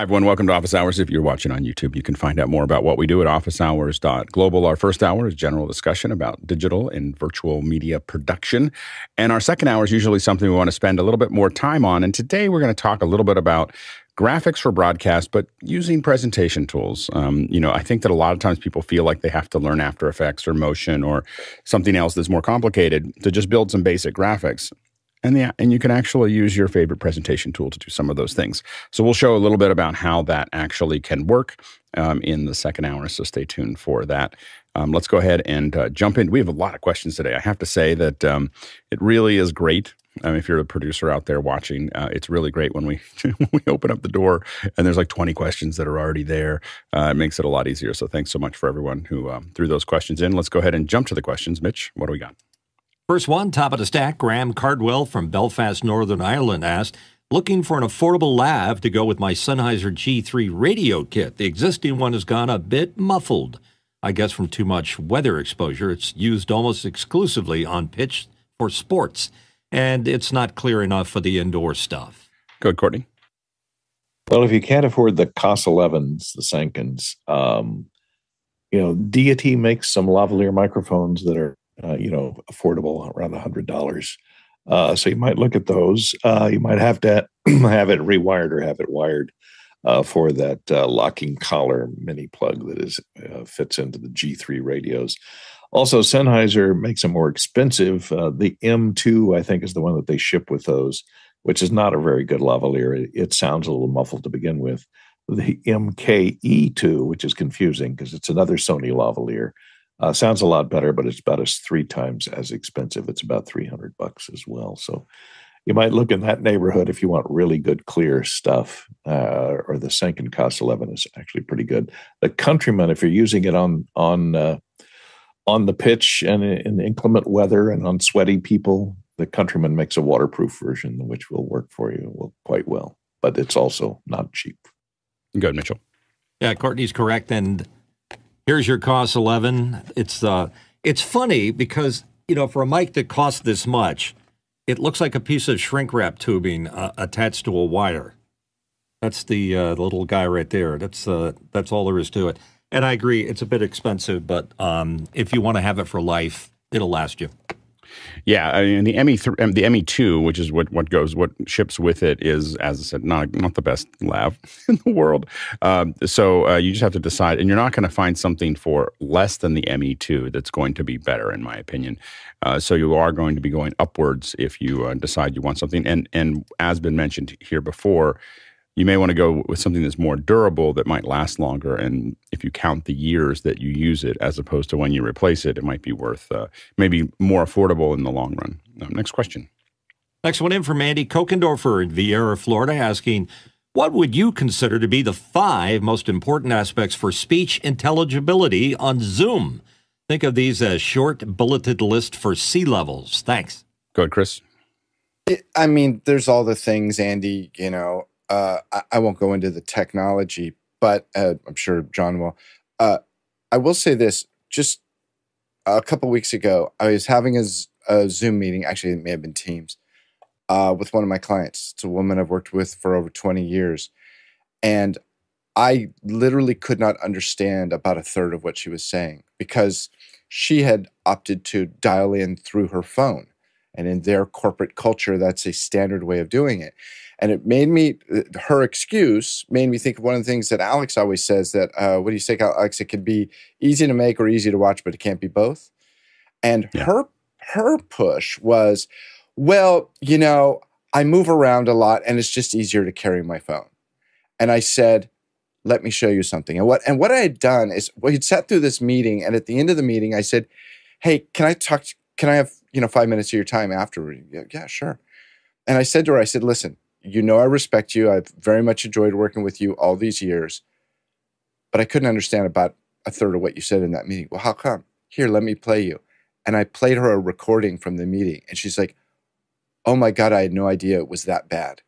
Hi, everyone. Welcome to Office Hours. If you're watching on YouTube, you can find out more about what we do at officehours.global. Our first hour is general discussion about digital and virtual media production. And our second hour is usually something we want to spend a little bit more time on. And today we're going to talk a little bit about graphics for broadcast, but using presentation tools. Um, you know, I think that a lot of times people feel like they have to learn After Effects or Motion or something else that's more complicated to just build some basic graphics and the, and you can actually use your favorite presentation tool to do some of those things. So we'll show a little bit about how that actually can work um, in the second hour. So stay tuned for that. Um, let's go ahead and uh, jump in. We have a lot of questions today. I have to say that um, it really is great. Um, if you're a producer out there watching, uh, it's really great when we we open up the door and there's like 20 questions that are already there. Uh, it makes it a lot easier. So thanks so much for everyone who um, threw those questions in. Let's go ahead and jump to the questions. Mitch, what do we got? First one, top of the stack, Graham Cardwell from Belfast, Northern Ireland asked, Looking for an affordable lav to go with my Sennheiser G3 radio kit. The existing one has gone a bit muffled. I guess from too much weather exposure. It's used almost exclusively on pitch for sports, and it's not clear enough for the indoor stuff. Go ahead, Courtney. Well, if you can't afford the COS 11s, the Sankens, um, you know, Deity makes some lavalier microphones that are uh, you know, affordable around a hundred dollars. Uh, so you might look at those. Uh, you might have to have it rewired or have it wired uh, for that uh, locking collar mini plug that is uh, fits into the G3 radios. Also, Sennheiser makes them more expensive. the M2, I think, is the one that they ship with those, which is not a very good lavalier. It, it sounds a little muffled to begin with. The MKE2, which is confusing because it's another Sony lavalier, uh, sounds a lot better, but it's about as three times as expensive. It's about 300 bucks as well. So you might look in that neighborhood if you want really good, clear stuff. Uh, or the Sanken COS 11 is actually pretty good. The Countryman, if you're using it on on uh, on the pitch and in inclement weather and on sweaty people, the Countryman makes a waterproof version, which will work for you quite well. But it's also not cheap. Good, Mitchell. Yeah, Courtney's correct, and here's your COS 11. It's uh, it's funny because you know for a mic that costs this much, it looks like a piece of shrink wrap tubing uh, attached to a wire. That's the uh, little guy right there. That's uh, that's all there is to it. And I agree, it's a bit expensive, but um, if you want to have it for life, it'll last you. Yeah, I mean the ME th- the ME two, which is what what goes what ships with it, is as I said, not not the best lav in the world. Um, so uh, you just have to decide, and you're not going to find something for less than the ME two that's going to be better, in my opinion. Uh, so you are going to be going upwards if you uh, decide you want something, and and as been mentioned here before you may want to go with something that's more durable that might last longer. And if you count the years that you use it as opposed to when you replace it, it might be worth, uh, maybe more affordable in the long run. Um, next question. Next one in from Andy Kokendorfer in Viera, Florida, asking, what would you consider to be the five most important aspects for speech intelligibility on Zoom? Think of these as short, bulleted list for C levels. Thanks. Go ahead, Chris. I mean, there's all the things, Andy, you know, uh, I, I, won't go into the technology, but uh, I'm sure John will. Uh, I will say this: just a couple weeks ago, I was having a, a, Zoom meeting. Actually, it may have been Teams uh, with one of my clients. It's a woman I've worked with for over 20 years, and I literally could not understand about a third of what she was saying because she had opted to dial in through her phone. And in their corporate culture, that's a standard way of doing it. And it made me, her excuse made me think of one of the things that Alex always says that, uh, what do you say, Alex? It can be easy to make or easy to watch, but it can't be both. And yeah. her, her push was, well, you know, I move around a lot and it's just easier to carry my phone. And I said, let me show you something. And what, and what I had done is we had sat through this meeting. And at the end of the meeting, I said, hey, can I talk, to, can I have, you know, five minutes of your time after? Yeah, yeah, sure. And I said to her, I said, listen, you know I respect you. I've very much enjoyed working with you all these years. But I couldn't understand about a third of what you said in that meeting. Well, how come? Here, let me play you. And I played her a recording from the meeting. And she's like, oh my God, I had no idea it was that bad.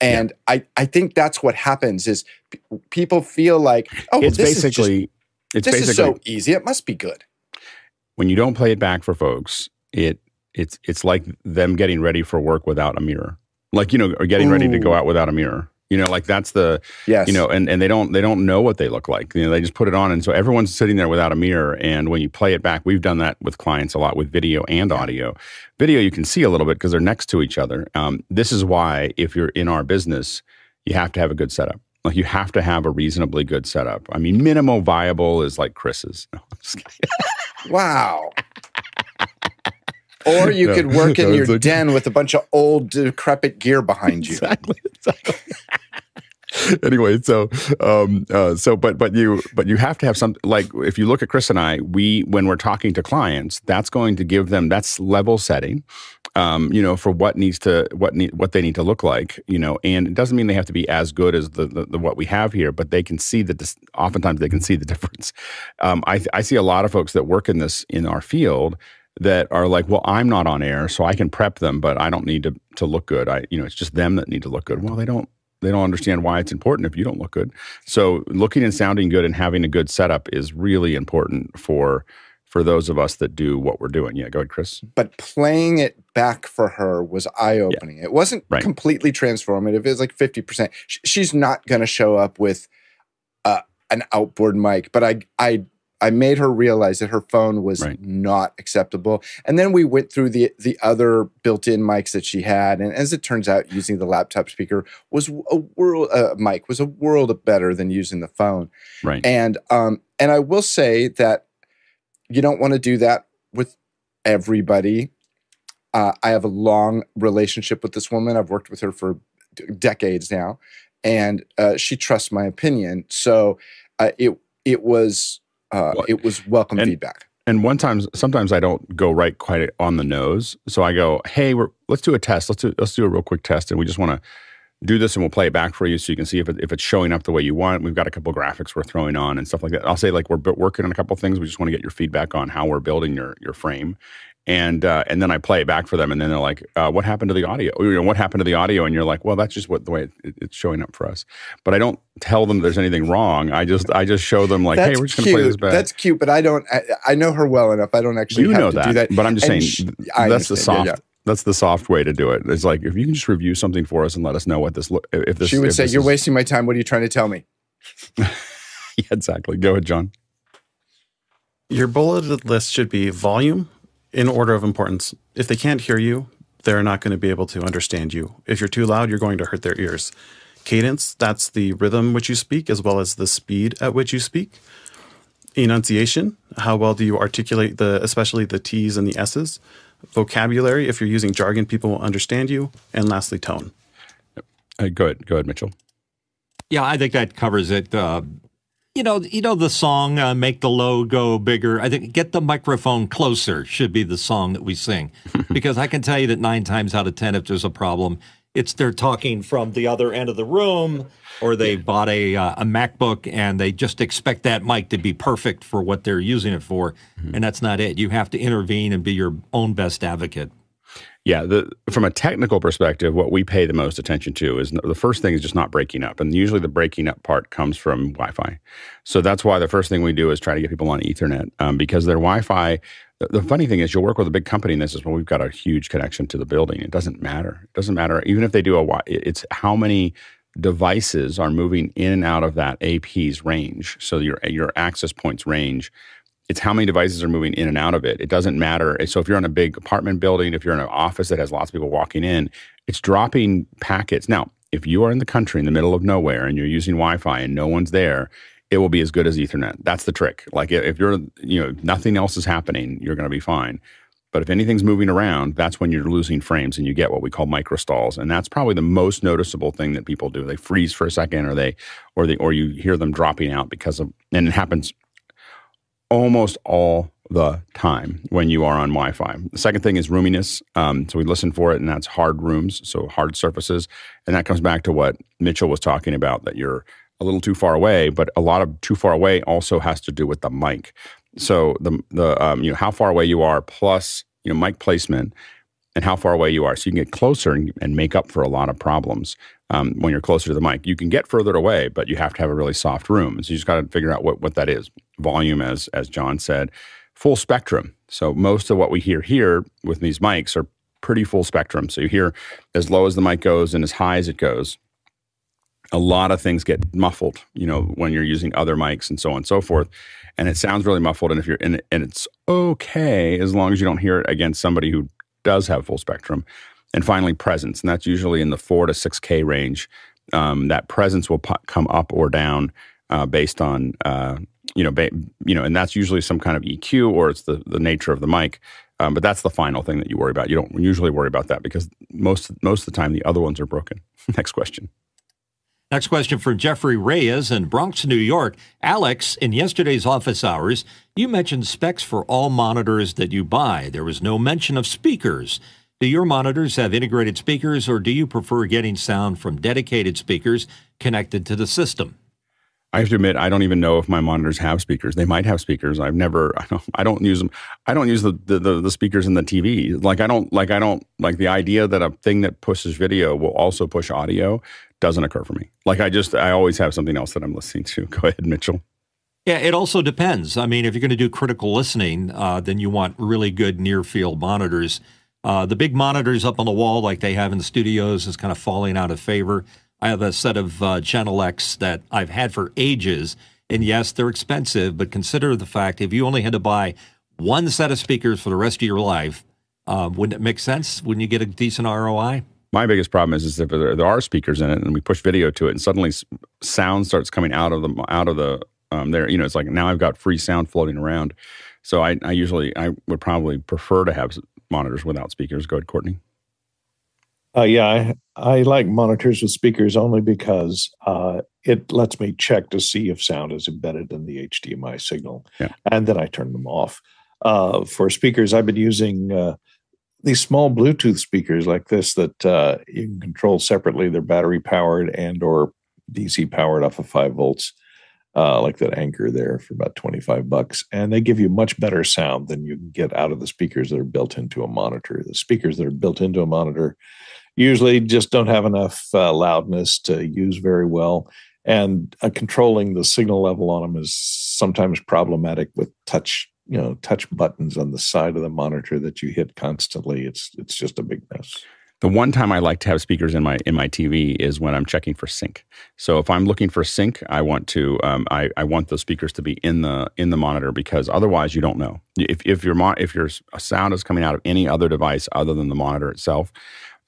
And yeah. I, I think that's what happens is p- people feel like, oh, it's this basically, is just, it's this basically, is so easy. It must be good. When you don't play it back for folks, it it's it's like them getting ready for work without a mirror. like you know, or getting ready to go out without a mirror. You know, like that's the Yes. you know, and, and they don't they don't know what they look like. You know, they just put it on, and so everyone's sitting there without a mirror. And when you play it back, we've done that with clients a lot with video and audio. Video you can see a little bit because they're next to each other. Um, this is why if you're in our business, you have to have a good setup. Like you have to have a reasonably good setup. I mean, minimal viable is like Chris's. No, I'm just kidding. Wow. Or you No, could work in your like- den with a bunch of old decrepit gear behind you. exactly. exactly. anyway, so um, uh, so but but you but you have to have some like if you look at Chris and I, we when we're talking to clients, that's going to give them that's level setting. Um, you know, for what needs to what need what they need to look like, you know, and it doesn't mean they have to be as good as the, the, the what we have here, but they can see that this. Oftentimes, they can see the difference. Um, I I see a lot of folks that work in this in our field that are like, well, I'm not on air, so I can prep them, but I don't need to to look good. I, you know, it's just them that need to look good. Well, they don't they don't understand why it's important if you don't look good. So looking and sounding good and having a good setup is really important for for those of us that do what we're doing. Yeah, go ahead, Chris. But playing it back for her was eye opening. It wasn't Right. completely transformative. It was like 50%. She's not going to show up with uh, an outboard mic, but I, I, I made her realize that her phone was Right. not acceptable. And then we went through the the other built-in mics that she had, and as it turns out, using the laptop speaker was a world uh, mic was a world better than using the phone. Right. And um, and I will say that you don't want to do that with everybody. Uh, I have a long relationship with this woman. I've worked with her for d- decades now, and uh, she trusts my opinion. So uh, it it was uh, Well, it was welcome and- feedback. And one time, sometimes I don't go right quite on the nose. So I go, "Hey, we're let's do a test. Let's do let's do a real quick test, and we just want to do this, and we'll play it back for you, so you can see if it, if it's showing up the way you want. We've got a couple graphics we're throwing on and stuff like that. I'll say like we're working on a couple things. We just want to get your feedback on how we're building your your frame, and uh, and then I play it back for them, and then they're like, uh, "What happened to the audio? You know, what happened to the audio?" And you're like, "Well, that's just what the way it, it's showing up for us." But I don't tell them there's anything wrong. I just I just show them like, "Hey, we're just going to play this back." That's cute, but I don't. I, I know her well enough. I don't actually you have know to that, do that. but I'm just And saying sh- th- I that's the soft Yeah, that's the soft way to do it. It's like if you can just review something for us and let us know what this look if this she would say, "You're is- wasting my time. What are you trying to tell me?" yeah, exactly. Go ahead, John. Your bulleted list should be volume in order of importance. If they can't hear you, they're not going to be able to understand you. If you're too loud, you're going to hurt their ears. Cadence, that's the rhythm which you speak as well as the speed at which you speak. Enunciation, how well do you articulate the especially the T's and the S's? Vocabulary, if you're using jargon, people will understand you. And lastly, tone. Uh, go ahead. Go ahead, Mitchell. Yeah, I think that covers it. Uh, you know, you know the song uh, "Make the Low Go Bigger." I think "Get the Microphone Closer" should be the song that we sing, because I can tell you that nine times out of ten, if there's a problem, it's they're talking from the other end of the room, or they bought a uh, a MacBook and they just expect that mic to be perfect for what they're using it for, and that's not it. You have to intervene and be your own best advocate. Yeah, the, from a technical perspective, what we pay the most attention to is the first thing is just not breaking up, and usually the breaking up part comes from Wi-Fi. So that's why the first thing we do is try to get people on Ethernet um, because their Wi-Fi. The, the funny thing is, you'll work with a big company, and this is when we've got a huge connection to the building. It doesn't matter. It doesn't matter even if they do a. Wi- It's how many devices are moving in and out of that AP's range. So your your access points range it's how many devices are moving in and out of it. It doesn't matter. So if you're in a big apartment building, if you're in an office that has lots of people walking in, it's dropping packets. Now, if you are in the country in the middle of nowhere and you're using Wi-Fi and no one's there, it will be as good as Ethernet. That's the trick. Like if you're, you know, nothing else is happening, you're going to be fine. But if anything's moving around, that's when you're losing frames and you get what we call microstalls. And that's probably the most noticeable thing that people do. They freeze for a second or they or they or you hear them dropping out because of and it happens almost all the time when you are on Wi-Fi. The second thing is roominess. Um, so we listen for it, and that's hard rooms, so hard surfaces, and that comes back to what Mitchell was talking about that you're a little too far away, but a lot of too far away also has to do with the mic. So the the um, you know how far away you are plus you know mic placement and how far away you are, so you can get closer and, and make up for a lot of problems um, when you're closer to the mic. You can get further away, but you have to have a really soft room. So you just got to figure out what what that is. Volume, as as John said, full spectrum. So most of what we hear here with these mics are pretty full spectrum. So you hear as low as the mic goes and as high as it goes. A lot of things get muffled, you know, when you're using other mics and so on and so forth. And it sounds really muffled. And if you're in it, and it's okay as long as you don't hear it against somebody who does have full spectrum. And finally, presence. And that's usually in the four to 6K range. Um, that presence will come up or down uh, based on, uh, you know, ba- you know, and that's usually some kind of EQ or it's the, the nature of the mic. Um, but that's the final thing that you worry about. You don't usually worry about that because most most of the time the other ones are broken. Next question. Next question from Jeffrey Reyes in Bronx, New York. Alex, in yesterday's office hours, you mentioned specs for all monitors that you buy. There was no mention of speakers. Do your monitors have integrated speakers, or do you prefer getting sound from dedicated speakers connected to the system? I have to admit, I don't even know if my monitors have speakers. They might have speakers. I've never, I don't, I don't use them. I don't use the, the, the, the speakers in the TV. Like I don't, like I don't, like the idea that a thing that pushes video will also push audio doesn't occur for me. Like I just, I always have something else that I'm listening to. Go ahead, Mitchell. Yeah, it also depends. I mean, if you're going to do critical listening, uh, then you want really good near field monitors. Uh, the big monitors up on the wall, like they have in the studios, is kind of falling out of favor. I have a set of uh, Genelecs that I've had for ages. And yes, they're expensive, but consider the fact if you only had to buy one set of speakers for the rest of your life, uh, wouldn't it make sense? Wouldn't you get a decent ROI? My biggest problem is, is if there, there are speakers in it and we push video to it and suddenly sound starts coming out of the out of the um, there. You know, it's like now I've got free sound floating around. So I, I usually I would probably prefer to have monitors without speakers. Go ahead, Courtney. Uh, yeah, I, I like monitors with speakers only because uh, it lets me check to see if sound is embedded in the HDMI signal, yeah. and then I turn them off. Uh, for speakers, I've been using uh, these small Bluetooth speakers like this that uh, you can control separately. They're battery powered and or DC powered off of five volts, uh, like that Anker there for about twenty five bucks, and they give you much better sound than you can get out of the speakers that are built into a monitor. The speakers that are built into a monitor usually just don't have enough uh, loudness to use very well. And uh, controlling the signal level on them is sometimes problematic with touch, you know, touch buttons on the side of the monitor that you hit constantly. It's it's just a big mess. The one time I like to have speakers in my in my TV is when I'm checking for sync. So if I'm looking for sync, I want to um, I, I want those speakers to be in the in the monitor because otherwise you don't know if if your mo- if your sound is coming out of any other device other than the monitor itself.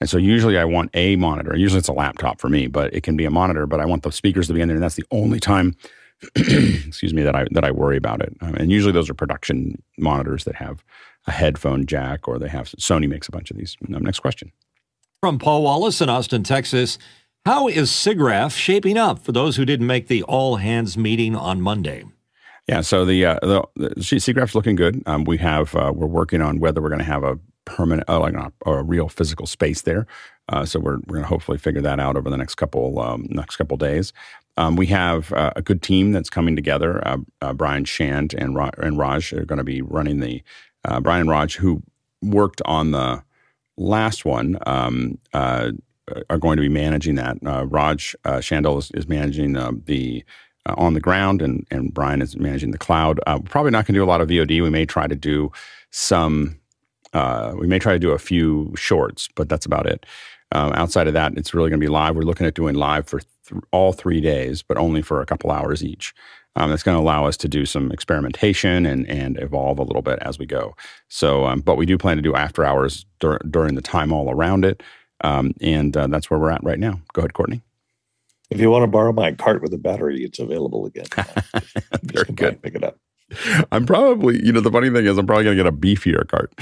And so usually I want a monitor. Usually it's a laptop for me, but it can be a monitor. But I want the speakers to be in there, and that's the only time, excuse me, that I that I worry about it. Um, and usually those are production monitors that have a headphone jack, or they have Sony makes a bunch of these. Um, next question from Paul Wallace in Austin, Texas. How is SIGGRAPH shaping up for those who didn't make the all hands meeting on Monday? Yeah, so the uh, the, the SIGGRAPH's looking good. Um, we have uh, we're working on whether we're going to have a permanent, uh, like a, a, real physical space there. Uh, so we're, we're going to hopefully figure that out over the next couple um, next couple days. Um, we have uh, a good team that's coming together. Uh, uh, Brian Shand and Ra- and Raj are going to be running the uh, Brian Raj who worked on the last one um, are going to be managing that. Raj Shandel is, is managing the on the ground, and and Brian is managing the cloud. Probably not going to do a lot of VOD. We may try to do some uh, we may try to do a few shorts, but that's about it. Um, outside of that, it's really going to be live. We're looking at doing live for th- all three days, but only for a couple hours each. Um, that's going to allow us to do some experimentation and and evolve a little bit as we go. So, um, but we do plan to do after hours dur- during the time all around it, um, and uh, that's where we're at right now. Go ahead, Courtney. If you want to borrow my cart with a battery, it's available again. Very good. Pick it up. I'm probably, you know, the funny thing is, I'm probably gonna get a beefier cart.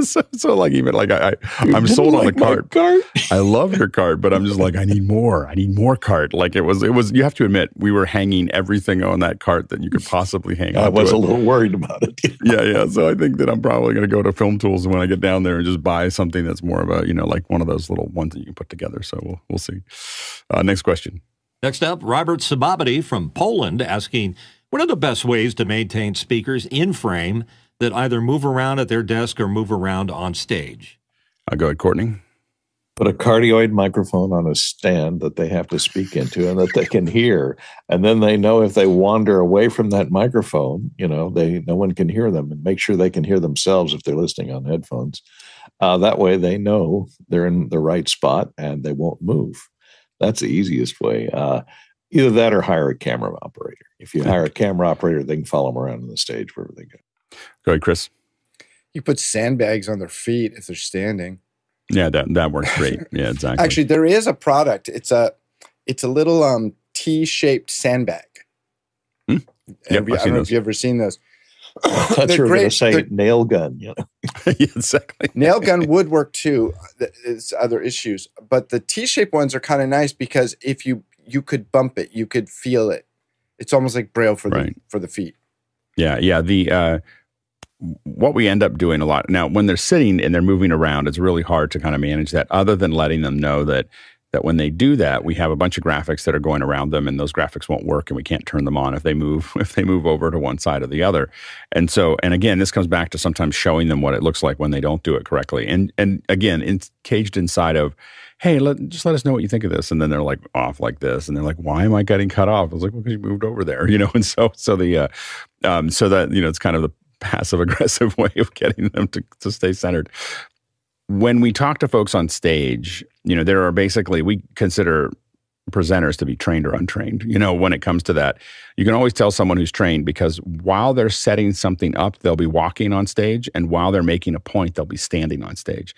so, so like even like I, I am sold like on the cart. cart. I love your cart, but I'm just like I need more. I need more cart. Like it was, it was. You have to admit, we were hanging everything on that cart that you could possibly hang. I was a little worried about it. yeah, yeah. So I think that I'm probably gonna go to Film Tools when I get down there and just buy something that's more of a, you know, like one of those little ones that you can put together. So we'll we'll see. Uh, next question. Next up, Robert Sababity from Poland asking. What are the best ways to maintain speakers in frame that either move around at their desk or move around on stage? I'll go ahead, Courtney. Put a cardioid microphone on a stand that they have to speak into and that they can hear. And then they know if they wander away from that microphone, you know, they no one can hear them and make sure they can hear themselves if they're listening on headphones. Uh, that way they know they're in the right spot and they won't move. That's the easiest way. Uh, either that or hire a camera operator. If you hire a camera operator, they can follow them around on the stage wherever they go. Go ahead, Chris. You put sandbags on their feet if they're standing. Yeah, that that works great. Yeah, exactly. Actually, there is a product. It's a it's a little um T-shaped sandbag. Hmm. Yep, you, I've I seen don't know those. if you've ever seen those. I thought They're you were going to say They're- nail gun. You know? yeah, exactly. Nail gun would work too. Th- It's other issues, but the T-shaped ones are kind of nice because if you you could bump it, you could feel it. It's almost like braille for the for the feet. Yeah, yeah. The uh, what we end up doing a lot now when they're sitting and they're moving around, it's really hard to kind of manage that. Other than letting them know that that when they do that, we have a bunch of graphics that are going around them, and those graphics won't work, and we can't turn them on if they move if they move over to one side or the other. And so, and again, this comes back to sometimes showing them what it looks like when they don't do it correctly. And and again, it's caged inside of. Hey, let, just let us know what you think of this, and then they're like off like this, and they're like, "Why am I getting cut off?" I was like, "Well, because you moved over there, you know." And so, so the, uh, um, so that you know, it's kind of the passive aggressive way of getting them to, to stay centered. When we talk to folks on stage, you know, there are basically, we consider presenters to be trained or untrained. You know, when it comes to that, you can always tell someone who's trained because while they're setting something up, they'll be walking on stage. And while they're making a point, they'll be standing on stage.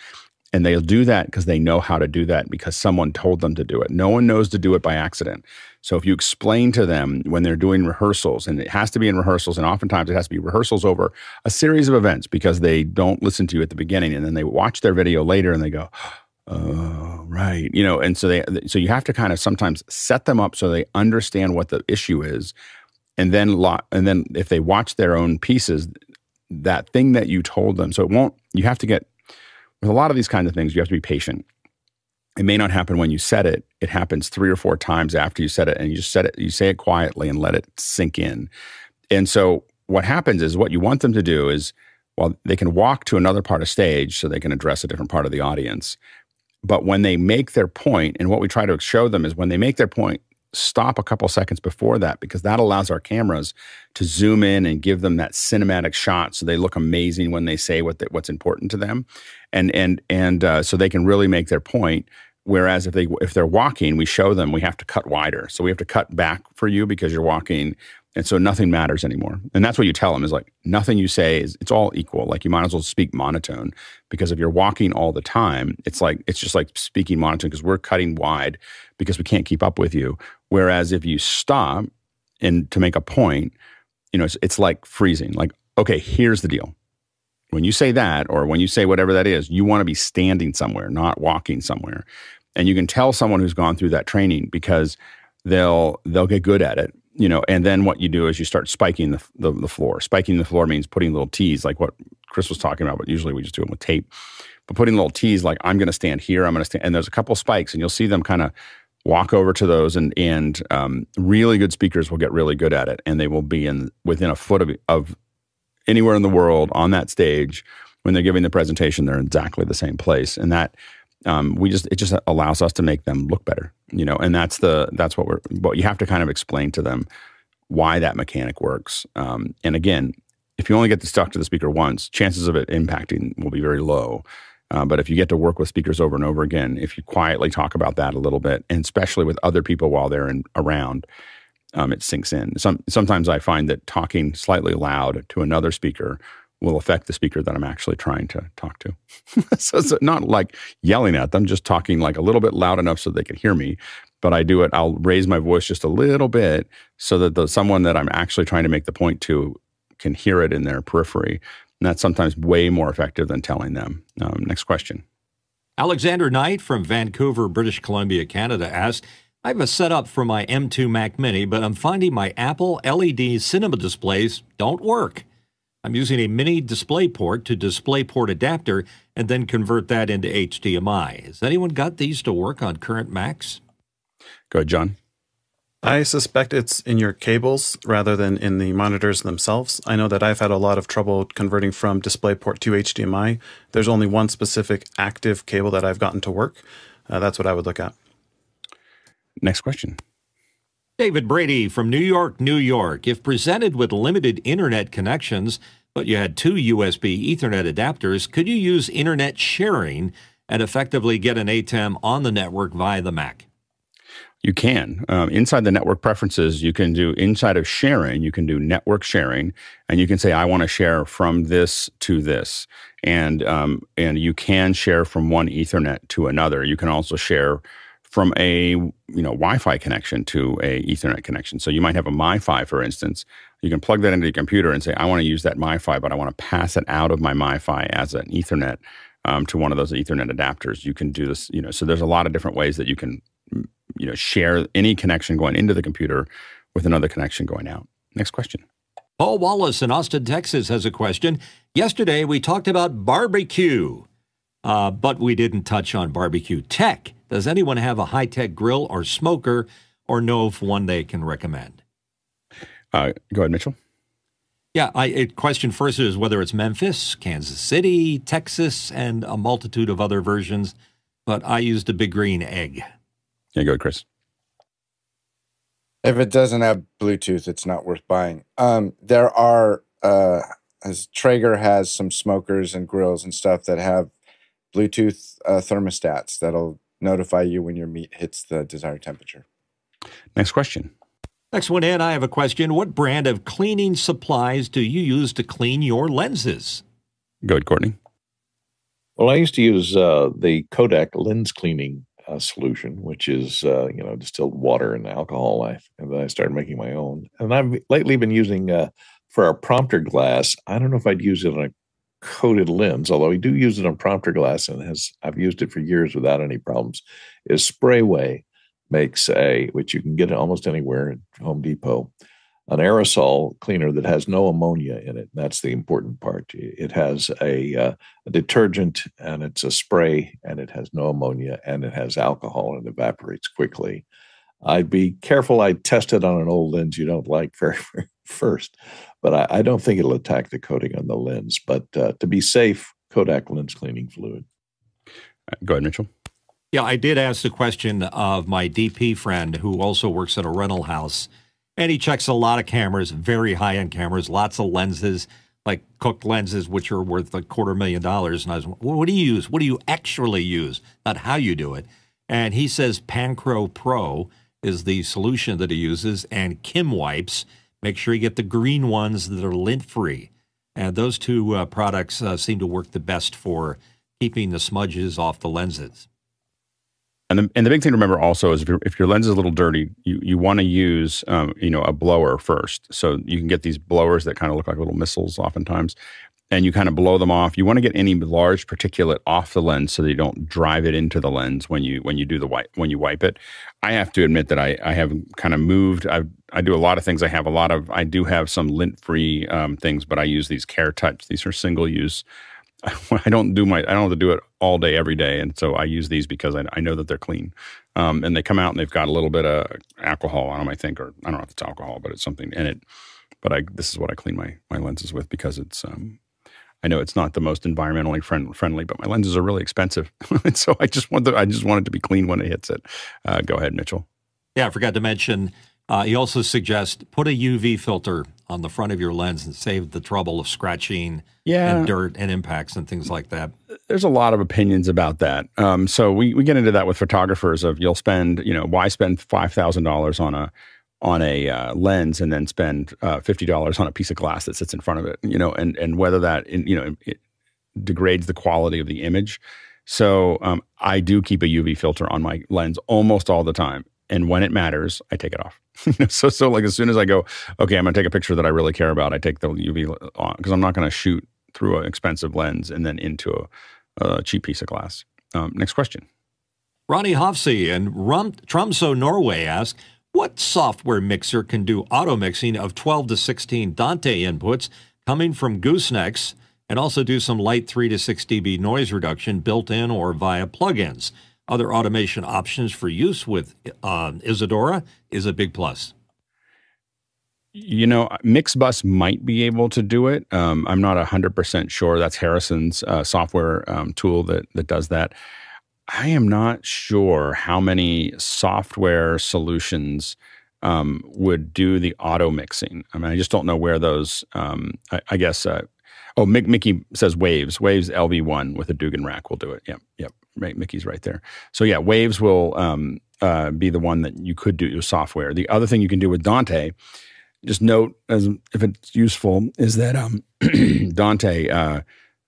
And they'll do that because they know how to do that because someone told them to do it. No one knows to do it by accident. So if you explain to them when they're doing rehearsals, and it has to be in rehearsals, and oftentimes it has to be rehearsals over a series of events because they don't listen to you at the beginning, and then they watch their video later and they go, "Oh, right," you know. And so they, so you have to kind of sometimes set them up so they understand what the issue is, and then lo- and then if they watch their own pieces, that thing that you told them. So it won't. You have to get with a lot of these kinds of things. You have to be patient it may not happen when you said it. It happens three or four times after you said it, and you just said it. You say it quietly and let it sink in. And so what happens is what you want them to do is, well, they can walk to another part of stage so they can address a different part of the audience. But when they make their point, and what we try to show them is when they make their point, stop a couple seconds before that because that allows our cameras to zoom in and give them that cinematic shot so they look amazing when they say what what's important to them. And and and uh, so they can really make their point. Whereas if they if they're walking we show them we have to cut wider. So we have to cut back for you because you're walking. And so nothing matters anymore. And that's what you tell them is like nothing you say is it's all equal. Like you might as well speak monotone because if you're walking all the time it's like it's just like speaking monotone because we're cutting wide because we can't keep up with you. Whereas if you stop and to make a point you know it's, it's like freezing like okay here's the deal. When you say that or when you say whatever that is you want to be standing somewhere not walking somewhere. And you can tell someone who's gone through that training because they'll they'll get good at it you know and then what you do is you start spiking the, the, the floor. Spiking the floor means putting little t's like what chris was talking about but usually we just do it with tape. But putting little t's like i'm going to stand here i'm going to stand and there's a couple spikes and you'll see them kind of walk over to those and and um, really good speakers will get really good at it and they will be in within a foot of, of anywhere in the world on that stage when they're giving the presentation they're in exactly the same place and that um, we just it just allows us to make them look better you know and that's the that's what we're what you have to kind of explain to them why that mechanic works um, and again if you only get to talk to the speaker once chances of it impacting will be very low uh, but if you get to work with speakers over and over again if you quietly talk about that a little bit and especially with other people while they're in, around um, it sinks in. Some, sometimes I find that talking slightly loud to another speaker will affect the speaker that I'm actually trying to talk to. so it's not like yelling at them, just talking like a little bit loud enough so they can hear me. But I do it, I'll raise my voice just a little bit so that the someone that I'm actually trying to make the point to can hear it in their periphery. And that's sometimes way more effective than telling them. Um, next question. Alexander Knight from Vancouver, British Columbia, Canada asked, I have a setup for my M2 Mac Mini, but I'm finding my Apple LED cinema displays don't work. I'm using a mini DisplayPort to DisplayPort adapter and then convert that into HDMI. Has anyone got these to work on current Macs? Go ahead, John. I suspect it's in your cables rather than in the monitors themselves. I know that I've had a lot of trouble converting from DisplayPort to HDMI. There's only one specific active cable that I've gotten to work. Uh, that's what I would look at. Next question. David Brady from New York, New York. If presented with limited internet connections, but but you had two USB Ethernet adapters, could you use internet sharing and effectively get an ATEM on the network via the Mac? You can. Um, inside the network preferences, you can do inside of sharing, you can do network sharing, and you can say, I want to share from this to this. And, um, and you can share from one Ethernet to another. You can also share from a you know Wi-Fi connection to a Ethernet connection. So you might have a MiFi, for instance. You can plug that into your computer and say, I want to use that MiFi, but I want to pass it out of my MiFi as an Ethernet um, to one of those Ethernet adapters. You can do this, you know. So there's a lot of different ways that you can you know, share any connection going into the computer with another connection going out. Next question. Paul Wallace in Austin, Texas has a question. Yesterday we talked about barbecue, uh, but we didn't touch on barbecue tech. Does anyone have a high tech grill or smoker or know of one they can recommend? Uh, go ahead, Mitchell. Yeah, I, a question first is whether it's Memphis, Kansas City, Texas, and a multitude of other versions, but I used a big green egg. Yeah, go ahead, Chris. If it doesn't have Bluetooth, it's not worth buying. Um, there are, uh, as Traeger has some smokers and grills and stuff that have Bluetooth uh, thermostats that'll notify you when your meat hits the desired temperature. Next question. Next one in, I have a question. What brand of cleaning supplies do you use to clean your lenses? Go ahead, Courtney. Well, I used to use uh, the Kodak lens cleaning uh, solution, which is uh, you know distilled water and alcohol. I, and then I started making my own. And I've lately been using uh, for our prompter glass. I don't know if I'd use it on a coated lens, although we do use it on prompter glass, and has I've used it for years without any problems. Is Sprayway makes a which you can get almost anywhere at Home Depot an aerosol cleaner that has no ammonia in it. That's the important part. It has a, uh, a, detergent and it's a spray and it has no ammonia and it has alcohol and evaporates quickly. I'd be careful. I'd test it on an old lens you don't like very, very first, but I, I, don't think it'll attack the coating on the lens. But uh, to be safe, Kodak lens cleaning fluid. Uh, go ahead, Mitchell. Yeah, I did ask the question of my DP friend who also works at a rental house and he checks a lot of cameras, very high end cameras, lots of lenses, like Cooke lenses, which are worth a quarter million dollars. And I was, well, what do you use? What do you actually use? Not how you do it. And he says Pancro Pro is the solution that he uses, and Kimwipes. Make sure you get the green ones that are lint free. And those two uh, products uh, seem to work the best for keeping the smudges off the lenses. And the, and the big thing to remember also is if, if your lens is a little dirty, you, you want to use um, you know a blower first. So you can get these blowers that kind of look like little missiles oftentimes, and you kind of blow them off. You want to get any large particulate off the lens so that you don't drive it into the lens when you when you do the wipe when you wipe it. I have to admit that I, I have kind of moved. I I do a lot of things. I have a lot of I do have some lint free um, things, but I use these Care Touch. These are single use I don't do my I don't have to do it all day every day, and so I use these because I, I know that they're clean, um, and they come out and they've got a little bit of alcohol on them, I think, or I don't know if it's alcohol, but it's something in it. But I this is what I clean my my lenses with because it's um, I know it's not the most environmentally friend, friendly, but my lenses are really expensive, and so I just want the, I just want it to be clean when it hits it. Uh, go ahead, Mitchell. Yeah, I forgot to mention. Uh, he also suggests put a UV filter on the front of your lens and save the trouble of scratching yeah. and dirt and impacts and things like that. There's a lot of opinions about that. Um, so we, we get into that with photographers of you'll spend, you know, why spend $5,000 on a, on a uh, lens and then spend uh, $50 on a piece of glass that sits in front of it, you know, and, and whether that, you know, it degrades the quality of the image. So um, I do keep a UV filter on my lens almost all the time and when it matters, I take it off. so so like as soon as I go, okay, I'm gonna take a picture that I really care about. I take the UV on because I'm not gonna shoot through an expensive lens and then into a, a cheap piece of glass. Um, next question. Ronnie Hofsey in Rum, Tromso, Norway ask, what software mixer can do auto mixing of 12 to 16 Dante inputs coming from goosenecks and also do some light 3 to 6 dB noise reduction built in or via plugins? Other automation options for use with uh, Isadora is a big plus. You know, Mixbus might be able to do it. Um, I'm not 100% sure. That's Harrison's uh, software um, tool that, that does that. I am not sure how many software solutions um, would do the auto mixing. I mean, I just don't know where those, um, I, I, guess, uh, Oh, Mick, Mickey says Waves. Waves LV1 with a Dugan rack will do it. Yep, yep. Mickey's right there. So yeah, Waves will um, uh, be the one that you could do your software. The other thing you can do with Dante, just note as if it's useful, is that um, Dante uh,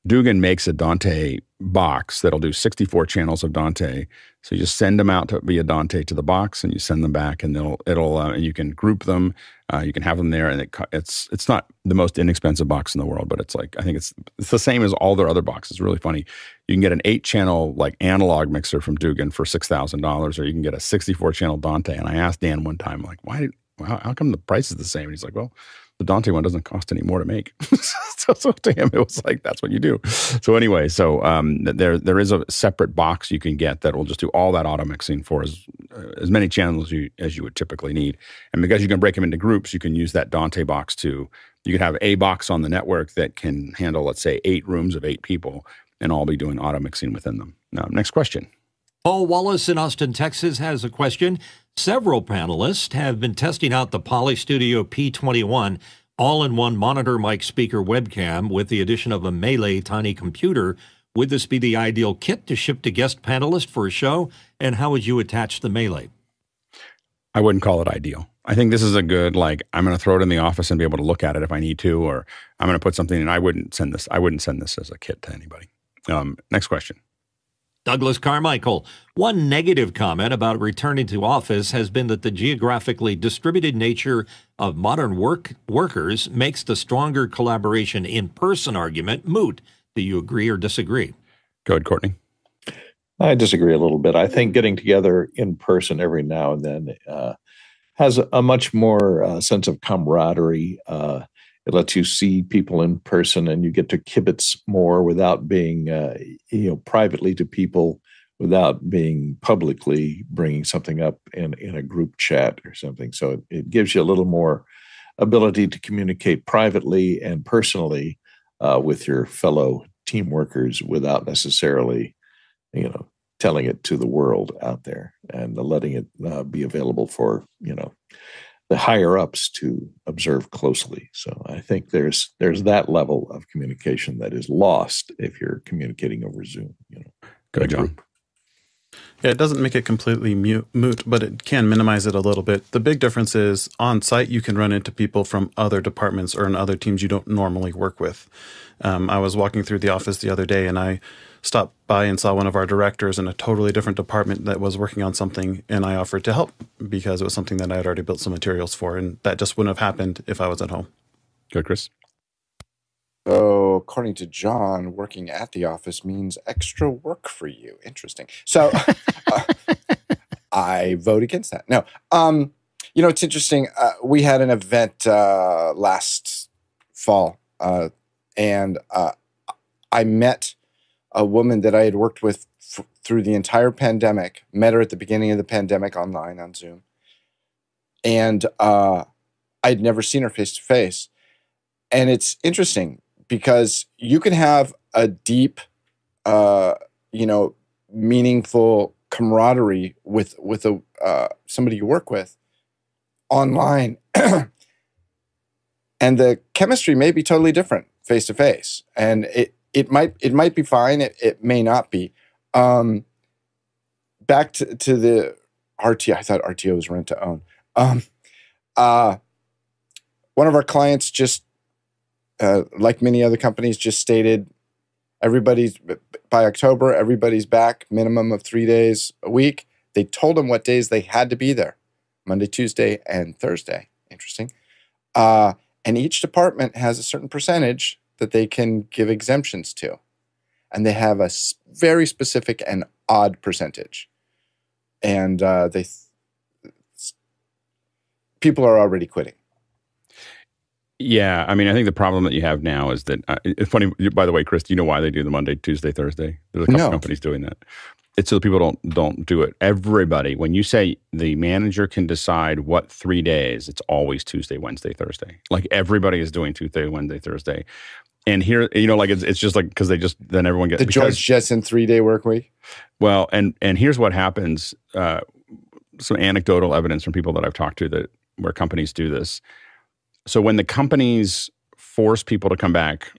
Dugan makes a Dante box that'll do 64 channels of Dante. So you just send them out to via Dante to the box, and you send them back, and they'll it'll uh, and you can group them. Uh, you can have them there, and it, it's it's not the most inexpensive box in the world, but it's like I think it's it's the same as all their other boxes. Really funny. You can get an eight channel like analog mixer from Dugan for six thousand dollars, or you can get a 64 channel Dante. And I asked Dan one time, like, why? How, how come the price is the same? And he's like, well the Dante one doesn't cost any more to make. so, so, to him, it was like that's what you do. So anyway, so um, there there is a separate box you can get that will just do all that auto mixing for as as many channels you, as you would typically need. And because you can break them into groups, you can use that Dante box to. You can have a box on the network that can handle, let's say, eight rooms of eight people, and all be doing auto mixing within them. Now, next question. Paul Wallace in Austin, Texas has a question. Several panelists have been testing out the Poly Studio P21 all in one monitor mic speaker webcam with the addition of a MeLE tiny computer. Would this be the ideal kit to ship to guest panelists for a show? And how would you attach the MeLE? I wouldn't call it ideal. I think this is a good like I'm going to throw it in the office and be able to look at it if I need to, or I'm going to put something in. I wouldn't send this. I wouldn't send this as a kit to anybody. Um, next question. Douglas Carmichael. One negative comment about returning to office has been that the geographically distributed nature of modern work workers makes the stronger collaboration in person argument moot. Do you agree or disagree? Go ahead, Courtney. I disagree a little bit. I think getting together in person every now and then uh, has a much more uh, sense of camaraderie. Uh, it lets you see people in person and you get to kibitz more without being uh, you know privately to people without being publicly bringing something up in, in a group chat or something so it, it gives you a little more ability to communicate privately and personally uh, with your fellow team workers without necessarily you know telling it to the world out there and letting it uh, be available for you know the higher ups to observe closely. So I think there's there's that level of communication that is lost if you're communicating over Zoom. You know, good John. Yeah, it doesn't make it completely mute, moot, but it can minimize it a little bit. The big difference is on site, you can run into people from other departments or in other teams you don't normally work with. Um, I was walking through the office the other day and I stopped by and saw one of our directors in a totally different department that was working on something, and I offered to help because it was something that I had already built some materials for, and that just wouldn't have happened if I was at home. Good, Chris. So, according to John, working at the office means extra work for you. Interesting. So, uh, I vote against that. No, um, you know, it's interesting. Uh, we had an event uh, last fall, uh, and uh, I met a woman that I had worked with f- through the entire pandemic. Met her at the beginning of the pandemic online on Zoom, and uh, I'd never seen her face to face. And it's interesting because you can have a deep, uh, you know, meaningful camaraderie with with a uh, somebody you work with online, and the chemistry may be totally different face to face, and it it might it might be fine. It, it may not be. Um, back to, to the RTO. I thought RTO was rent to own. Um, uh, one of our clients just, uh, like many other companies, just stated everybody's by October, everybody's back, minimum of three days a week. They told them what days they had to be there Monday, Tuesday, and Thursday. Interesting. Uh, and each department has a certain percentage that they can give exemptions to. And they have a very specific and odd percentage. And uh, they people are already quitting. Yeah, I mean, I think the problem that you have now is that uh, it's funny. By the way, Chris, do you know why they do the Monday, Tuesday, Thursday? There's a couple No. companies doing that. It's so people don't don't do it. Everybody, when you say the manager can decide what three days, it's always Tuesday, Wednesday, Thursday. Like everybody is doing Tuesday, Wednesday, Thursday. And here, you know, like it's it's just like because they just then everyone gets The because- George Jetson three day work week. well, and and here's what happens. Uh, some anecdotal evidence from people that I've talked to that where companies do this. So when the companies force people to come back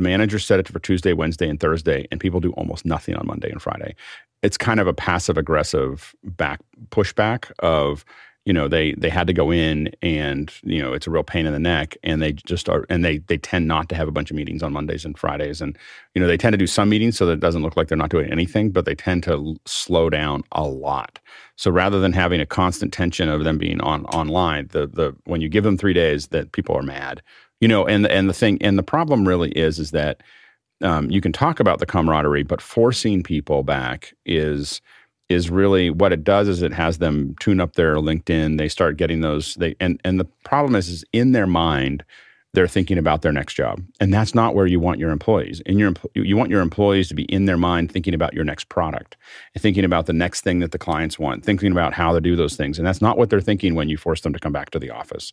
The managers set it for Tuesday, Wednesday, and Thursday, and people do almost nothing on Monday and Friday. It's kind of a passive aggressive back pushback of you know they they had to go in and you know it's a real pain in the neck and they just are and they they tend not to have a bunch of meetings on Mondays and Fridays. And you know they tend to do some meetings so that it doesn't look like they're not doing anything but they tend to slow down a lot. So rather than having a constant tension of them being on online the the when you give them 3 days that people are mad you know and and the thing and the problem really is is that um, you can talk about the camaraderie but forcing people back is is really what it does is it has them tune up their LinkedIn. They start getting those they and and the problem is is in their mind they're thinking about their next job. And that's not where you want your employees. In your you want your employees to be in their mind thinking about your next product, thinking about the next thing that the clients want, thinking about how to do those things. And that's not what they're thinking when you force them to come back to the office.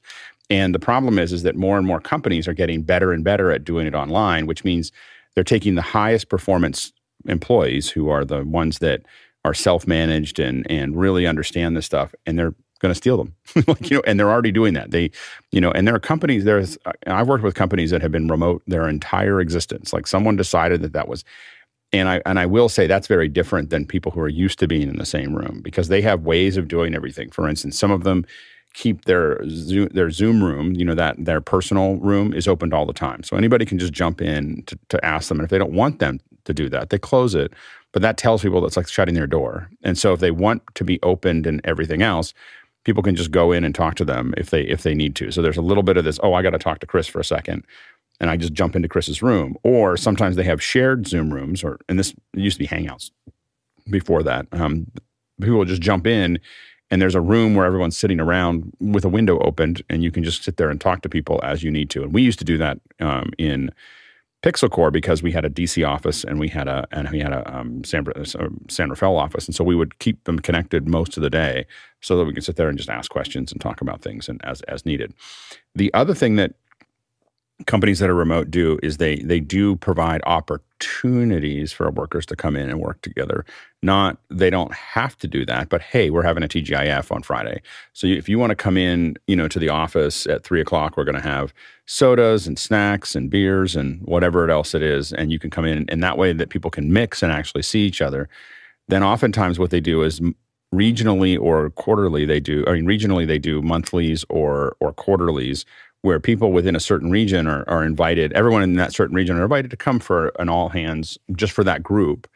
And the problem is is that more and more companies are getting better and better at doing it online, which means they're taking the highest performance employees who are the ones that are self-managed and and really understand this stuff and they're going to steal them like, you know and they're already doing that they you know and there are companies there's i've worked with companies that have been remote their entire existence like someone decided that that was and I and I will say that's very different than people who are used to being in the same room because they have ways of doing everything. For instance, some of them keep their Zoom, their Zoom room, you know, that their personal room is opened all the time. So anybody can just jump in to, to ask them. And if they don't want them to do that, they close it but that tells people that's like shutting their door. And so if they want to be opened and everything else, people can just go in and talk to them if they if they need to. So there's a little bit of this, oh, I got to talk to Chris for a second. And I just jump into Chris's room. Or sometimes they have shared Zoom rooms, or and this used to be Hangouts before that. Um, people just jump in and there's a room where everyone's sitting around with a window opened and you can just sit there and talk to people as you need to. And we used to do that um, in Pixel Corps because we had a DC office and we had a and we had a um, San, San Rafael office, and so we would keep them connected most of the day so that we could sit there and just ask questions and talk about things and as as needed. The other thing that companies that are remote do is they they do provide opportunities for workers to come in and work together. Not they don't have to do that, but hey, we're having a TGIF on Friday, so if you want to come in, you know, to the office at three o'clock, we're going to have sodas and snacks and beers and whatever else it is, and you can come in, and that way that people can mix and actually see each other. Then oftentimes what they do is regionally or quarterly they do i mean regionally they do monthlies or or quarterlies where people within a certain region are, are invited, everyone in that certain region are invited to come for an all hands just for that group.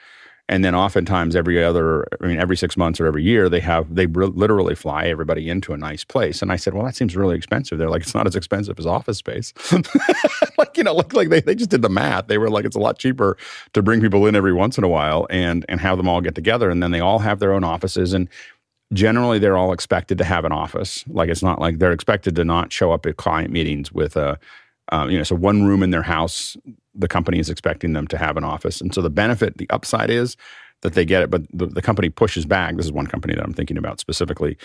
And then oftentimes every other, I mean, every six months or every year, they have, they literally fly everybody into a nice place. And I said, well, that seems really expensive. They're like, it's not as expensive as office space. like, you know, like, like they, they just did the math. They were like, it's a lot cheaper to bring people in every once in a while and, and have them all get together. And then they all have their own offices. And generally they're all expected to have an office. Like it's not like they're expected to not show up at client meetings with a, um, you know, so one room in their house, the company is expecting them to have an office. And so the benefit, the upside is that they get it, but the, the company pushes back. This is one company that I'm thinking about specifically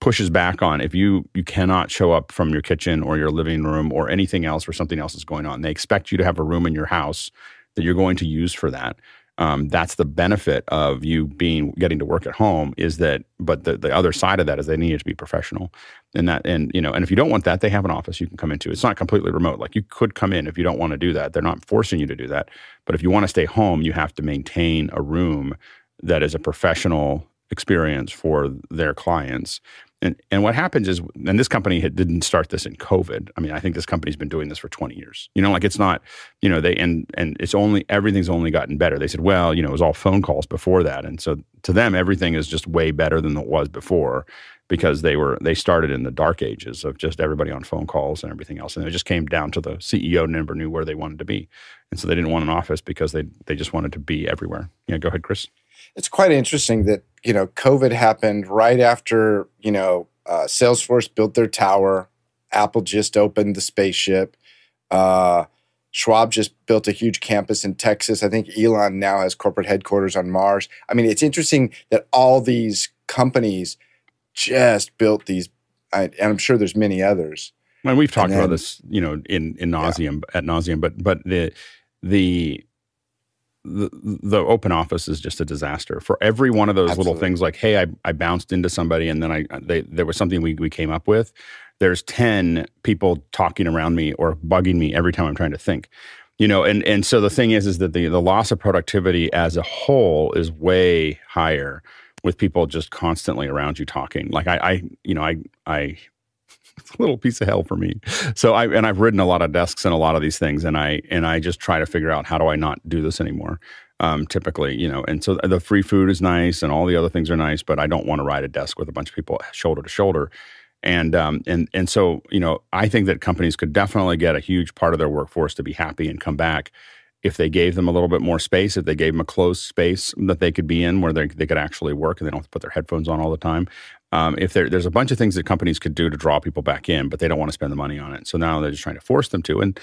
pushes back on if you you cannot show up from your kitchen or your living room or anything else where something else is going on. They expect you to have a room in your house that you're going to use for that um, that's the benefit of you being getting to work at home is that but the, the other side of that is they need it to be professional. And that and you know and if you don't want that they have an office you can come into. It's not completely remote. Like you could come in if you don't want to do that. They're not forcing you to do that. But if you want to stay home you have to maintain a room that is a professional experience for their clients and, and what happens is, and this company had, didn't start this in COVID. I mean, I think this company's been doing this for 20 years. You know, like it's not, you know, they, and, and it's only, everything's only gotten better. They said, well, you know, it was all phone calls before that. And so to them, everything is just way better than it was before because they were, they started in the dark ages of just everybody on phone calls and everything else. And it just came down to the CEO never knew where they wanted to be. And so they didn't want an office because they, they just wanted to be everywhere. Yeah, go ahead, Chris it's quite interesting that you know COVID happened right after you know uh, Salesforce built their tower, Apple just opened the spaceship, uh, Schwab just built a huge campus in Texas. I think Elon now has corporate headquarters on Mars. I mean, it's interesting that all these companies just built these, and I'm sure there's many others. And we've talked and then, about this, you know, in in nauseum yeah. at nauseum, but but the the the, the open office is just a disaster for every one of those Absolutely. little things like hey I, I bounced into somebody and then i uh, they, there was something we, we came up with there's 10 people talking around me or bugging me every time i'm trying to think you know and and so the thing is is that the the loss of productivity as a whole is way higher with people just constantly around you talking like i i you know i i it's a little piece of hell for me. So i and i've ridden a lot of desks and a lot of these things and i and i just try to figure out how do i not do this anymore um, typically you know and so the free food is nice and all the other things are nice but i don't want to ride a desk with a bunch of people shoulder to shoulder. And um, and and so you know, I think that companies could definitely get a huge part of their workforce to be happy and come back if they gave them a little bit more space, if they gave them a closed space that they could be in where they, they could actually work and they don't have to put their headphones on all the time. Um, if there's a bunch of things that companies could do to draw people back in, but they don't want to spend the money on it. So now they're just trying to force them to. And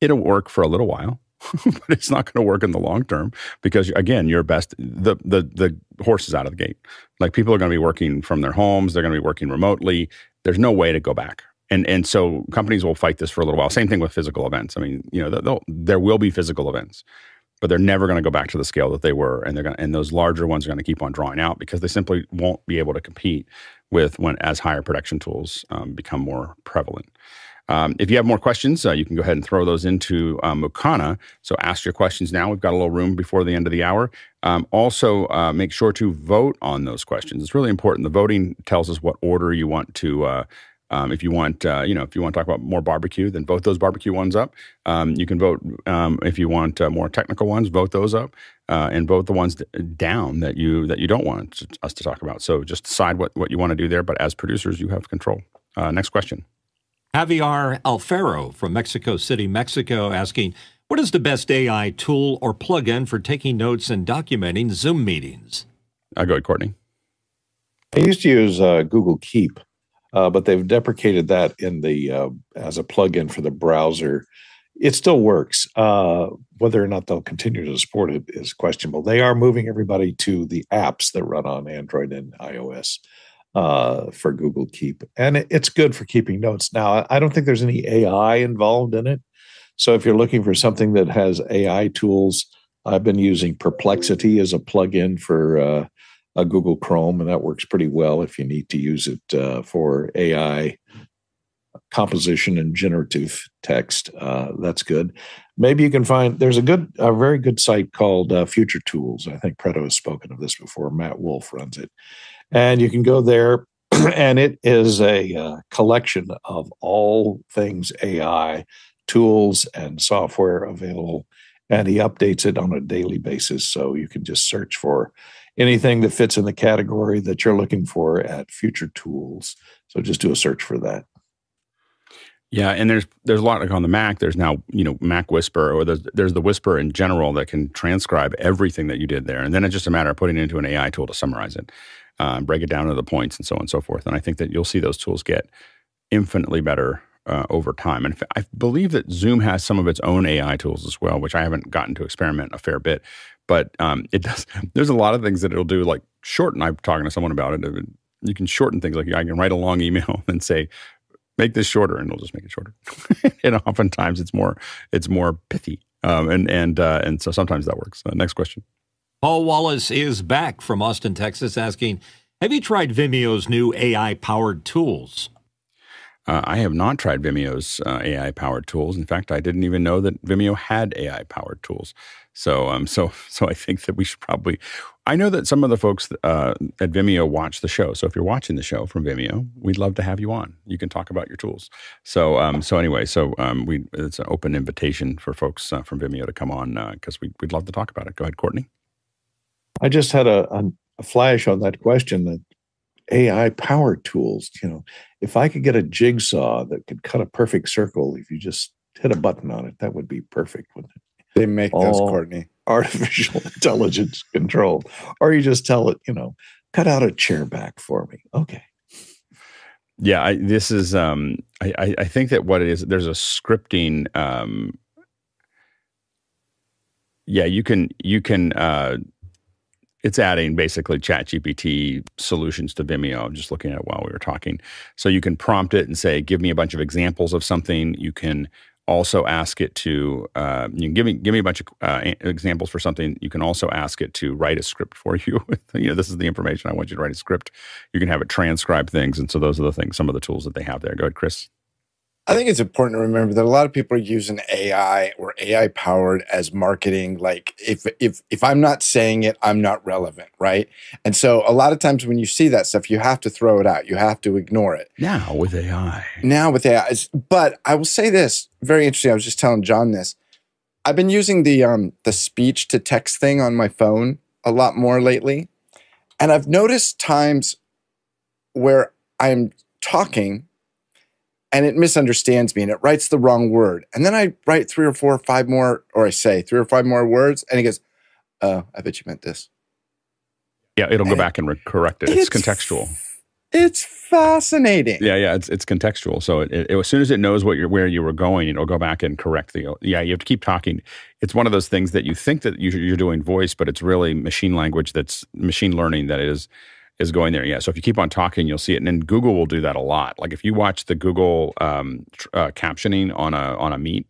it'll work for a little while. but it's not going to work in the long term because again, your best the the the horse is out of the gate. Like people are going to be working from their homes, they're going to be working remotely. There's no way to go back. And and so companies will fight this for a little while. Same thing with physical events. I mean, you know, there will be physical events, but they're never going to go back to the scale that they were, and they're going and those larger ones are going to keep on drawing out because they simply won't be able to compete with when as higher production tools um, become more prevalent. Um, if you have more questions, uh, you can go ahead and throw those into uh, Mukana. So ask your questions now. We've got a little room before the end of the hour. Um, also, uh, make sure to vote on those questions. It's really important. The voting tells us what order you want to. Uh, um, if you want, uh, you know, if you want to talk about more barbecue, then vote those barbecue ones up. Um, you can vote um, if you want uh, more technical ones. Vote those up, and vote the ones down that you that you don't want us to talk about. So just decide what what you want to do there. But as producers, you have control. next question. Javier Alfaro from Mexico City, Mexico, asking, What is the best AI tool or plugin for taking notes and documenting Zoom meetings? I'll go ahead, Courtney. I used to use uh, Google Keep, uh, but they've deprecated that in the uh, as a plugin for the browser. It still works. Uh, whether or not they'll continue to support it is questionable. They are moving everybody to the apps that run on Android and iOS uh, for Google Keep, and it, it's good for keeping notes. Now, I don't think there's any AI involved in it, so if you're looking for something that has AI tools, I've been using Perplexity as a plugin for Google Chrome, and that works pretty well if you need to use it uh, for AI composition and generative text. Uh, that's good. Maybe you can find there's a good, a very good site called uh, Future Tools. I think Preto has spoken of this before. Matt Wolfe runs it, and you can go there and it is a uh, collection of all things AI tools and software available. And he updates it on a daily basis. So you can just search for anything that fits in the category that you're looking for at future tools. So just do a search for that. Yeah, and there's there's a lot like on the Mac. There's now you know MacWhisper, or there's there's the Whisper in general that can transcribe everything that you did there, and then it's just a matter of putting it into an AI tool to summarize it uh, break it down to the points and so on and so forth. And I think that you'll see those tools get infinitely better uh, over time. And I believe that Zoom has some of its own AI tools as well, which I haven't gotten to experiment a fair bit. But um, it does. There's a lot of things that it'll do, like shorten. I'm talking to someone about it. You can shorten things. Like I can write a long email and say, "Make this shorter," and it'll just make it shorter. and oftentimes, it's more it's more pithy. Um, and and uh, and so sometimes that works. Uh, next question. Paul Wallace is back from Austin, Texas, asking Have you tried Vimeo's new AI powered tools? Uh, I have not tried Vimeo's uh, AI powered tools. In fact, I didn't even know that Vimeo had AI powered tools. So, um, so, so I think that we should probably. I know that some of the folks uh, at Vimeo watch the show. So, if you're watching the show from Vimeo, we'd love to have you on. You can talk about your tools. So, um, so anyway, so um, we it's an open invitation for folks uh, from Vimeo to come on because uh, we, we'd love to talk about it. Go ahead, Courtney. I just had a, a, a flash on that question that AI powered tools, you know, if I could get a jigsaw that could cut a perfect circle, if you just hit a button on it, that would be perfect, wouldn't it? They make All those, Courtney. Artificial intelligence control. Or you just tell it, you know, cut out a chair back for me. Okay. Yeah, I, this is. Um, I, I think that what it is, there's a scripting. Um, yeah, you can you can uh, it's adding basically ChatGPT solutions to Vimeo. I'm just looking at it while we were talking. So you can prompt it and say, "Give me a bunch of examples of something." You can also ask it to uh, you can give me give me a bunch of uh, examples for something. You can also ask it to write a script for you. you know, this is the information I want you to write a script. You can have it transcribe things, and so those are the things. Some of the tools that they have there. Go ahead, Chris. I think it's important to remember that a lot of people are using AI or AI powered as marketing. Like if if if I'm not saying it, I'm not relevant, right? And so a lot of times when you see that stuff, you have to throw it out. You have to ignore it. Now with AI. Now with AI, but I will say this very interesting. I was just telling John this. I've been using the um the speech to text thing on my phone a lot more lately, and I've noticed times where I'm talking and it misunderstands me and it writes the wrong word. And then I write three or four or five more, or I say three or five more words, and he goes, Oh, I bet you meant this. Yeah, it'll go back and re- correct it. It's, it's, contextual. It's fascinating. Yeah, yeah, it's it's contextual. So it, it, as soon as it knows what you're where you were going, it'll go back and correct the. Yeah, you have to keep talking. It's one of those things that you think that you're doing voice, but it's really machine language. That's machine learning. That is is going there. Yeah. So if you keep on talking, you'll see it. And then Google will do that a lot. Like if you watch the Google um, uh, captioning on a on a meet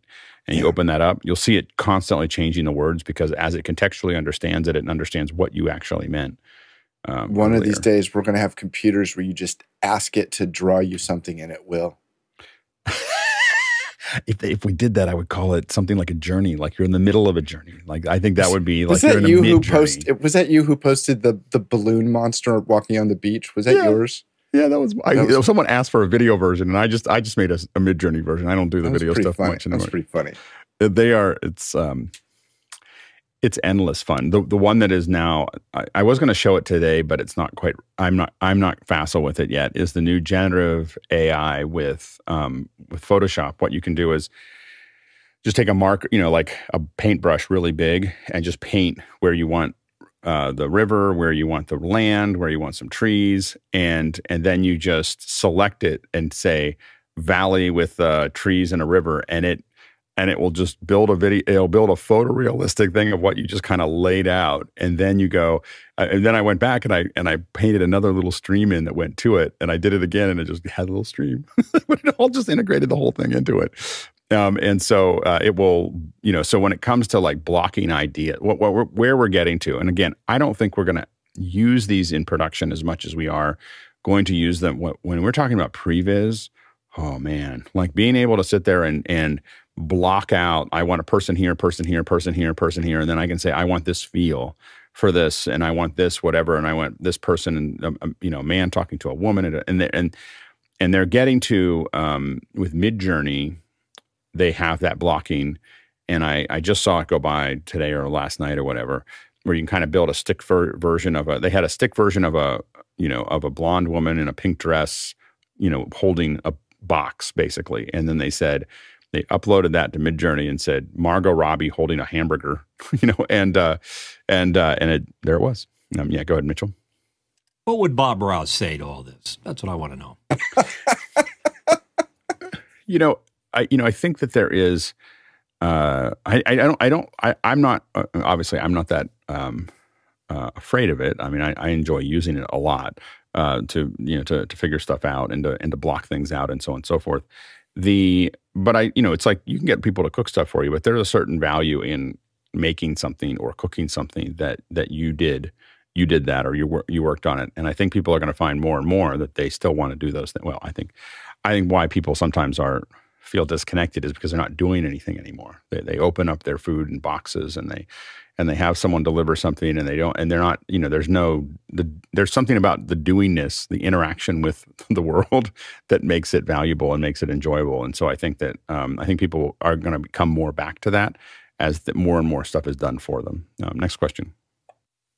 and you open that up, you'll see it constantly changing the words because as it contextually understands it, it understands what you actually meant. Um, One earlier. of these days, we're going to have computers where you just ask it to draw you something and it will if if we did that, I would call it something like a journey. Like you're in the middle of a journey. Like I think that would be like was that you who posted? Was that you who posted the the balloon monster walking on the beach? Was that yeah. yours? Yeah, that was, I, was, Someone asked for a video version, and I just I just made a, a Midjourney version. I don't do the video stuff funny. much anymore. That's pretty funny. They are. It's um, it's endless fun. The the one that is now I, I was going to show it today, but it's not quite. I'm not I'm not facile with it yet. Is the new generative AI with um, with Photoshop? What you can do is just take a mark, you know, like a paintbrush, really big, and just paint where you want uh, the river, where you want the land, where you want some trees, and and then you just select it and say valley with uh, trees and a river, and it and it will just build a video it'll build a photorealistic thing of what you just kind of laid out. And then you go uh, and then i went back and i and i painted another little stream in that went to it and i did it again and it just had a little stream. But it all just integrated the whole thing into it. Um, and so uh, it will you know so when it comes to like blocking idea what, what we're, where we're getting to and again i don't think we're going to use these in production as much as we are going to use them when we're talking about previs oh man like being able to sit there and and block out i want a person here person here person here person here and then i can say i want this feel for this and i want this whatever and i want this person and um, um you know a man talking to a woman and and they're, and, and they're getting to um, with midjourney they have that blocking and I, I just saw it go by today or last night or whatever where you can kind of build a stick ver- version of a they had a stick version of a you know of a blonde woman in a pink dress you know holding a box basically and then they said they uploaded that to Midjourney and said Margot Robbie holding a hamburger, you know, and uh, and uh, and it, there it was. Um, yeah, go ahead, Mitchell. What would Bob Ross say to all this? That's what I want to know. you know, I you know I think that there is. Uh, I, I don't I don't I, I'm not uh, obviously I'm not that um, uh, afraid of it. I mean I, I enjoy using it a lot uh, to you know to to figure stuff out and to and to block things out and so on and so forth the but I you know it's like you can get people to cook stuff for you, but there's a certain value in making something or cooking something that that you did you did that or you you worked on it, and I think people are going to find more and more that they still want to do those things. Well, I think I think why people sometimes are feel disconnected is because they're not doing anything anymore. They they open up their food in boxes and they and they have someone deliver something and they don't and they're not you know there's no the, there's something about the doingness the interaction with the world that makes it valuable and makes it enjoyable and so i think that um, i think people are going to come more back to that as the, more and more stuff is done for them um, next question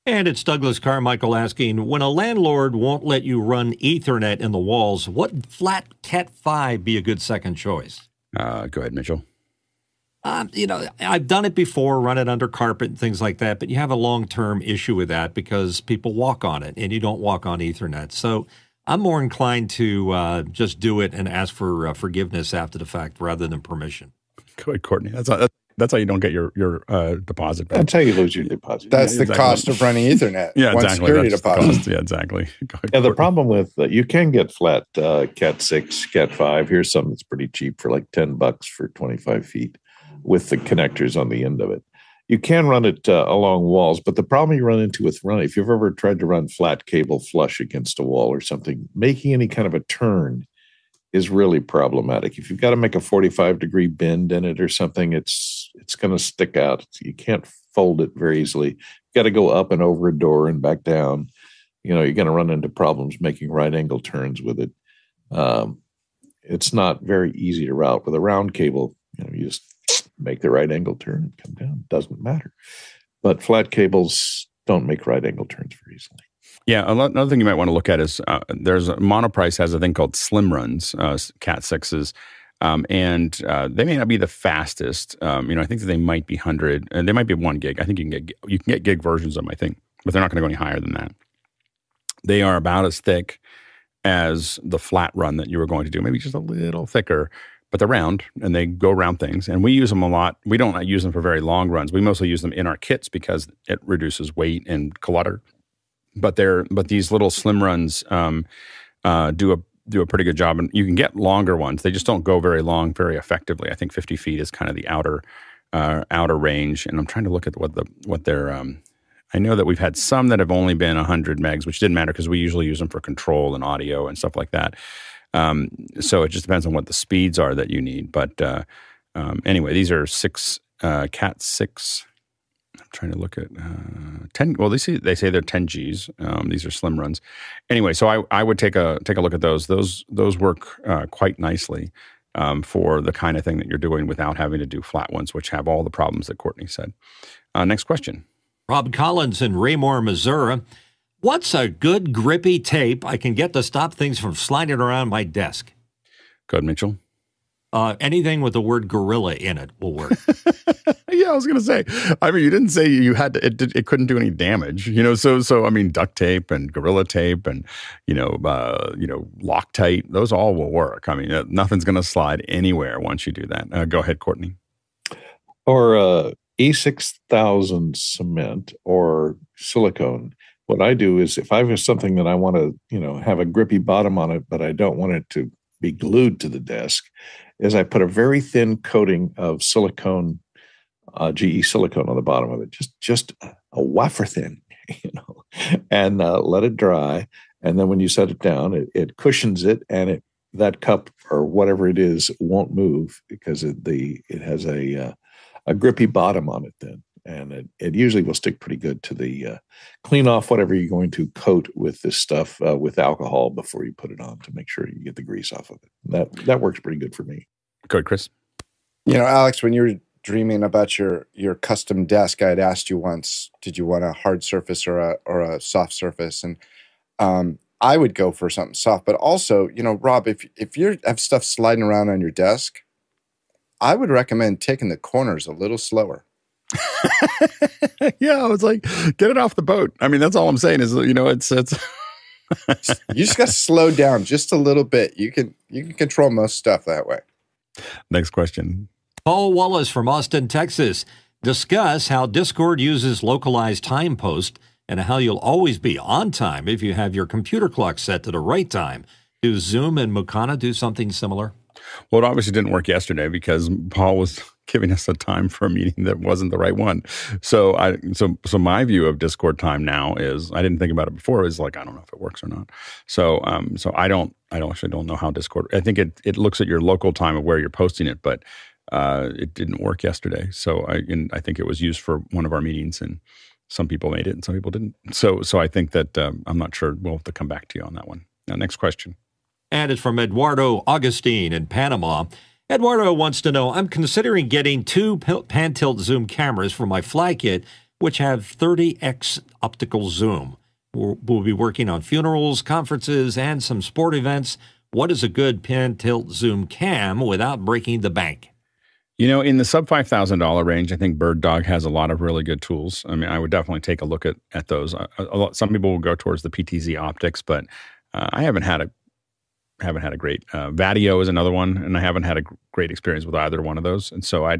and it's Douglas Carmichael asking When a landlord won't let you run Ethernet in the walls, what flat Cat 5 be a good second choice? Uh, go ahead, Mitchell. Um, you know, I've done it before, run it under carpet and things like that, but you have a long term issue with that because people walk on it and you don't walk on Ethernet. So I'm more inclined to uh, just do it and ask for uh, forgiveness after the fact rather than permission. Go ahead, Courtney. That's, that's that's how you don't get your your uh, deposit back. That's how you lose your deposit. That's yeah, the exactly. cost of running Ethernet. yeah, One exactly. Security deposit. Cost. Yeah, exactly. Ahead, yeah, the problem with uh, you can get flat uh, Cat six, Cat five. Here's something that's pretty cheap for like ten bucks for twenty five feet with the connectors on the end of it. You can run it uh, along walls, but the problem you run into with running, if you've ever tried to run flat cable flush against a wall or something, making any kind of a turn is really problematic. If you've got to make a 45 degree bend in it or something, it's it's going to stick out. You can't fold it very easily. You've got to go up and over a door and back down. You know, you're going to run into problems making right angle turns with it. Um, it's not very easy to route with a round cable. You know, you just make the right angle turn and come down. Doesn't matter. But flat cables don't make right angle turns very easily. Yeah, another thing you might want to look at is uh, there's a, Monoprice has a thing called SlimRuns, uh, Cat sixes, um, and uh, they may not be the fastest. Um, you know, I think that they might be hundred, and they might be one gig. I think you can get you can get gig versions of them. I think, but they're not going to go any higher than that. They are about as thick as the flat run that you were going to do, maybe just a little thicker. But they're round and they go around things, and we use them a lot. We don't use them for very long runs. We mostly use them in our kits because it reduces weight and clutter but they're but these little slim runs um, uh, do a do a pretty good job, and you can get longer ones. They just don't go very long, very effectively. I think 50 feet is kind of the outer uh, outer range, and I'm trying to look at what the what their um, I know that we've had some that have only been 100 megs, which didn't matter because we usually use them for control and audio and stuff like that. Um, so it just depends on what the speeds are that you need. But uh, um, anyway, these are six uh, Cat six I'm trying to look at uh, ten. Well, they say they say they're ten Gs. Um, these are slim runs. Anyway, so I, I would take a take a look at those. Those those work uh, quite nicely um, for the kind of thing that you're doing without having to do flat ones, which have all the problems that Courtney said. Uh, next question. Rob Collins in Raymore, Missouri. What's a good grippy tape I can get to stop things from sliding around my desk? Go ahead, Mitchell. Uh, anything with the word gorilla in it will work. yeah, I was gonna say. I mean, you didn't say you had to. It, it couldn't do any damage, you know. So, so I mean, duct tape and gorilla tape and you know, uh, you know, Loctite. Those all will work. I mean, uh, nothing's gonna slide anywhere once you do that. Uh, go ahead, Courtney. Or uh, E six thousand cement or silicone. What I do is, if I have something that I want to, you know, have a grippy bottom on it, but I don't want it to be glued to the desk, is I put a very thin coating of silicone, uh, GE silicone on the bottom of it, just just a wafer thin, you know, and uh, let it dry. And then when you set it down, it, it cushions it, and it that cup or whatever it is won't move because it the it has a uh, a grippy bottom on it then and it, it usually will stick pretty good to the uh, clean off whatever you're going to coat with this stuff uh, with alcohol before you put it on to make sure you get the grease off of it. That that works pretty good for me. Good, Chris. You know, Alex, when you were dreaming about your your custom desk, I had asked you once, did you want a hard surface or a or a soft surface? And um, I would go for something soft, but also, you know, Rob, if if you have stuff sliding around on your desk, I would recommend taking the corners a little slower yeah, I was like, get it off the boat. I mean, that's all I'm saying is, you know, it's it's. you just got to slow down just a little bit. You can you can control most stuff that way. Next question. Paul Wallace from Austin, Texas. Discuss how Discord uses localized time post and how you'll always be on time if you have your computer clock set to the right time. Do Zoom and Mukana do something similar? Well, it obviously didn't work yesterday because Paul was giving us a time for a meeting that wasn't the right one. So I so so my view of Discord time now is I didn't think about it before. Is like I don't know if it works or not. So um so I don't I don't actually don't know how Discord. I think it it looks at your local time of where you're posting it, but uh, it didn't work yesterday. So I and I think it was used for one of our meetings and. Some people made it and some people didn't. So, so I think that um, I'm not sure. We'll have to come back to you on that one. Now, next question. And it's from Eduardo Augustine in Panama. Eduardo wants to know I'm considering getting two pan tilt zoom cameras for my fly kit, which have 30x optical zoom. We'll be working on funerals, conferences, and some sport events. What is a good pan tilt zoom cam without breaking the bank? You know, in the sub five thousand dollar range, I think BirdDog has a lot of really good tools. I mean, I would definitely take a look at at those. A, a lot, some people will go towards the PTZOptics, but uh, I haven't had a haven't had a great uh, Vadio is another one, and I haven't had a great experience with either one of those. And so I,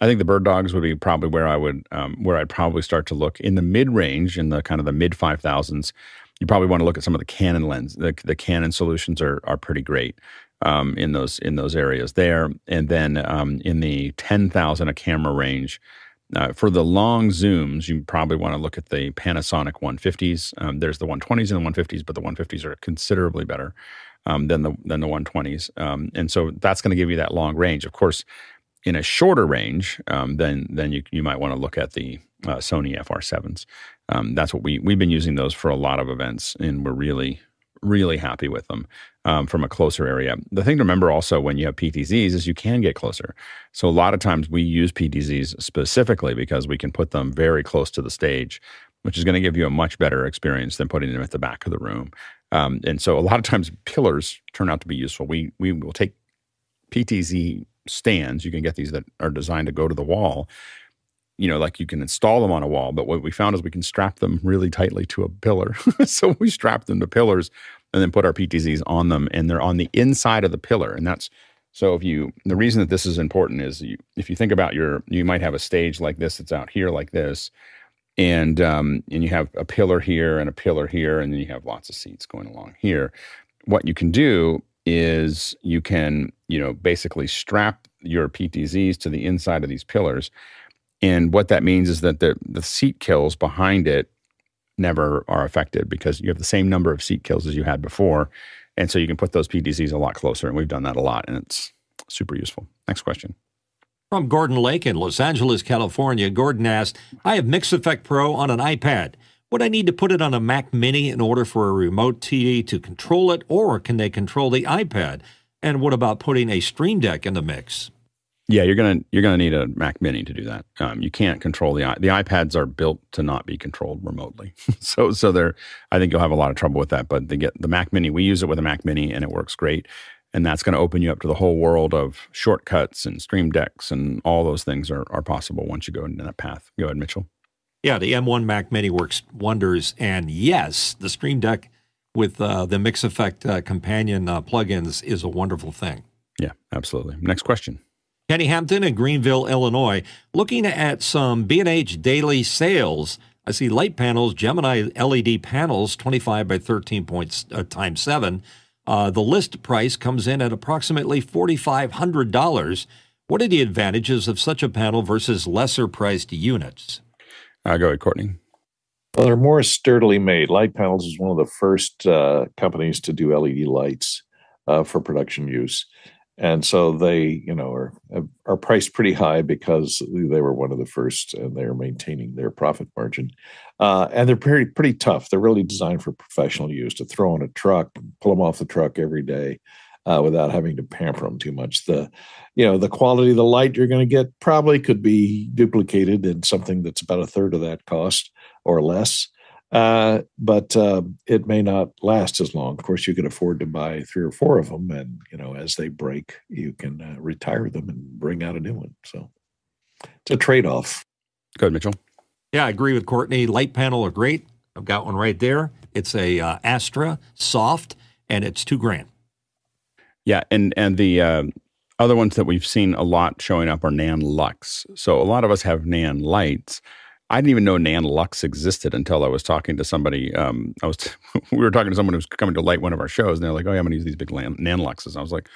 I think the BirdDogs would be probably where I would um, where I'd probably start to look in the mid range, in the kind of the mid five thousands. You probably want to look at some of the Canon lens. The, the Canon solutions are are pretty great um, in those in those areas there. And then um, in the ten thousand a camera range. Uh, for the long zooms, you probably want to look at the Panasonic 150s. Um, there's the 120s and the 150s, but the 150s are considerably better. Um, than the than the 120s, um, and so that's going to give you that long range. Of course, in a shorter range, um, then then you you might want to look at the uh, Sony FR7s. Um, that's what we we've been using those for a lot of events, and we're really really happy with them um, from a closer area. The thing to remember also when you have PTZs is you can get closer. So a lot of times we use PTZs specifically because we can put them very close to the stage, which is going to give you a much better experience than putting them at the back of the room. Um, and so a lot of times pillars turn out to be useful. We we will take PTZ stands. You can get these that are designed to go to the wall. You know, like you can install them on a wall, but what we found is we can strap them really tightly to a pillar. so we strap them to pillars and then put our PTZs on them, and they're on the inside of the pillar. And that's so if you the reason that this is important is you, if you think about your you might have a stage like this that's out here like this, and um, and you have a pillar here and a pillar here, and then you have lots of seats going along here. What you can do is you can you know basically strap your PTZs to the inside of these pillars, and what that means is that the the seat kills behind it never are affected because you have the same number of seat kills as you had before, and so you can put those PTZs a lot closer, and we've done that a lot, and it's super useful. Next question. From Gordon Lake in Los Angeles, California, Gordon asked, I have Mix Effect Pro on an iPad. Would I need to put it on a Mac Mini in order for a remote TV to control it, or can they control the iPad? And what about putting a Stream Deck in the mix? Yeah, you're gonna you're gonna need a Mac Mini to do that. Um, you can't control the the iPads are built to not be controlled remotely. so so they're I think you'll have a lot of trouble with that. But they get the Mac Mini. We use it with a Mac Mini and it works great and that's going to open you up to the whole world of shortcuts and stream decks and all those things are, are possible once you go into that path. Go ahead mitchell. Yeah the m1 mac mini works wonders. And yes the stream deck with uh, the mix effect uh, companion uh, plugins is a wonderful thing. Yeah absolutely. Next question. Kenny hampton in greenville illinois looking at some b&h daily sales. I see Litepanels gemini led panels 25 by 13 points uh, times 7 uh, the list price comes in at approximately $4,500. What are the advantages of such a panel versus lesser priced units? Uh, go ahead, Courtney. Well, they're more sturdily made. Litepanels is one of the first uh, companies to do LED lights uh, for production use and so they you know are are priced pretty high because they were one of the first and they're maintaining their profit margin uh, and they're pretty pretty tough they're really designed for professional use to throw on a truck pull them off the truck every day uh, without having to pamper them too much the you know the quality of the light you're going to get probably could be duplicated in something that's about a third of that cost or less uh, but uh, it may not last as long. Of course, you can afford to buy three or four of them, and you know as they break, you can uh, retire them and bring out a new one. So it's a trade-off. Go ahead, Mitchell. Yeah, I agree with Courtney. Light panel are great. I've got one right there. It's a uh, Astra soft, and it's two grand. Yeah, and and the uh, other ones that we've seen a lot showing up are Nanlux. So a lot of us have Nanlites I didn't even know Nanlux existed until I was talking to somebody. Um, I was we were talking to someone who was coming to light one of our shows, and they're like, "Oh, yeah, I'm going to use these big Nan, Luxes." I was like,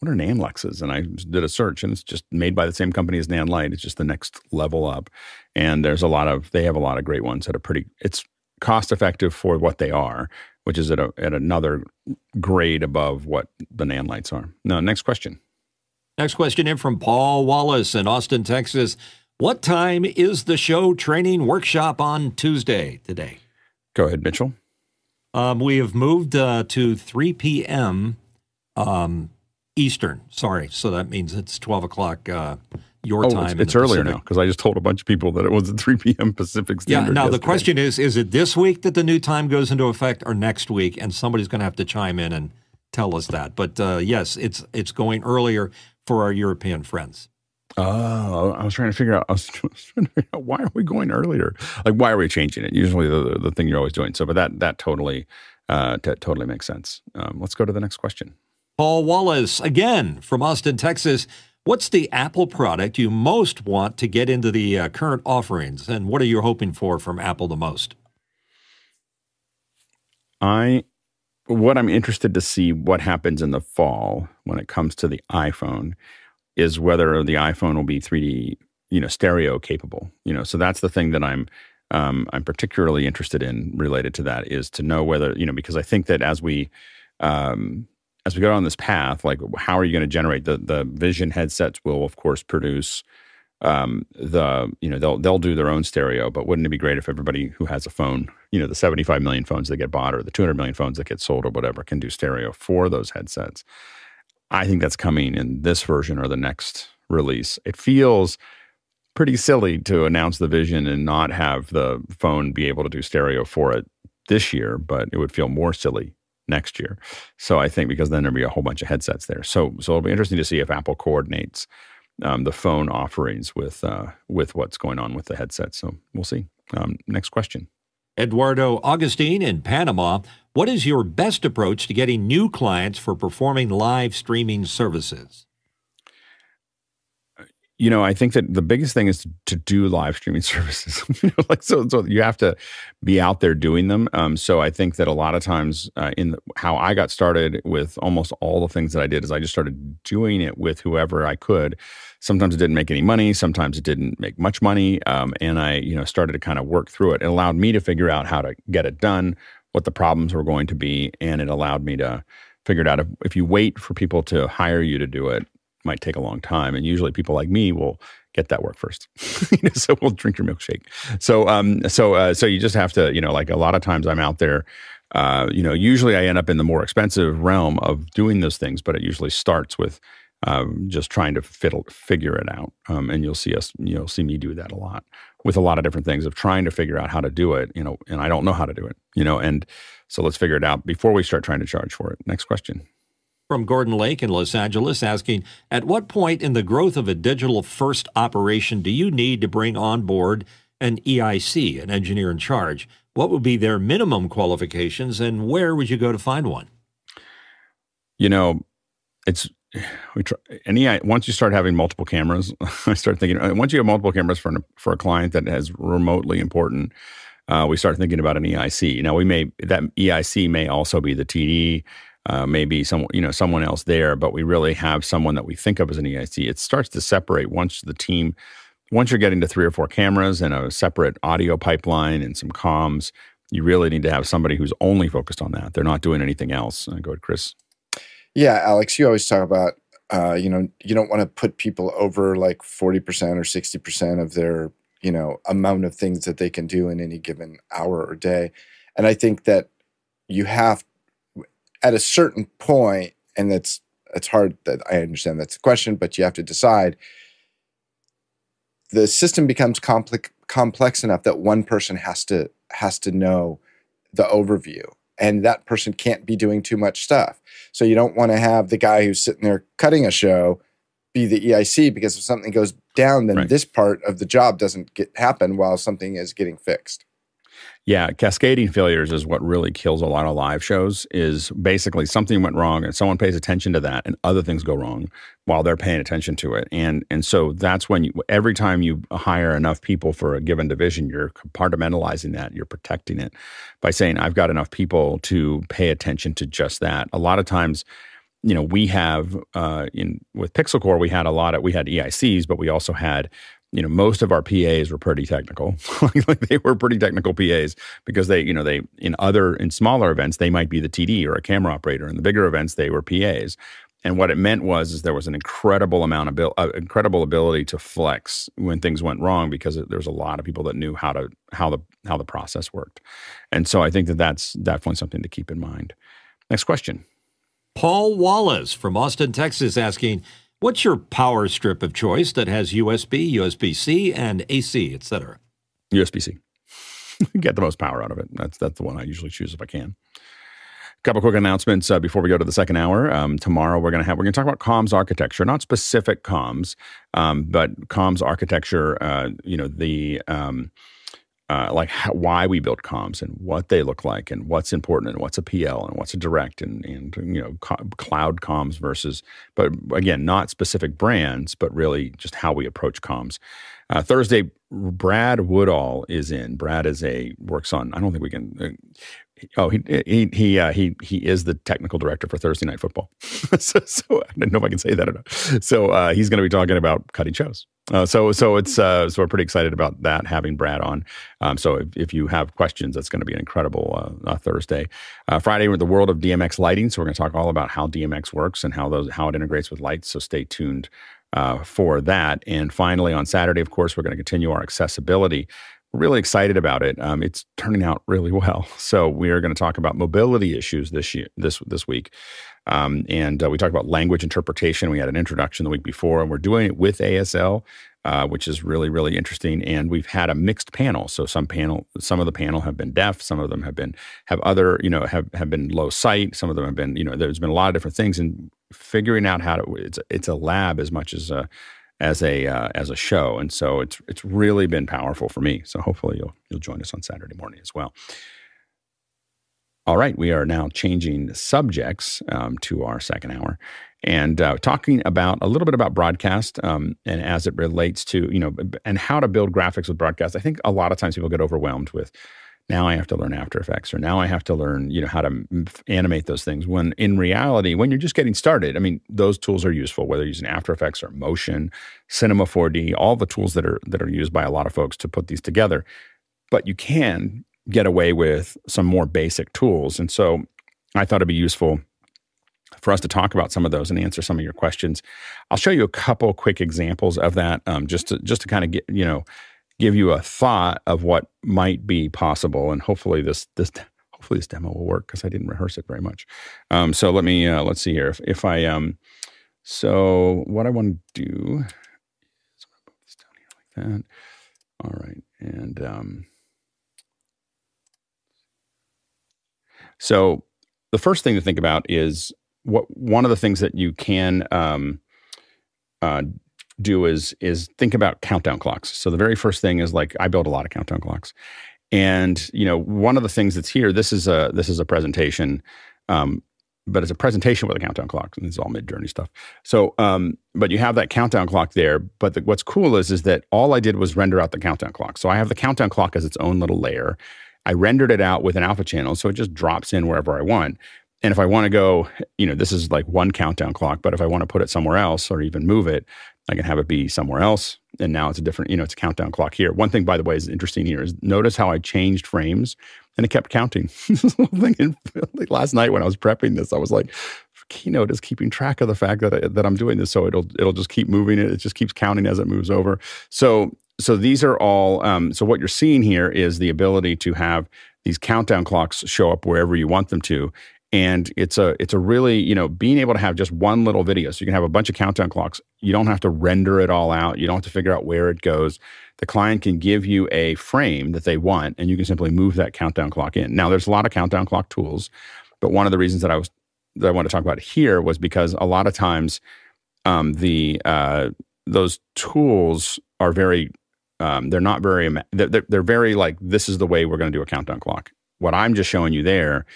"What are Nanluxes?" And I did a search, and it's just made by the same company as Nanlite. It's just the next level up, and there's a lot of they have a lot of great ones that are pretty. It's cost effective for what they are, which is at a, at another grade above what the Nanlites are. Now, next question. Next question in from Paul Wallace in Austin, Texas. What time is the show training workshop on Tuesday today? Go ahead, Mitchell. Um, we have moved uh, to 3 p.m. Um, Eastern. Sorry. So that means it's 12 o'clock uh, your oh, time. It's, it's earlier now because I just told a bunch of people that it was at 3 p.m. Pacific Standard. Yeah. Now, yesterday. the question is is it this week that the new time goes into effect or next week? And somebody's going to have to chime in and tell us that. But uh, yes, it's, it's going earlier for our European friends. Oh, I was trying to figure out. I was trying to figure out why are we going earlier? Like, why are we changing it? Usually, the the thing you're always doing. So, but that that totally uh, t- totally makes sense. Um, let's go to the next question. Paul Wallace again from Austin, Texas. What's the Apple product you most want to get into the uh, current offerings, and what are you hoping for from Apple the most? I what I'm interested to see what happens in the fall when it comes to the iPhone is whether the iPhone will be 3D, you know, stereo capable. You know, so that's the thing that I'm um, I'm particularly interested in related to that is to know whether you know because I think that as we um, as we go on this path, like how are you going to generate the the Vision headsets? Will of course produce um, the you know they'll they'll do their own stereo, but wouldn't it be great if everybody who has a phone, you know, the 75 million phones that get bought or the 200 million phones that get sold or whatever, can do stereo for those headsets? I think that's coming in this version or the next release. It feels pretty silly to announce the Vision and not have the phone be able to do stereo for it this year, but it would feel more silly next year. So I think because then there'll be a whole bunch of headsets there. So so it'll be interesting to see if Apple coordinates um, the phone offerings with uh, with what's going on with the headset. So we'll see. Um, next question. Eduardo Augustine in Panama. What is your best approach to getting new clients for performing live streaming services? You know, I think that the biggest thing is to, to do live streaming services. you know, like so, so you have to be out there doing them. Um, so I think that a lot of times, uh, in the, how I got started with almost all the things that I did, is I just started doing it with whoever I could. Sometimes it didn't make any money. Sometimes it didn't make much money, um, and I, you know, started to kind of work through it. It allowed me to figure out how to get it done, what the problems were going to be, and it allowed me to figure it out. If, if you wait for people to hire you to do it, might take a long time. And usually people like me will get that work first. so we'll drink your milkshake. So um so uh, so you just have to, you know, like a lot of times I'm out there uh, you know, usually I end up in the more expensive realm of doing those things, but it usually starts with um, just trying to fiddle, figure it out. Um, and you'll see us, you'll see me do that a lot with a lot of different things of trying to figure out how to do it, you know, and I don't know how to do it, you know, and so let's figure it out before we start trying to charge for it. Next question from Gordon Lake in Los Angeles asking At what point in the growth of a digital first operation do you need to bring on board an EIC, an engineer in charge? What would be their minimum qualifications and where would you go to find one? You know, it's we try any once you start having multiple cameras, I start thinking uh, once you have multiple cameras for an, for a client that has remotely important, uh, we start thinking about an EIC. Now we may that EIC may also be the TD uh, maybe some you know someone else there, but we really have someone that we think of as an EIC. It starts to separate once the team, once you're getting to three or four cameras and a separate audio pipeline and some comms. You really need to have somebody who's only focused on that. They're not doing anything else. Uh, go ahead, Chris. Yeah, Alex, you always talk about uh, you know you don't want to put people over like forty percent or sixty percent of their you know amount of things that they can do in any given hour or day, and I think that you have at a certain point, and that's it's hard that I understand that's the question, but you have to decide. The system becomes complex complex enough that one person has to has to know the overview and that person can't be doing too much stuff. So you don't want to have the guy who's sitting there cutting a show be the EIC because if something goes down, then right. this part of the job doesn't get happen while something is getting fixed. Yeah, cascading failures is what really kills a lot of live shows. Is basically something went wrong and someone pays attention to that, and other things go wrong while they're paying attention to it. And and so that's when you every time you hire enough people for a given division, you're compartmentalizing that, you're protecting it by saying I've got enough people to pay attention to just that. A lot of times you know, we have uh, in with Pixel Corps, we had a lot of we had EICs, but we also had you know, most of our PAs were pretty technical. like they were pretty technical PAs because they, you know, they in other in smaller events they might be the TD or a camera operator. In the bigger events they were PAs. And what it meant was is there was an incredible amount of bil- uh, incredible ability to flex when things went wrong because it, there's a lot of people that knew how to how the how the process worked. And so I think that that's definitely something to keep in mind. Next question. Paul Wallace from Austin, Texas asking What's your power strip of choice that has USB, USB C, and AC, etc.? USB C. Get the most power out of it. That's that's the one I usually choose if I can. A couple quick announcements uh, before we go to the second hour. Um, tomorrow we're going to have we're going to talk about comms architecture, not specific comms, um, but comms architecture. Uh, you know the um, uh, like how, why we build comms and what they look like and what's important and what's a PL and what's a direct and, and you know co- cloud comms versus but again not specific brands but really just how we approach comms. Uh, Thursday, Brad Woodall is in. Brad is a works on. I don't think we can. Uh, oh, he he he uh, he he is the technical director for Thursday Night Football. so, so, I don't know if I can say that or not. So uh, he's going to be talking about cutting shows Uh, so so it's uh, so we're pretty excited about that having Brad on. Um, so if, if you have questions, that's going to be an incredible uh, Thursday. Uh, Friday we're the world of DMX lighting. So we're going to talk all about how DMX works and how those how it integrates with lights. So stay tuned uh, for that. And finally on Saturday, of course, we're going to continue our accessibility. Really excited about it. Um, it's turning out really well. So we are going to talk about mobility issues this year this this week. Um, and uh, we talked about language interpretation. We had an introduction the week before, and we're doing it with ASL, uh, which is really, really interesting. And we've had a mixed panel. So some panel, some of the panel have been deaf, some of them have been have other, you know, have have been low sight. Some of them have been, you know, there's been a lot of different things. And figuring out how to it's it's a lab as much as a as a uh, as a show. And so it's it's really been powerful for me. So hopefully you'll you'll join us on Saturday morning as well. All right, we are now changing subjects um, to our second hour and uh, talking about a little bit about broadcast um, and as it relates to, you know, and how to build graphics with broadcast. I think a lot of times people get overwhelmed with now I have to learn After Effects or now I have to learn, you know, how to animate those things. When in reality, when you're just getting started, I mean, those tools are useful, whether using After Effects or Motion, Cinema 4D, all the tools that are that are used by a lot of folks to put these together. But you can get away with some more basic tools. And so I thought it'd be useful for us to talk about some of those and answer some of your questions. I'll show you a couple quick examples of that, um, just to just to kind of get you know give you a thought of what might be possible, and hopefully this this hopefully this demo will work because I didn't rehearse it very much. Um, so let me uh, let's see here if if I um so what I want to do is put this down here like that. All right, and um, So the first thing to think about is what one of the things that you can um, uh, do is is think about countdown clocks. So the very first thing is like I build a lot of countdown clocks, and you know one of the things that's here. This is a this is a presentation. Um, but it's a presentation with a countdown clock. And it's all Midjourney stuff. So, um, but you have that countdown clock there. But the, what's cool is, is that all I did was render out the countdown clock. So I have the countdown clock as its own little layer. I rendered it out with an alpha channel, so it just drops in wherever I want. And if I want to go, you know, this is like one countdown clock, but if I want to put it somewhere else or even move it, I can have it be somewhere else. And now it's a different, you know, it's a countdown clock here. One thing, by the way, is interesting here is notice how I changed frames and it kept counting. thing like last night when I was prepping this, I was like, Keynote is keeping track of the fact that I, that I'm doing this, so it'll it'll just keep moving it. It just keeps counting as it moves over. So so these are all um, so what you're seeing here is the ability to have these countdown clocks show up wherever you want them to and it's a it's a really you know being able to have just one little video so you can have a bunch of countdown clocks you don't have to render it all out you don't have to figure out where it goes. The client can give you a frame that they want and you can simply move that countdown clock in. Now there's a lot of countdown clock tools but one of the reasons that i was that i want to talk about here was because a lot of times um, the uh, those tools are very um, they're not very they're, they're very like this is the way we're going to do a countdown clock. What i'm just showing you there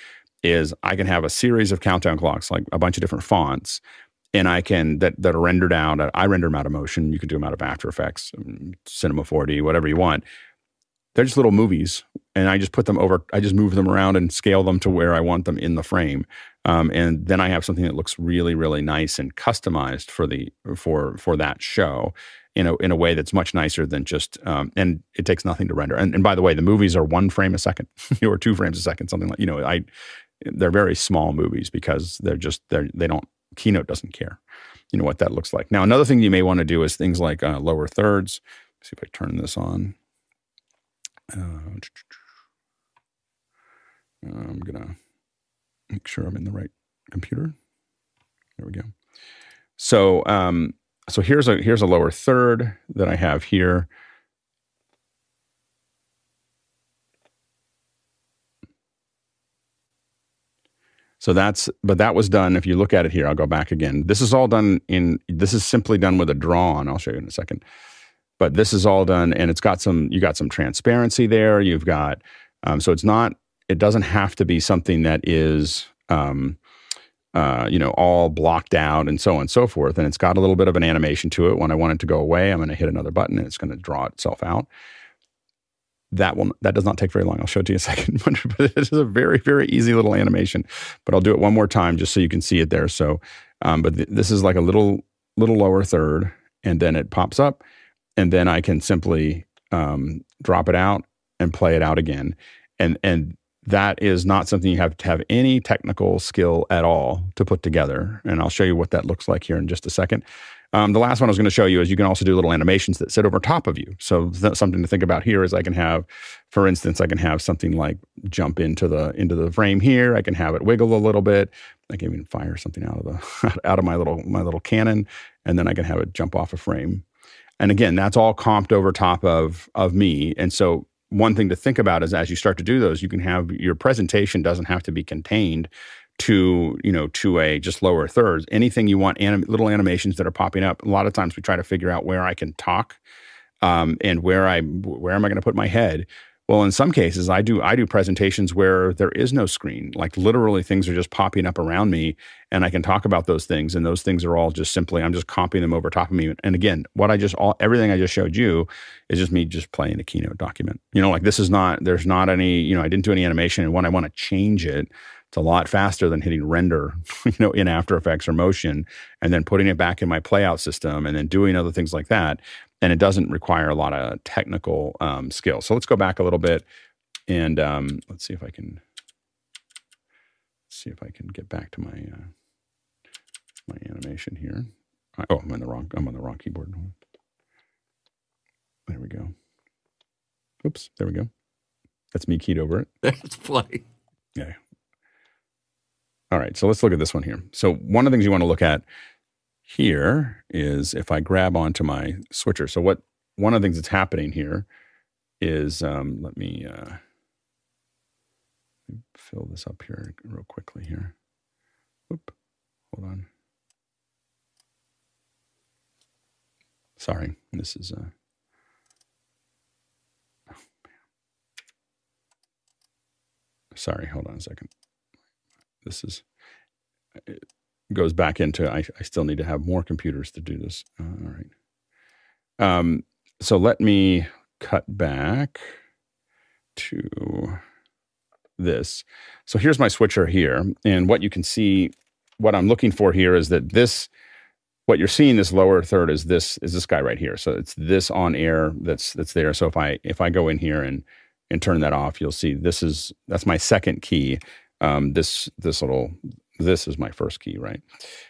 is i can have a series of countdown clocks like a bunch of different fonts and i can that that are rendered out i render them out of motion you can do them out of after effects um, cinema 4d whatever you want they're just little movies and i just put them over i just move them around and scale them to where i want them in the frame um, and then i have something that looks really really nice and customized for the for for that show in a in a way that's much nicer than just um, and it takes nothing to render. And, and by the way, the movies are one frame a second or two frames a second, something like you know. I they're very small movies because they're just they're they don't Keynote doesn't care, you know what that looks like. Now another thing you may want to do is things like uh, lower thirds. Let's see if I turn this on. Uh, I'm gonna make sure I'm in the right computer. There we go. So um, so here's a here's a lower third that I have here. So that's, but that was done. If you look at it here, I'll go back again. This is all done in, this is simply done with a draw on. I'll show you in a second. But this is all done and it's got some, you got some transparency there. You've got, um, so it's not, it doesn't have to be something that is, um, uh, you know, all blocked out and so on and so forth. And it's got a little bit of an animation to it. When I want it to go away, I'm going to hit another button and it's going to draw itself out. That will that does not take very long. I'll show it to you in a second. but it is a very very easy little animation. But I'll do it one more time just so you can see it there. So, um, but th- this is like a little little lower third, and then it pops up, and then I can simply um, drop it out and play it out again. And and that is not something you have to have any technical skill at all to put together. And I'll show you what that looks like here in just a second. Um, the last one I was going to show you is you can also do little animations that sit over top of you. So something to think about here is I can have, for instance, I can have something like jump into the into the frame here. I can have it wiggle a little bit. I can even fire something out of the out of my little my little cannon, and then I can have it jump off a frame. And again, that's all comped over top of of me. And so one thing to think about is as you start to do those, you can have your presentation doesn't have to be contained to you know to a just lower thirds. Anything you want, anim- little animations that are popping up. A lot of times we try to figure out where I can talk um, and where I where am I going to put my head. Well, in some cases, I do I do presentations where there is no screen. Like literally, things are just popping up around me, and I can talk about those things. And those things are all just simply I'm just copying them over top of me. And again, what I just all everything I just showed you is just me just playing a keynote document. You know, like this is not there's not any you know I didn't do any animation, and when I want to change it, it's a lot faster than hitting render, you know, in After Effects or Motion, and then putting it back in my playout system, and then doing other things like that and it doesn't require a lot of technical um, skill. So let's go back a little bit and um, let's see if I can see if I can get back to my uh, my animation here. oh, I'm on the wrong I'm on the wrong keyboard. There we go. Oops, there we go. That's me keyed over it. That's funny. Yeah. All right, so let's look at this one here. So one of the things you want to look at here is if I grab onto my switcher. So what one of the things that's happening here is um, let me uh, fill this up here real quickly here. Oop, hold on. Sorry, this is uh, oh, sorry. Hold on a second. This is. It, goes back into I, I still need to have more computers to do this. Uh, all right. Um, so let me cut back to this. So here's my switcher here. And what you can see, what I'm looking for here is that this, what you're seeing this lower third is this, is this guy right here. So it's this on air that's, that's there. So if I, if I go in here and, and turn that off, you'll see this is, that's my second key. Um, this, this little, this is my first key, right?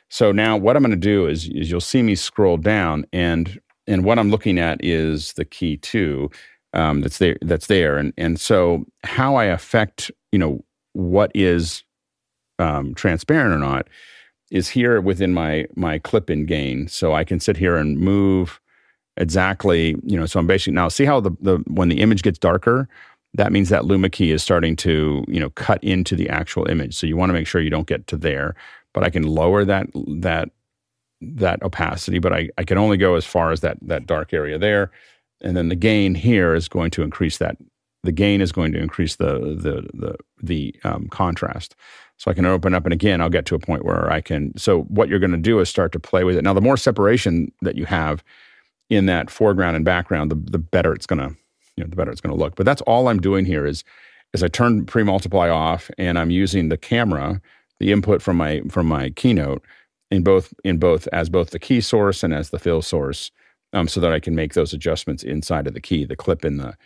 So now what I'm going to do is, is you'll see me scroll down and and what I'm looking at is the key two um, that's there that's there and and so how I affect you know what is um, transparent or not is here within my my clip in gain so I can sit here and move exactly you know so I'm basically now see how the the when the image gets darker that means that Luma key is starting to you know cut into the actual image. So you want to make sure you don't get to there. But I can lower that that that opacity, but I, I can only go as far as that that dark area there. And then the gain here is going to increase that. The gain is going to increase the the the the um, contrast. So I can open up, and again, I'll get to a point where I can. So what you're going to do is start to play with it. Now, the more separation that you have in that foreground and background, the the better it's going to you know, the better it's going to look. But that's all I'm doing here is is I turn pre-multiply off and I'm using the camera, the input from my from my keynote in both in both as both the key source and as the fill source, um, so that I can make those adjustments inside of the key, the clip and the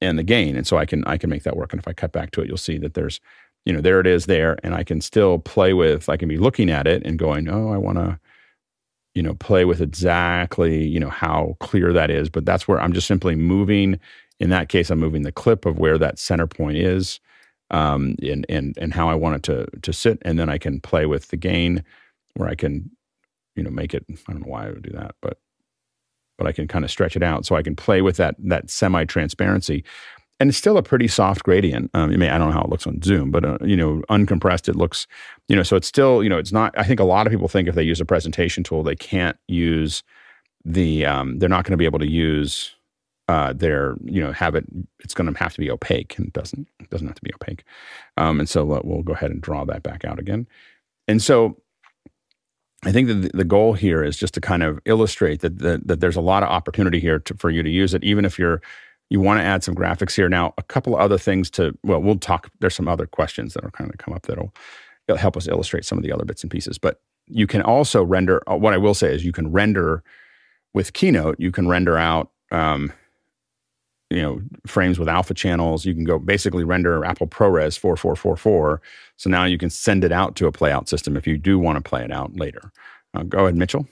and the gain. And so I can I can make that work. And if I cut back to it, you'll see that there's, you know, there it is there, and I can still play with. I can be looking at it and going, oh, I want to you know play with exactly you know how clear that is but that's where i'm just simply moving in that case, I'm moving the clip of where that center point is, um, and and and how I want it to to sit, and then I can play with the gain, where I can, you know, make it. I don't know why I would do that, but but I can kind of stretch it out, so I can play with that that semi transparency, and it's still a pretty soft gradient. Um, I mean, I don't know how it looks on Zoom, but uh, you know, uncompressed, it looks, you know, so it's still, you know, it's not. I think a lot of people think if they use a presentation tool, they can't use the, um, they're not going to be able to use uh, they're you know have it it's going to have to be opaque and it doesn't it doesn't have to be opaque. Um, and so we'll go ahead and draw that back out again. And so I think that the goal here is just to kind of illustrate that that, that there's a lot of opportunity here to, for you to use it even if you're you want to add some graphics here. Now a couple of other things to well we'll talk there's some other questions that are kind of come up that'll help us illustrate some of the other bits and pieces. But you can also render uh, what I will say is you can render with Keynote you can render out um, you know frames with alpha channels. You can go basically render Apple ProRes 4444. So now you can send it out to a playout system if you do want to play it out later. Uh, go ahead, Mitchell.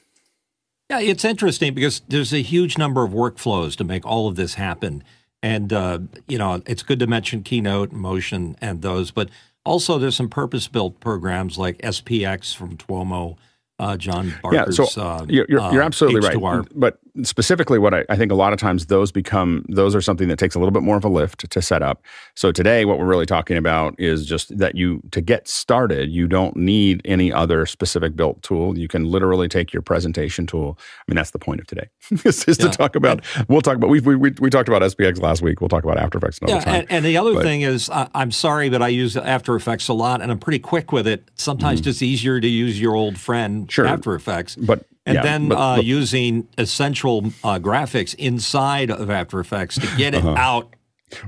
Yeah, it's interesting because there's a huge number of workflows to make all of this happen. And, uh, you know, it's good to mention Keynote, Motion, and those, but also there's some purpose built programs like SPX from Tuomo uh, John Barker's. Yeah, so uh, you're, you're, you're absolutely right. But specifically, what I, I, think a lot of times those become those are something that takes a little bit more of a lift to set up. So today, what we're really talking about is just that you to get started, you don't need any other specific built tool. You can literally take your presentation tool. I mean, that's the point of today is, is yeah. to talk about. And, we'll talk about we, we we talked about SPX last week. We'll talk about After Effects another yeah, time. And, and the other but, thing is, uh, I'm sorry, but I use After Effects a lot, and I'm pretty quick with it. Sometimes mm-hmm. just easier to use your old friend sure. After Effects. But and yeah, then but, uh, but, using essential uh, graphics inside of After Effects to get it uh-huh. out.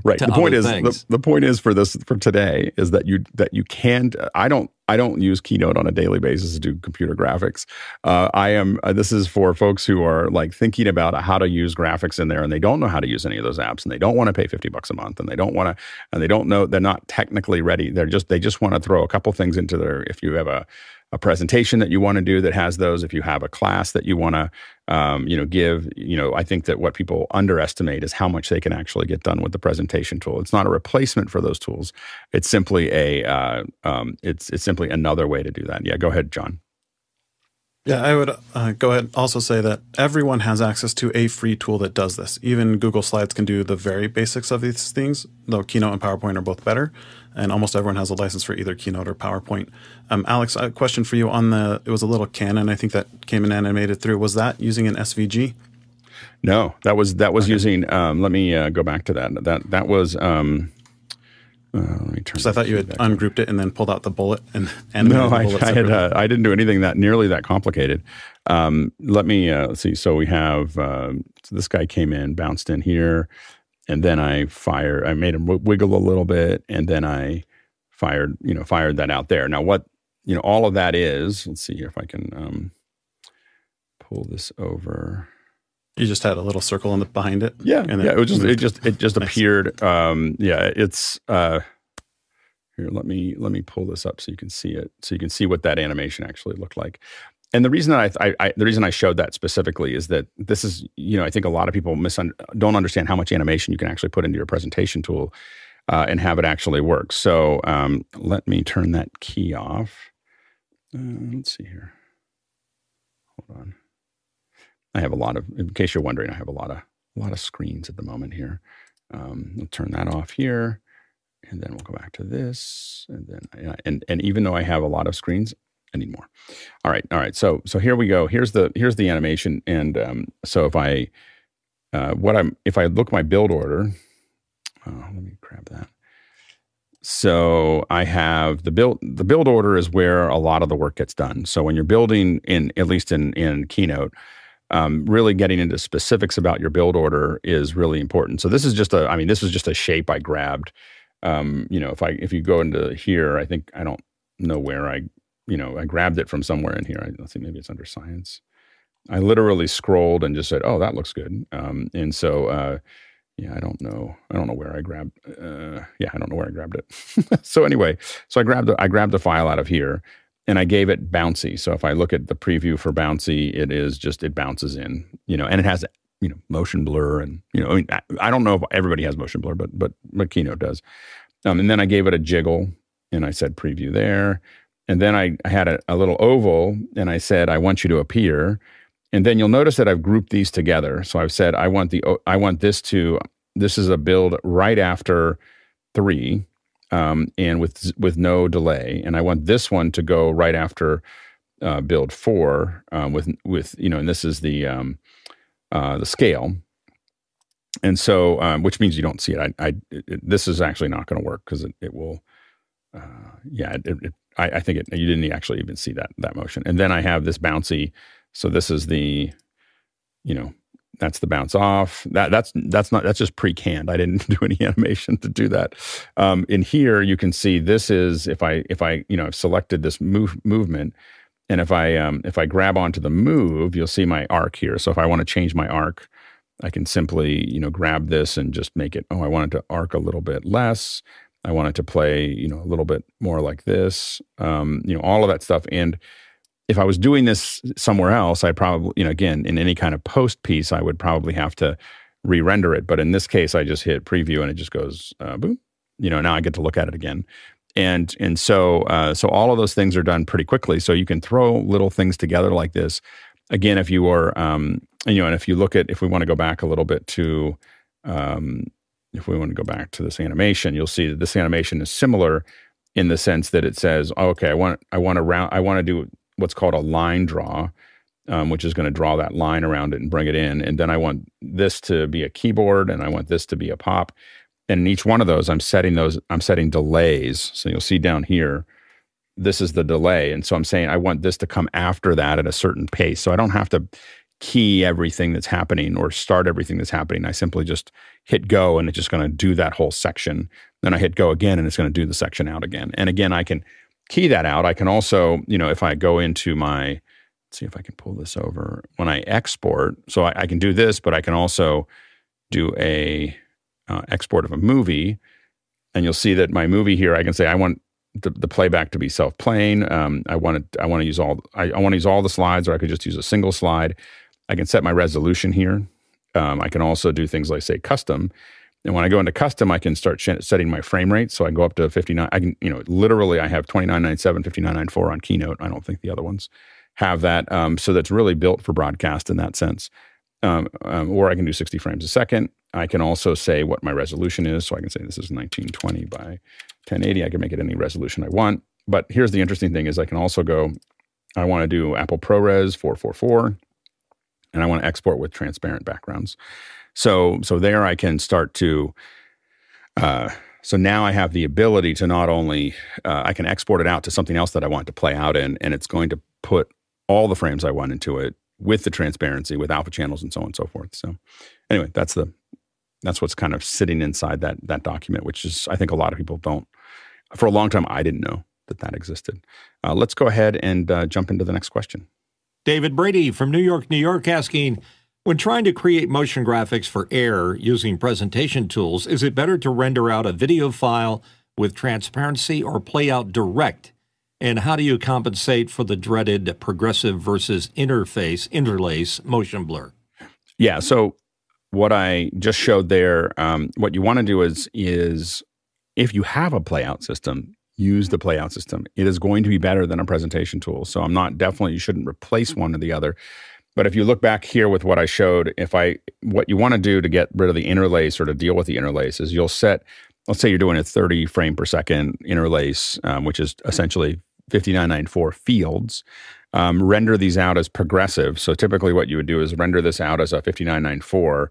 Right. the point is the, the, point is for this for today is that you that you can. I don't I don't use Keynote on a daily basis to do computer graphics. Uh, I am. Uh, this is for folks who are like thinking about how to use graphics in there, and they don't know how to use any of those apps, and they don't want to pay fifty bucks a month, and they don't want to, and they don't know they're not technically ready. They're just they just want to throw a couple things into their. If you have a a presentation that you want to do that has those if you have a class that you want to um, you know give you know i think that what people underestimate is how much they can actually get done with the presentation tool. It's not a replacement for those tools. It's simply a uh, um, it's it's simply another way to do that. Yeah go ahead john yeah, I would uh, go ahead and also say that everyone has access to a free tool that does this. Even Google Slides can do the very basics of these things, though Keynote and PowerPoint are both better. And almost everyone has a license for either Keynote or PowerPoint. Um, Alex, a question for you on the it was a little Canon, I think that came and animated through. Was that using an SVG? No, that was that was okay. using. Um, let me uh, go back to that. That that was. Um, uh, let me turn. So I thought you had ungrouped it and then pulled out the bullet and no, I, I had uh, I didn't do anything that nearly that complicated. Um, let me uh, see. So we have um, so this guy came in, bounced in here, and then I fired. I made him wiggle a little bit, and then I fired. You know, fired that out there. Now what you know, all of that is. Let's see here if I can um, pull this over. You just had a little circle on the behind it. Yeah, and yeah. It was just it just it just nice. appeared. Um, yeah, it's uh, here. Let me let me pull this up so you can see it. So you can see what that animation actually looked like. And the reason that I, I, I the reason I showed that specifically is that this is you know I think a lot of people misun- don't understand how much animation you can actually put into your presentation tool uh, and have it actually work. So um, let me turn that key off. Uh, let's see here. Hold on. I have a lot of, in case you're wondering, I have a lot of a lot of screens at the moment here. Um, will turn that off here, and then we'll go back to this, and then and and even though I have a lot of screens, I need more. All right, all right. So so here we go. Here's the here's the animation, and um, so if I uh, what I'm if I look my build order, oh, let me grab that. So I have the build the build order is where a lot of the work gets done. So when you're building in at least in in Keynote um, really getting into specifics about your build order is really important. So this is just a, I mean, this is just a shape I grabbed. Um, you know, if I if you go into here, I think I don't know where I, you know, I grabbed it from somewhere in here. I, let's see, maybe it's under science. I literally scrolled and just said, "Oh, that looks good." Um, and so, uh, yeah, I don't know. I don't know where I grabbed. Uh, yeah, I don't know where I grabbed it. so anyway, so I grabbed the, I grabbed the file out of here, and I gave it bouncy. So if I look at the preview for bouncy, it is just it bounces in, you know, and it has you know motion blur and you know I mean I don't know if everybody has motion blur, but but but Keynote does. Um, and then I gave it a jiggle and I said preview there, and then I, I had a, a little oval and I said I want you to appear, and then you'll notice that I've grouped these together. So I've said I want the I want this to this is a build right after three um, and with with no delay. And I want this one to go right after uh, build four um, with with you know, and this is the um, uh, the scale. And so, um, which means you don't see it. I, I it, this is actually not going to work because it, it will. Uh, yeah, it, it, I, I think it. You didn't actually even see that that motion. And then I have this bouncy. So this is the, you know, that's the bounce off. That that's that's not that's just pre-canned. I didn't do any animation to do that. Um, in here, you can see this is if I if I you know I've selected this move movement, and if I um, if I grab onto the move, you'll see my arc here. So if I want to change my arc, I can simply, you know, grab this and just make it, oh, I want it to arc a little bit less. I want it to play, you know, a little bit more like this, um, you know, all of that stuff. And if I was doing this somewhere else, I probably, you know, again, in any kind of post piece, I would probably have to re-render it. But in this case, I just hit preview and it just goes uh, boom. You know, now I get to look at it again. And and so uh, so all of those things are done pretty quickly. So you can throw little things together like this. Again, if you are, um, you know, and if you look at, if we want to go back a little bit to, um, if we want to go back to this animation, you'll see that this animation is similar in the sense that it says, oh, okay, I want I want to round I want to do what's called a line draw, um, which is going to draw that line around it and bring it in. And then I want this to be a keyboard and I want this to be a pop. And in each one of those, I'm setting those, I'm setting delays. So you'll see down here, this is the delay. And so I'm saying I want this to come after that at a certain pace. So I don't have to key everything that's happening or start everything that's happening. I simply just hit go and it's just going to do that whole section. Then I hit go again and it's going to do the section out again. And again, I can key that out. I can also, you know, if I go into my, let's see if I can pull this over. When I export, so I, I can do this, but I can also do a uh, export of a movie, and you'll see that my movie here, I can say I want the, the playback to be self-playing. Um, I want to I want to use all I, I want to use all the slides, or I could just use a single slide. I can set my resolution here. Um, I can also do things like say custom, and when I go into custom, I can start setting my frame rate. So I go up to 59. I can, you know, literally I have 2997, 5994 on Keynote. I don't think the other ones have that. Um, so that's really built for broadcast in that sense. Um, um, or I can do 60 frames a second. I can also say what my resolution is. So I can say this is 1920 by 1080. I can make it any resolution I want. But here's the interesting thing is I can also go, I want to do Apple ProRes 444, and I want to export with transparent backgrounds. So so there I can start to. Uh, so now I have the ability to not only uh, I can export it out to something else that I want to play out in, and it's going to put all the frames I want into it with the transparency, with alpha channels, and so on and so forth. So anyway, that's the that's what's kind of sitting inside that that document, which is I think a lot of people don't. For a long time, I didn't know that that existed. Uh, let's go ahead and uh, jump into the next question. David Brady from New York, New York, asking when trying to create motion graphics for Air using presentation tools, is it better to render out a video file with transparency or play out direct? And how do you compensate for the dreaded progressive versus interface interlace motion blur? Yeah, so what I just showed there, um, what you want to do is is if you have a playout system, use the playout system. It is going to be better than a presentation tool. So I'm not definitely you shouldn't replace one or the other. But if you look back here with what I showed, if I what you want to do to get rid of the interlace or to deal with the interlace is you'll set, let's say you're doing a 30 frame per second interlace, um, which is essentially 5994 fields. Um, render these out as progressive. So typically, what you would do is render this out as a 5994,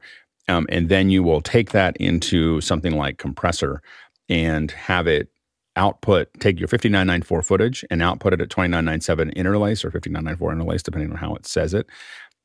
um, and then you will take that into something like compressor and have it output, take your 5994 footage and output it at 2997 interlace or 5994 interlace, depending on how it says it.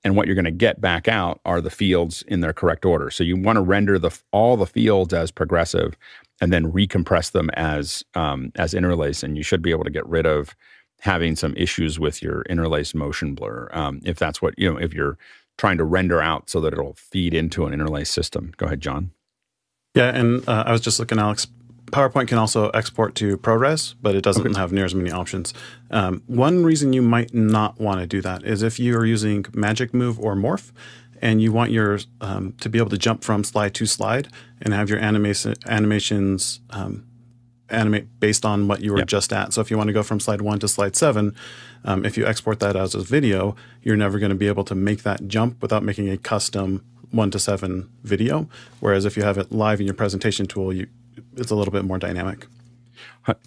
And what you're going to get back out are the fields in their correct order. So you want to render the all the fields as progressive, and then recompress them as um, as interlace. And you should be able to get rid of having some issues with your interlace motion blur um, if that's what you know if you're trying to render out so that it'll feed into an interlace system. Go ahead, John. Yeah, and uh, I was just looking, Alex. PowerPoint can also export to ProRes, but it doesn't okay. have near as many options. Um, one reason you might not want to do that is if you are using Magic Move or Morph, and you want your um, to be able to jump from slide to slide and have your animation animations um, animate based on what you were yep. just at. So if you want to go from slide one to slide seven, um, if you export that as a video, you're never going to be able to make that jump without making a custom one to seven video. Whereas if you have it live in your presentation tool, you it's a little bit more dynamic.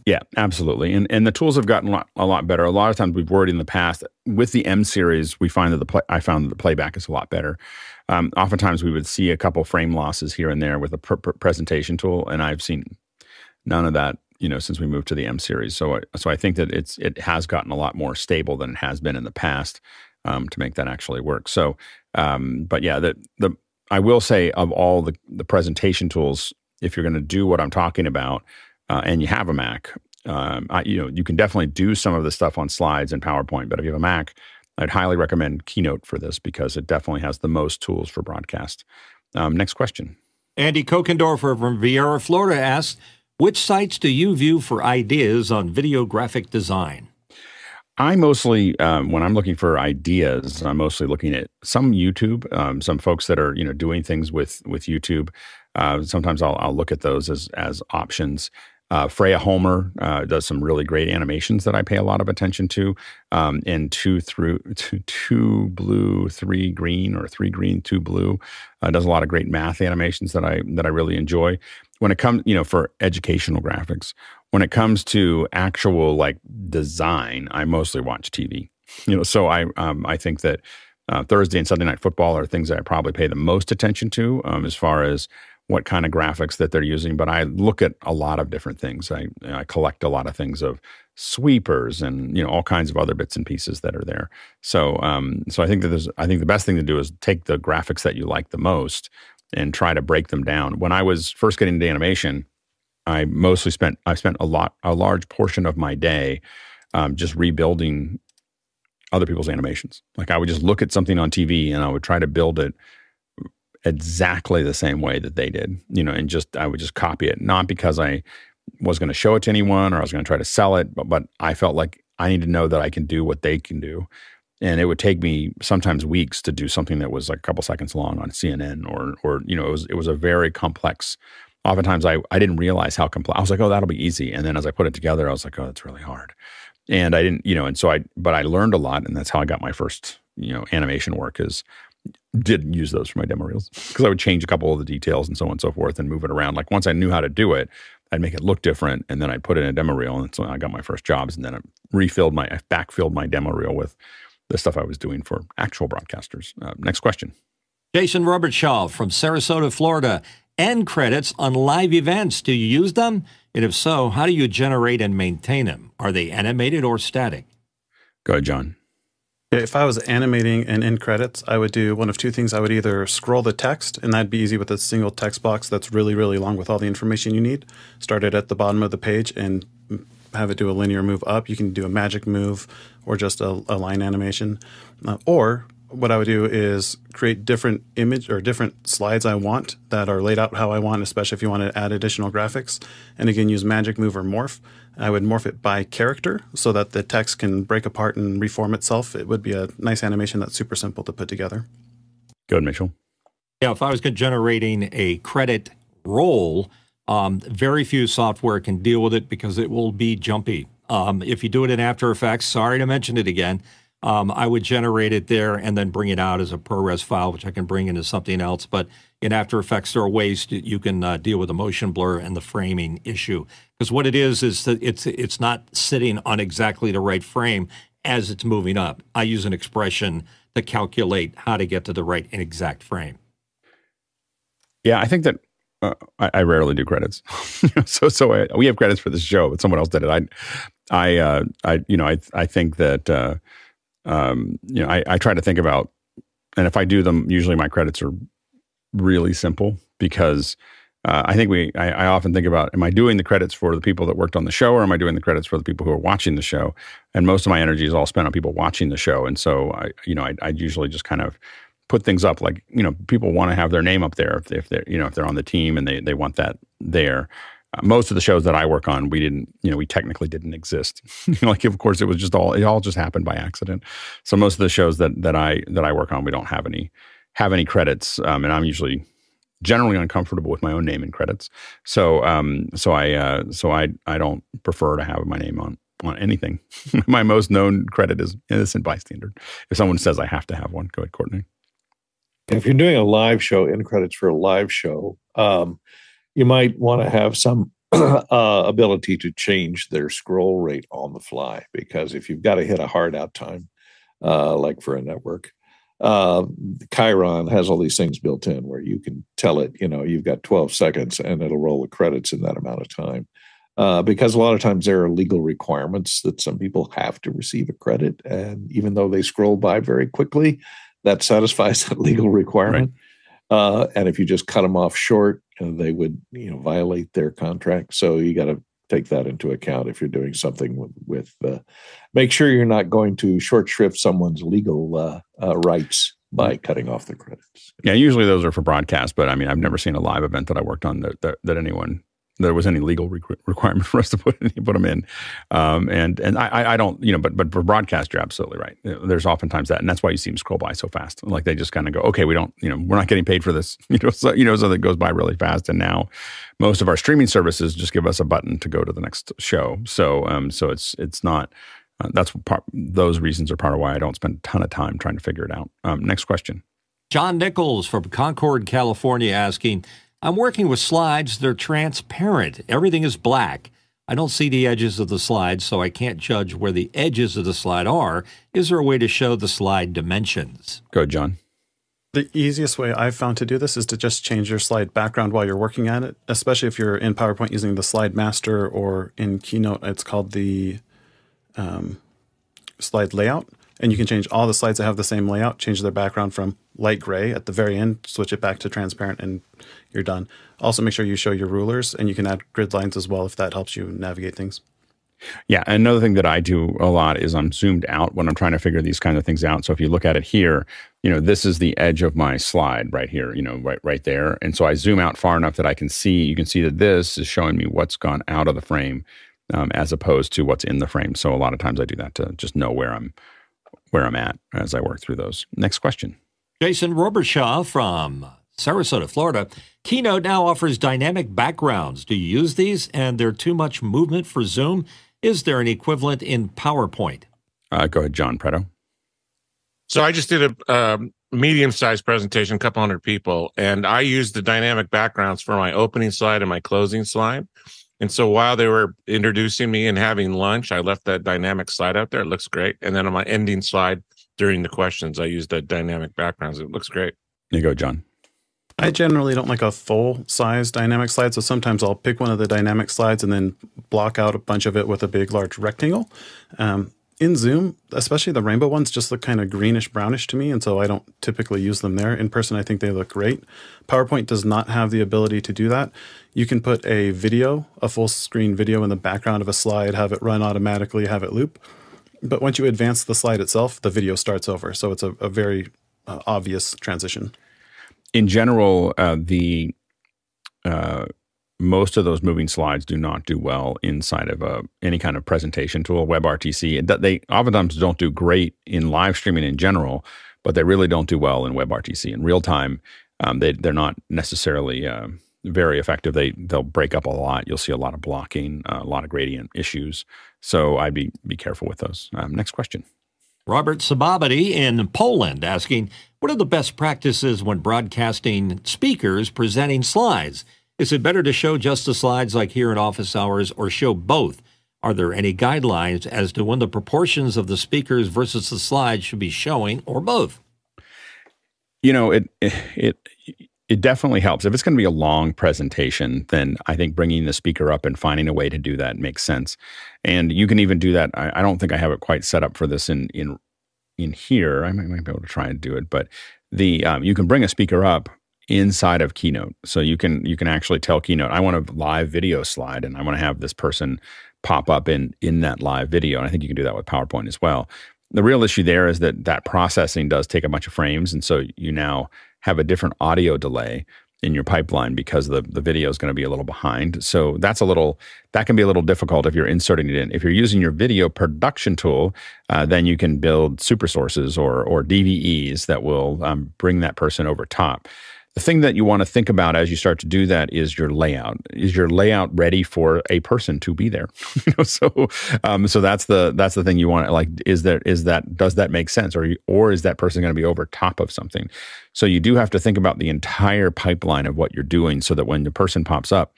Yeah, absolutely. And and the tools have gotten a lot, a lot better. A lot of times we've worried in the past with the M series, we find that the play, I found that the playback is a lot better. Um, oftentimes we would see a couple frame losses here and there with a pr- pr- presentation tool, and I've seen none of that. You know, since we moved to the M series, so I, so I think that it's it has gotten a lot more stable than it has been in the past um, to make that actually work. So, um, but yeah, the the I will say of all the the presentation tools, if you're going to do what I'm talking about, uh, and you have a Mac, um, I, you know you can definitely do some of the stuff on slides and PowerPoint. But if you have a Mac, I'd highly recommend Keynote for this because it definitely has the most tools for broadcast. Um, next question. Andy Kokendorfer from Viera, Florida asks, which sites do you view for ideas on video graphic design? I mostly, um, when I'm looking for ideas, I'm mostly looking at some YouTube, um, some folks that are you know doing things with with YouTube. Uh, sometimes I'll, I'll look at those as as options. Uh, Freya Holmér uh, does some really great animations that I pay a lot of attention to. Um, and two through two, two blue, three green, or three green, two blue uh, does a lot of great math animations that I that I really enjoy. When it comes, you know, for educational graphics, when it comes to actual like design, I mostly watch TV. You know, so I um, I think that uh, Thursday and Sunday night football are things that I probably pay the most attention to um, as far as what kind of graphics that they're using, but I look at a lot of different things. I, I collect a lot of things of sweepers and you know all kinds of other bits and pieces that are there. So um, so I think that there's I think the best thing to do is take the graphics that you like the most and try to break them down. When I was first getting into animation, I mostly spent I spent a lot a large portion of my day um, just rebuilding other people's animations. Like I would just look at something on TV and I would try to build it exactly the same way that they did, you know, and just I would just copy it, not because I was going to show it to anyone or I was going to try to sell it, but but I felt like I need to know that I can do what they can do. And it would take me sometimes weeks to do something that was like a couple seconds long on CNN or or you know, it was it was a very complex oftentimes I, I didn't realize how complex I was like, oh, that'll be easy. And then as I put it together, I was like, oh, that's really hard. And I didn't, you know, and so I, but I learned a lot, and that's how I got my first, you know, animation work is did use those for my demo reels because I would change a couple of the details and so on and so forth and move it around. Like once I knew how to do it, I'd make it look different and then I'd put it in a demo reel. And so I got my first jobs and then I refilled my, I backfilled my demo reel with the stuff I was doing for actual broadcasters. Uh, next question. Jason Robertshaw from Sarasota, Florida. End credits on live events. Do you use them? And if so, how do you generate and maintain them? Are they animated or static? Go ahead, John. If I was animating an end credits, I would do one of two things. I would either scroll the text, and that'd be easy with a single text box that's really, really long with all the information you need. Start it at the bottom of the page and have it do a linear move up. You can do a magic move or just a, a line animation. Uh, or what I would do is create different image or different slides I want that are laid out how I want, especially if you want to add additional graphics. And again, use Magic Move or Morph. I would morph it by character so that the text can break apart and reform itself. It would be a nice animation that's super simple to put together. Go ahead, Mitchell. Yeah, if I was generating a credit roll, um, very few software can deal with it because it will be jumpy. Um, if you do it in After Effects, sorry to mention it again, um, I would generate it there and then bring it out as a ProRes file, which I can bring into something else. But in After Effects, there are ways to, you can uh, deal with the motion blur and the framing issue. Because what it is is that it's it's not sitting on exactly the right frame as it's moving up. I use an expression to calculate how to get to the right and exact frame. Yeah, I think that uh, I, I, rarely do credits. so so I, we have credits for this show, but someone else did it. I I uh, I you know I I think that. Um, you know, I, I try to think about, and if I do them, usually my credits are really simple because uh, I think we, I, I, often think about, am I doing the credits for the people that worked on the show or am I doing the credits for the people who are watching the show? And most of my energy is all spent on people watching the show. And so I, you know, I, I usually just kind of put things up like, you know, people want to have their name up there if, if they're, you know, if they're on the team and they, they want that there. Most of the shows that I work on, we didn't, you know, we technically didn't exist. like, of course, it was just all, it all just happened by accident. So most of the shows that that I that I work on, we don't have any have any credits, um, and I'm usually generally uncomfortable with my own name in credits. So, um, so I, uh, so I, I don't prefer to have my name on on anything. my most known credit is innocent bystander. If someone says I have to have one, go ahead, Courtney. If you're doing a live show, in credits for a live show, um, you might want to have some uh, ability to change their scroll rate on the fly because if you've got to hit a hard out time, uh, like for a network, uh, Chyron has all these things built in where you can tell it, you know, you've got 12 seconds and it'll roll the credits in that amount of time. Uh, because a lot of times there are legal requirements that some people have to receive a credit. And even though they scroll by very quickly, that satisfies that legal requirement. Right. Uh, and if you just cut them off short, they would you know violate their contract. So you got to take that into account if you're doing something with, with uh, make sure you're not going to short shrift someone's legal uh, uh, rights by cutting off the credits. Yeah, usually those are for broadcast, but I mean, I've never seen a live event that I worked on that that, that anyone there was any legal requirement for us to put put them in. Um, and and I, I don't you know, but but for broadcast, you're absolutely right. There's oftentimes that, and that's why you see them scroll by so fast. Like they just kind of go, okay, we don't you know, we're not getting paid for this, you know, so you know, so that goes by really fast. And now most of our streaming services just give us a button to go to the next show. So um, so it's it's not. Uh, that's part. Those reasons are part of why I don't spend a ton of time trying to figure it out. Um, next question. John Nichols from Concord, California, asking I'm working with slides. They're transparent. Everything is black. I don't see the edges of the slide, so I can't judge where the edges of the slide are. Is there a way to show the slide dimensions? Go, John. The easiest way I've found to do this is to just change your slide background while you're working at it, especially if you're in PowerPoint using the slide master or in Keynote, it's called the um, slide layout. And you can change all the slides that have the same layout, change their background from light gray at the very end, switch it back to transparent, and you're done. Also, make sure you show your rulers, and you can add grid lines as well if that helps you navigate things. Yeah, another thing that I do a lot is I'm zoomed out when I'm trying to figure these kind of things out. So if you look at it here, you know, this is the edge of my slide right here, you know, right right there. And so I zoom out far enough that I can see, you can see that this is showing me what's gone out of the frame um, as opposed to what's in the frame. So a lot of times I do that to just know where I'm where I'm at as I work through those. Next question. Jason Robertshaw from Sarasota, Florida. Keynote now offers dynamic backgrounds. Do you use these? And they're too much movement for Zoom? Is there an equivalent in PowerPoint? Uh, go ahead, John Preto. So I just did a um, medium-sized presentation, a couple hundred people, and I used the dynamic backgrounds for my opening slide and my closing slide. And so while they were introducing me and having lunch, I left that dynamic slide out there. It looks great. And then on my ending slide, during the questions. I use the dynamic backgrounds. It looks great. There you go, John. I generally don't like a full size dynamic slide, so sometimes I'll pick one of the dynamic slides and then block out a bunch of it with a big, large rectangle. Um, in Zoom, especially the rainbow ones, just look kind of greenish brownish to me, and so I don't typically use them there. In person, I think they look great. PowerPoint does not have the ability to do that. You can put a video, a full screen video in the background of a slide, have it run automatically, have it loop. But once you advance the slide itself, the video starts over. So it's a, a very uh, obvious transition. In general, uh, the uh, most of those moving slides do not do well inside of a, any kind of presentation tool, WebRTC. They oftentimes don't do great in live streaming in general, but they really don't do well in WebRTC. In real time, um, they, they're not necessarily uh, very effective. They they'll break up a lot. You'll see a lot of blocking, uh, a lot of gradient issues. So I'd be be careful with those. Um, next question. Robert Sababity in Poland asking, what are the best practices when broadcasting speakers presenting slides? Is it better to show just the slides like here in office hours or show both? Are there any guidelines as to when the proportions of the speakers versus the slides should be showing or both? You know, it it it definitely helps. If it's going to be a long presentation, then I think bringing the speaker up and finding a way to do that makes sense. And you can even do that. I, I don't think I have it quite set up for this in in in here. I might, might be able to try and do it, but the um, you can bring a speaker up inside of Keynote, so you can you can actually tell Keynote, I want a live video slide, and I want to have this person pop up in in that live video. And I think you can do that with PowerPoint as well. The real issue there is that that processing does take a bunch of frames, and so you now have a different audio delay in your pipeline because the, the video is going to be a little behind. So that's a little that can be a little difficult if you're inserting it in. If you're using your video production tool, uh, then you can build super sources or or DVEs that will um, bring that person over top the thing that you want to think about as you start to do that is your layout. Is your layout ready for a person to be there? you know, so um, so that's the that's the thing you want. Like, is there is that does that make sense, or or is that person going to be over top of something? So you do have to think about the entire pipeline of what you're doing, so that when the person pops up,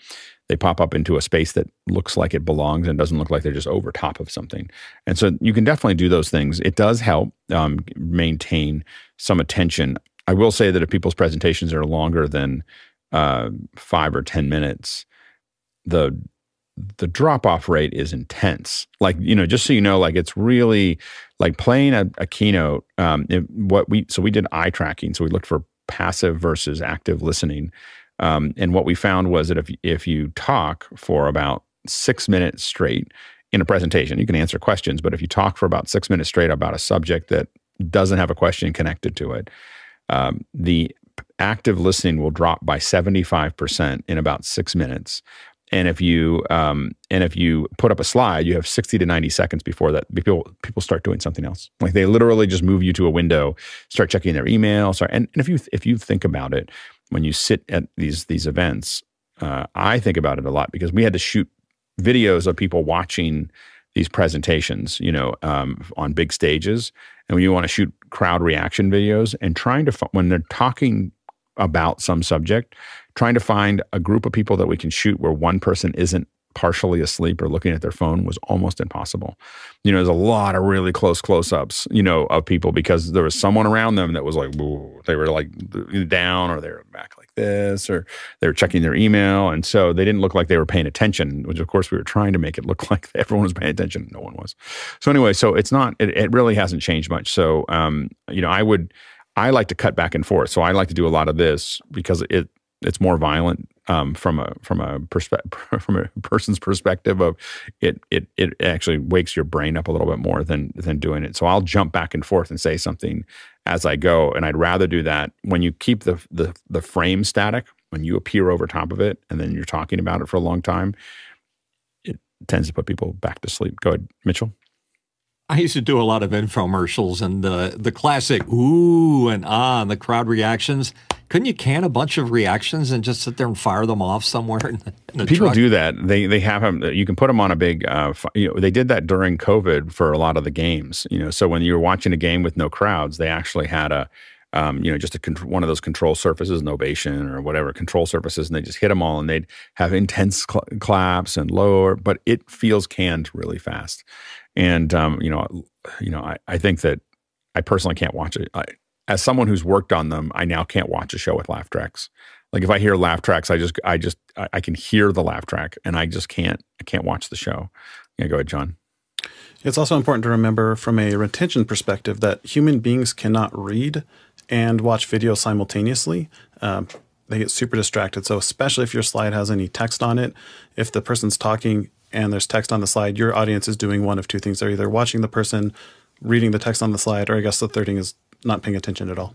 they pop up into a space that looks like it belongs and doesn't look like they're just over top of something. And so you can definitely do those things. It does help um, maintain some attention. I will say that if people's presentations are longer than uh, five or ten minutes, the the drop off rate is intense. Like you know, just so you know, like it's really like playing a, a keynote. Um, it, what we so we did eye tracking, so we looked for passive versus active listening, um, and what we found was that if if you talk for about six minutes straight in a presentation, you can answer questions. But if you talk for about six minutes straight about a subject that doesn't have a question connected to it, um, the active listening will drop by 75% in about six minutes. And if you um, and if you put up a slide, you have 60 to 90 seconds before that people people start doing something else. Like they literally just move you to a window, start checking their email. Sorry, and, and if you if you think about it, when you sit at these these events, uh, I think about it a lot because we had to shoot videos of people watching these presentations, you know, um, on big stages, and when you want to shoot crowd reaction videos and trying to when they're talking about some subject, trying to find a group of people that we can shoot where one person isn't partially asleep or looking at their phone was almost impossible. You know, there's a lot of really close close ups, you know, of people because there was someone around them that was like, they were like down or they were back like this or they were checking their email. And so they didn't look like they were paying attention, which of course we were trying to make it look like everyone was paying attention. No one was. So anyway, so it's not, it, it really hasn't changed much. So, um, you know, I would, I like to cut back and forth. So I like to do a lot of this because it, it's more violent um, from a from a perspective from a person's perspective of it it it actually wakes your brain up a little bit more than than doing it. So I'll jump back and forth and say something as I go, and I'd rather do that when you keep the the the frame static when you appear over top of it and then you're talking about it for a long time. It tends to put people back to sleep. Go ahead, Mitchell. I used to do a lot of infomercials and the the classic ooh and ah and the crowd reactions. Couldn't you can a bunch of reactions and just sit there and fire them off somewhere? In the, in the People truck? do that. They they have them. You can put them on a big. Uh, you know, they did that during COVID for a lot of the games. You know, so when you were watching a game with no crowds, they actually had a. Um, you know, just a one of those control surfaces, an ovation or whatever control surfaces, and they just hit them all, and they'd have intense cl- claps and lower, but it feels canned really fast. And um, you know, you know, I, I think that I personally can't watch it. I, as someone who's worked on them, I now can't watch a show with laugh tracks. Like if I hear laugh tracks, I just I just I, I can hear the laugh track and I just can't I can't watch the show. Yeah, go ahead, John. It's also important to remember from a retention perspective that human beings cannot read and watch video simultaneously. Um, they get super distracted. So, especially if your slide has any text on it, if the person's talking and there's text on the slide, your audience is doing one of two things. They're either watching the person, reading the text on the slide, or I guess the third thing is not paying attention at all?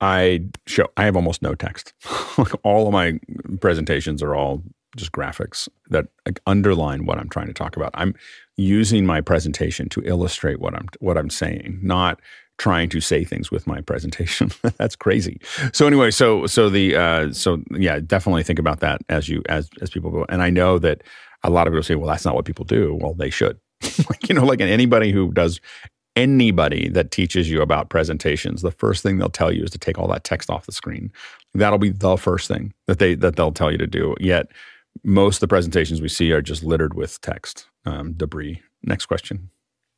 I show I have almost no text. all of my presentations are all just graphics that underline what I'm trying to talk about. I'm using my presentation to illustrate what I'm what I'm saying, not trying to say things with my presentation. That's crazy. So anyway, so so the uh, so yeah, definitely think about that as you as as people go. And I know that a lot of people say, well, that's not what people do. Well, they should. like you know, like anybody who does anybody that teaches you about presentations, the first thing they'll tell you is to take all that text off the screen. That'll be the first thing that they that they'll tell you to do. Yet most of the presentations we see are just littered with text um, debris. Next question.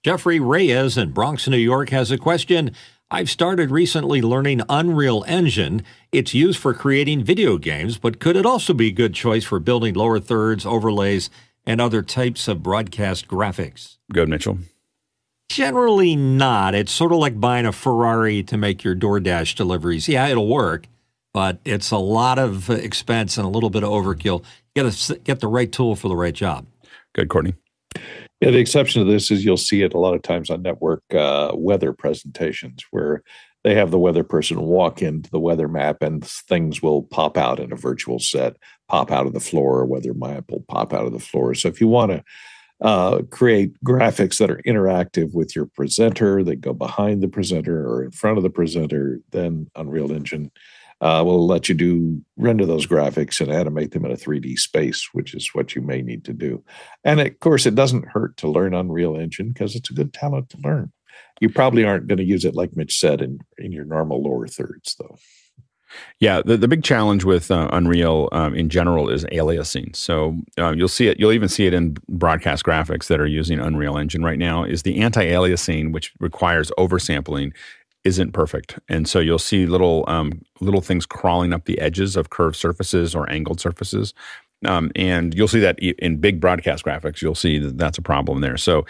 Jeffrey Reyes in Bronx, New York has a question. I've started recently learning Unreal Engine. It's used for creating video games, but could it also be a good choice for building lower thirds, overlays, and other types of broadcast graphics? Good, Mitchell. Generally not. It's sort of like buying a Ferrari to make your DoorDash deliveries. Yeah, it'll work, but it's a lot of expense and a little bit of overkill. You got to get the right tool for the right job. Good, Courtney. Yeah, the exception to this is you'll see it a lot of times on network uh, weather presentations where they have the weather person walk into the weather map and things will pop out in a virtual set, pop out of the floor, or weather map will pop out of the floor. So if you want to uh, create graphics that are interactive with your presenter that go behind the presenter or in front of the presenter, then Unreal Engine uh, will let you do render those graphics and animate them in a 3D space, which is what you may need to do. And of course, it doesn't hurt to learn Unreal Engine because it's a good talent to learn. You probably aren't going to use it, like Mitch said, in, in your normal lower thirds, though. Yeah, the, the big challenge with uh, Unreal um, in general is aliasing. So uh, you'll see it. You'll even see it in broadcast graphics that are using Unreal Engine right now. Is the anti-aliasing, which requires oversampling, isn't perfect, and so you'll see little um, little things crawling up the edges of curved surfaces or angled surfaces. Um, and you'll see that in big broadcast graphics, you'll see that that's a problem there. So,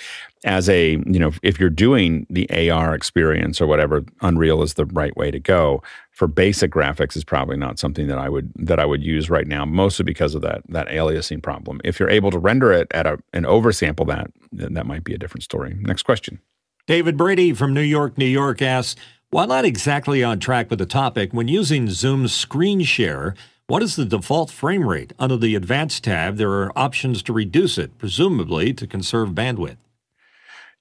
as a you know, if you're doing the AR experience or whatever, Unreal is the right way to go. For basic graphics, is probably not something that I would that I would use right now, mostly because of that that aliasing problem. If you're able to render it at a and oversample that, then that might be a different story. Next question. David Brady from New York, New York asks, while not exactly on track with the topic, when using Zoom's screen share, what is the default frame rate? Under the Advanced tab, there are options to reduce it, presumably to conserve bandwidth.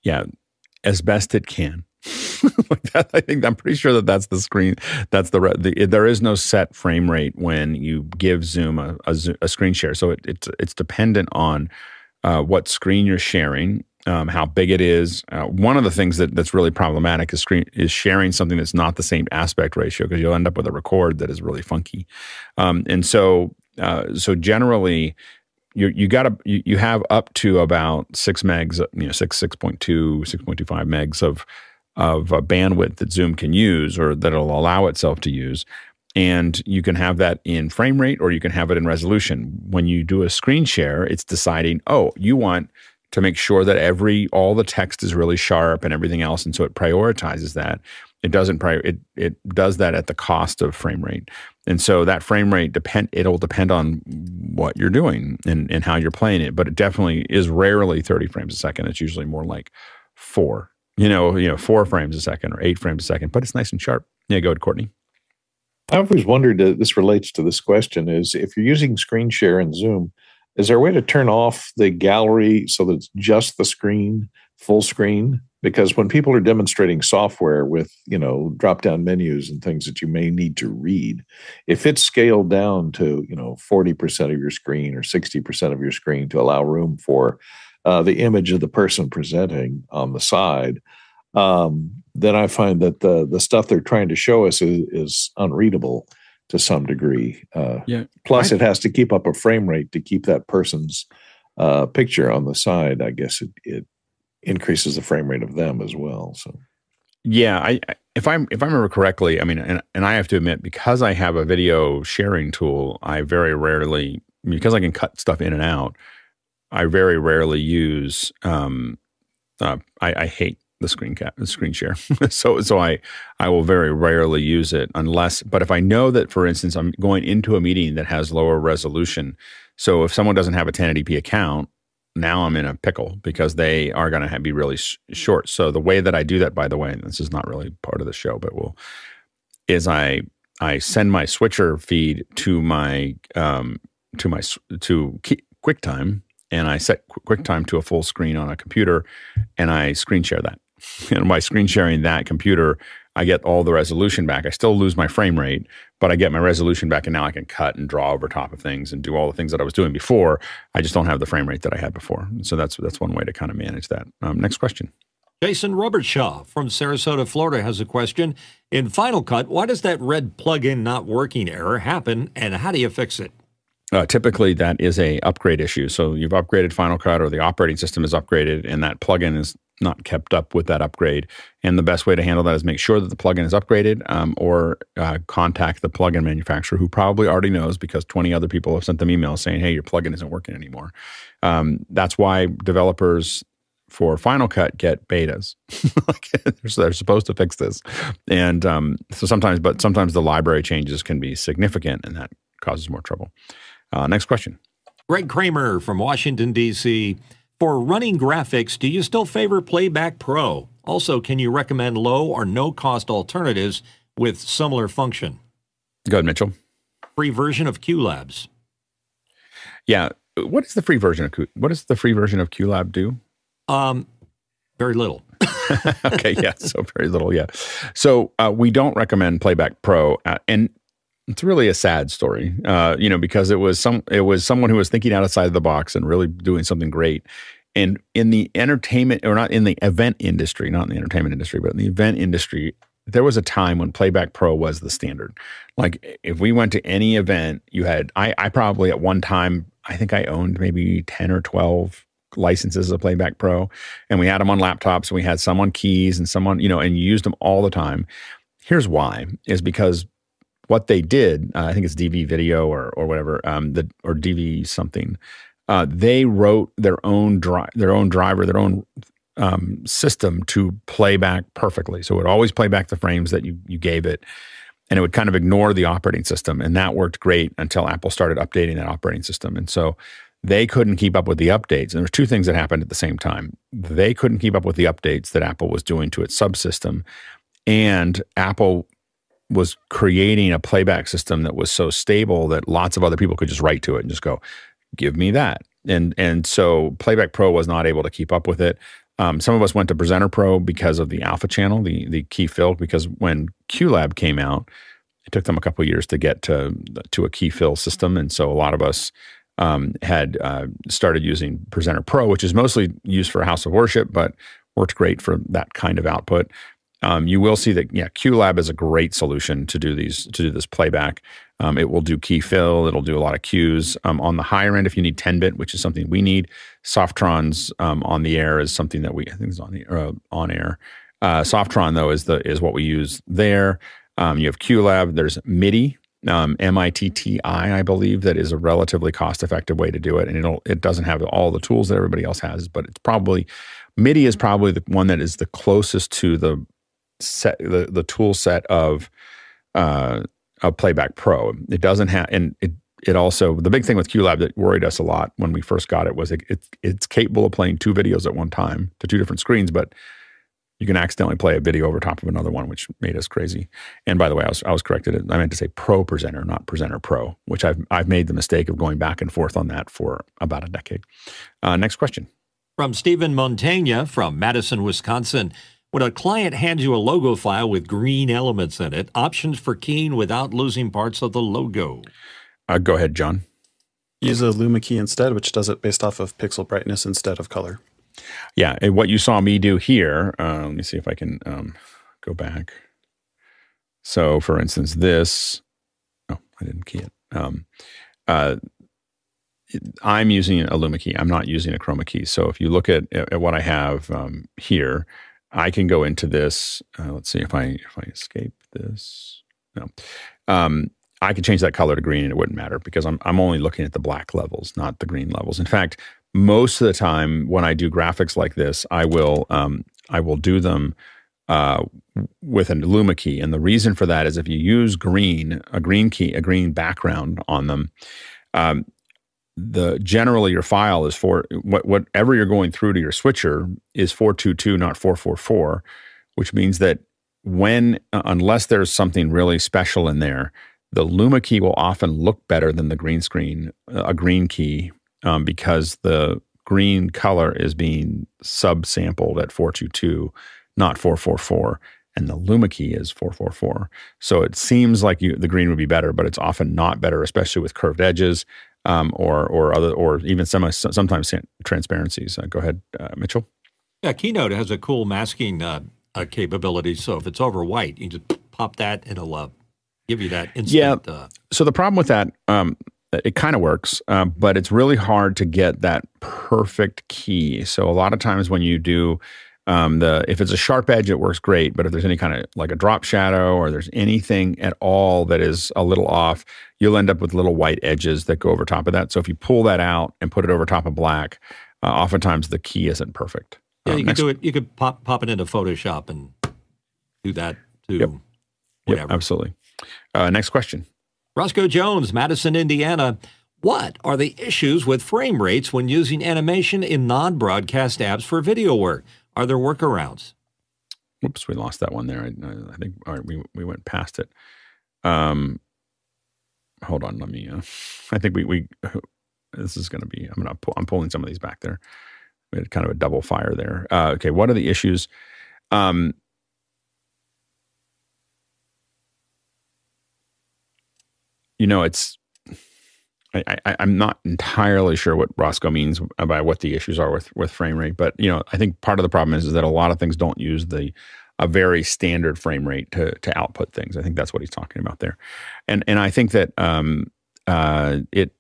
Yeah, as best it can. that, I think I'm pretty sure that that's the screen. That's the, the there is no set frame rate when you give Zoom a, a, a screen share. So it, it's it's dependent on uh, what screen you're sharing um, how big it is. Uh, one of the things that, that's really problematic is screen is sharing something that's not the same aspect ratio because you'll end up with a record that is really funky. Um, and so, uh, so generally, you you got to you, you have up to about six megs, you know, six six point two, six point two five megs of of uh, bandwidth that Zoom can use or that it'll allow itself to use. And you can have that in frame rate or you can have it in resolution. When you do a screen share, it's deciding, oh, you want to make sure that every all the text is really sharp and everything else and so it prioritizes that it doesn't prior it it does that at the cost of frame rate and so that frame rate depend it'll depend on what you're doing and, and how you're playing it but it definitely is rarely 30 frames a second it's usually more like four you know you know four frames a second or eight frames a second but it's nice and sharp yeah go ahead courtney i've always wondered uh, this relates to this question is if you're using screen share in zoom is there a way to turn off the gallery so that it's just the screen, full screen? Because when people are demonstrating software with, you know, drop down menus and things that you may need to read, if it's scaled down to, you know, 40% of your screen or 60% of your screen to allow room for uh, the image of the person presenting on the side, um, then I find that the the stuff they're trying to show us is, is unreadable to some degree. Uh, yeah. Plus, I, it has to keep up a frame rate to keep that person's uh, picture on the side. I guess it, it increases the frame rate of them as well. So, yeah, I, if I if I remember correctly, I mean, and, and I have to admit, because I have a video sharing tool, I very rarely because I can cut stuff in and out. I very rarely use. Um, uh, I, I hate the screen cap, the screen share. so so I I will very rarely use it unless. But if I know that, for instance, I'm going into a meeting that has lower resolution, so if someone doesn't have a 1080p account, now I'm in a pickle because they are going to be really sh- short. So the way that I do that, by the way, and this is not really part of the show, but will is I I send my switcher feed to my um, to my to QuickTime and I set QuickTime to a full screen on a computer and I screen share that. and by screen sharing that computer, I get all the resolution back. I still lose my frame rate, but I get my resolution back, and now I can cut and draw over top of things and do all the things that I was doing before. I just don't have the frame rate that I had before. So that's that's one way to kind of manage that. Um, next question. Jason Robertshaw from Sarasota, Florida has a question. In Final Cut, why does that red plugin not working error happen, and how do you fix it? Uh, typically, that is a upgrade issue. So you've upgraded Final Cut, or the operating system is upgraded, and that plugin is not kept up with that upgrade. And the best way to handle that is make sure that the plugin is upgraded um, or uh, contact the plugin manufacturer who probably already knows because 20 other people have sent them emails saying, hey, your plugin isn't working anymore. Um, that's why developers for Final Cut get betas. so they're supposed to fix this. And um, so sometimes, but sometimes the library changes can be significant and that causes more trouble. Uh, next question. Greg Kramer from Washington, D.C. For running graphics, do you still favor Playback Pro? Also, can you recommend low or no cost alternatives with similar function? Go ahead, Mitchell. Free version of QLabs. Yeah. What is the free version of Q? What does the free version of QLab do? Um, very little. okay, yeah, so very little, yeah. So uh, we don't recommend Playback Pro, uh, and it's really a sad story, uh, you know, because it was some it was someone who was thinking outside of the box and really doing something great. And in the entertainment, or not in the event industry, not in the entertainment industry, but in the event industry, there was a time when Playback Pro was the standard. Like if we went to any event, you had I, I probably at one time I think I owned maybe ten or twelve licenses of Playback Pro, and we had them on laptops, and we had some on keys, and someone you know, and you used them all the time. Here's why: is because what they did, uh, I think it's DV Video or or whatever, um, the or DV something. Uh, they wrote their own dri- their own driver, their own um, system to play back perfectly. So it would always play back the frames that you you gave it, and it would kind of ignore the operating system, and that worked great until Apple started updating that operating system, and so they couldn't keep up with the updates. And there were two things that happened at the same time. They couldn't keep up with the updates that Apple was doing to its subsystem, and Apple was creating a playback system that was so stable that lots of other people could just write to it and just go, "Give me that." And and so Playback Pro was not able to keep up with it. Um, some of us went to Presenter Pro because of the Alpha channel, the the key fill. Because when QLab came out, it took them a couple years to get to to a key fill system, and so a lot of us um, had uh, started using Presenter Pro, which is mostly used for House of Worship, but worked great for that kind of output. Um, you will see that yeah, QLab is a great solution to do these to do this playback. Um, it will do key fill. It'll do a lot of cues. Um, on the higher end, if you need 10 bit, which is something we need, Softrons um, on the air is something that we I think is on the uh, on air. Uh, Softron though is the is what we use there. Um, you have QLab. There's Mitti, um, I believe, that is a relatively cost effective way to do it, and it'll it doesn't have all the tools that everybody else has, but it's probably Mitti is probably the one that is the closest to the set the, the tool set of uh, of Playback Pro. It doesn't have, and it it also the big thing with QLab that worried us a lot when we first got it was it, it, it's capable of playing two videos at one time to two different screens, but you can accidentally play a video over top of another one, which made us crazy. And by the way, I was I was corrected. I meant to say Pro Presenter, not Presenter Pro, which I've I've made the mistake of going back and forth on that for about a decade. Uh, next question from Stephen Montaigne from Madison, Wisconsin. When a client hands you a logo file with green elements in it, options for keying without losing parts of the logo. Uh, go ahead, John. Use a Luma key instead, which does it based off of pixel brightness instead of color. Yeah, and what you saw me do here, uh, let me see if I can um, go back. So, for instance, this, oh, I didn't key it. Um, uh, I'm using a Luma key. I'm not using a chroma key. So if you look at, at what I have um, here, I can go into this. Uh, let's see if I if I escape this. No, um, I can change that color to green and it wouldn't matter because I'm I'm only looking at the black levels, not the green levels. In fact, most of the time when I do graphics like this, I will um, I will do them uh, with a Luma key, and the reason for that is if you use green, a green key, a green background on them. Um, the generally your file is for what, whatever you're going through to your switcher is 422 not 444 which means that when uh, unless there's something really special in there the luma key will often look better than the green screen uh, a green key um, because the green color is being subsampled at 422 not 444 and the luma key is 444 so it seems like you, the green would be better but it's often not better especially with curved edges um, or or other or even semi sometimes transparencies. Uh, go ahead, uh, Mitchell. Yeah, Keynote has a cool masking uh, uh capability. So if it's over white, you just pop that, and it'll uh, give you that instant. Yeah. Uh, so the problem with that, um, it kind of works, but it's really hard to get that perfect key. So a lot of times when you do um, the if it's a sharp edge, it works great. But if there's any kind of like a drop shadow or there's anything at all that is a little off, you'll end up with little white edges that go over top of that. So if you pull that out and put it over top of black, uh, oftentimes the key isn't perfect. Yeah, um, you could do it. You could pop pop it into Photoshop and do that too. Yep, yep absolutely. Uh, next question. Roscoe Jones, Madison, Indiana. What are the issues with frame rates when using animation in non broadcast apps for video work? Are there workarounds? Whoops, we lost that one there. I, I think all right, we we went past it. Um, hold on, let me. Uh, I think we we this is going to be. I'm gonna pull, I'm pulling some of these back there. We had kind of a double fire there. Uh, okay, what are the issues? Um, you know, it's I, am not entirely sure what Roscoe means by what the issues are with with frame rate, but you know, I think part of the problem is, is that a lot of things don't use the a very standard frame rate to to output things. I think that's what he's talking about there, and and I think that um, uh, it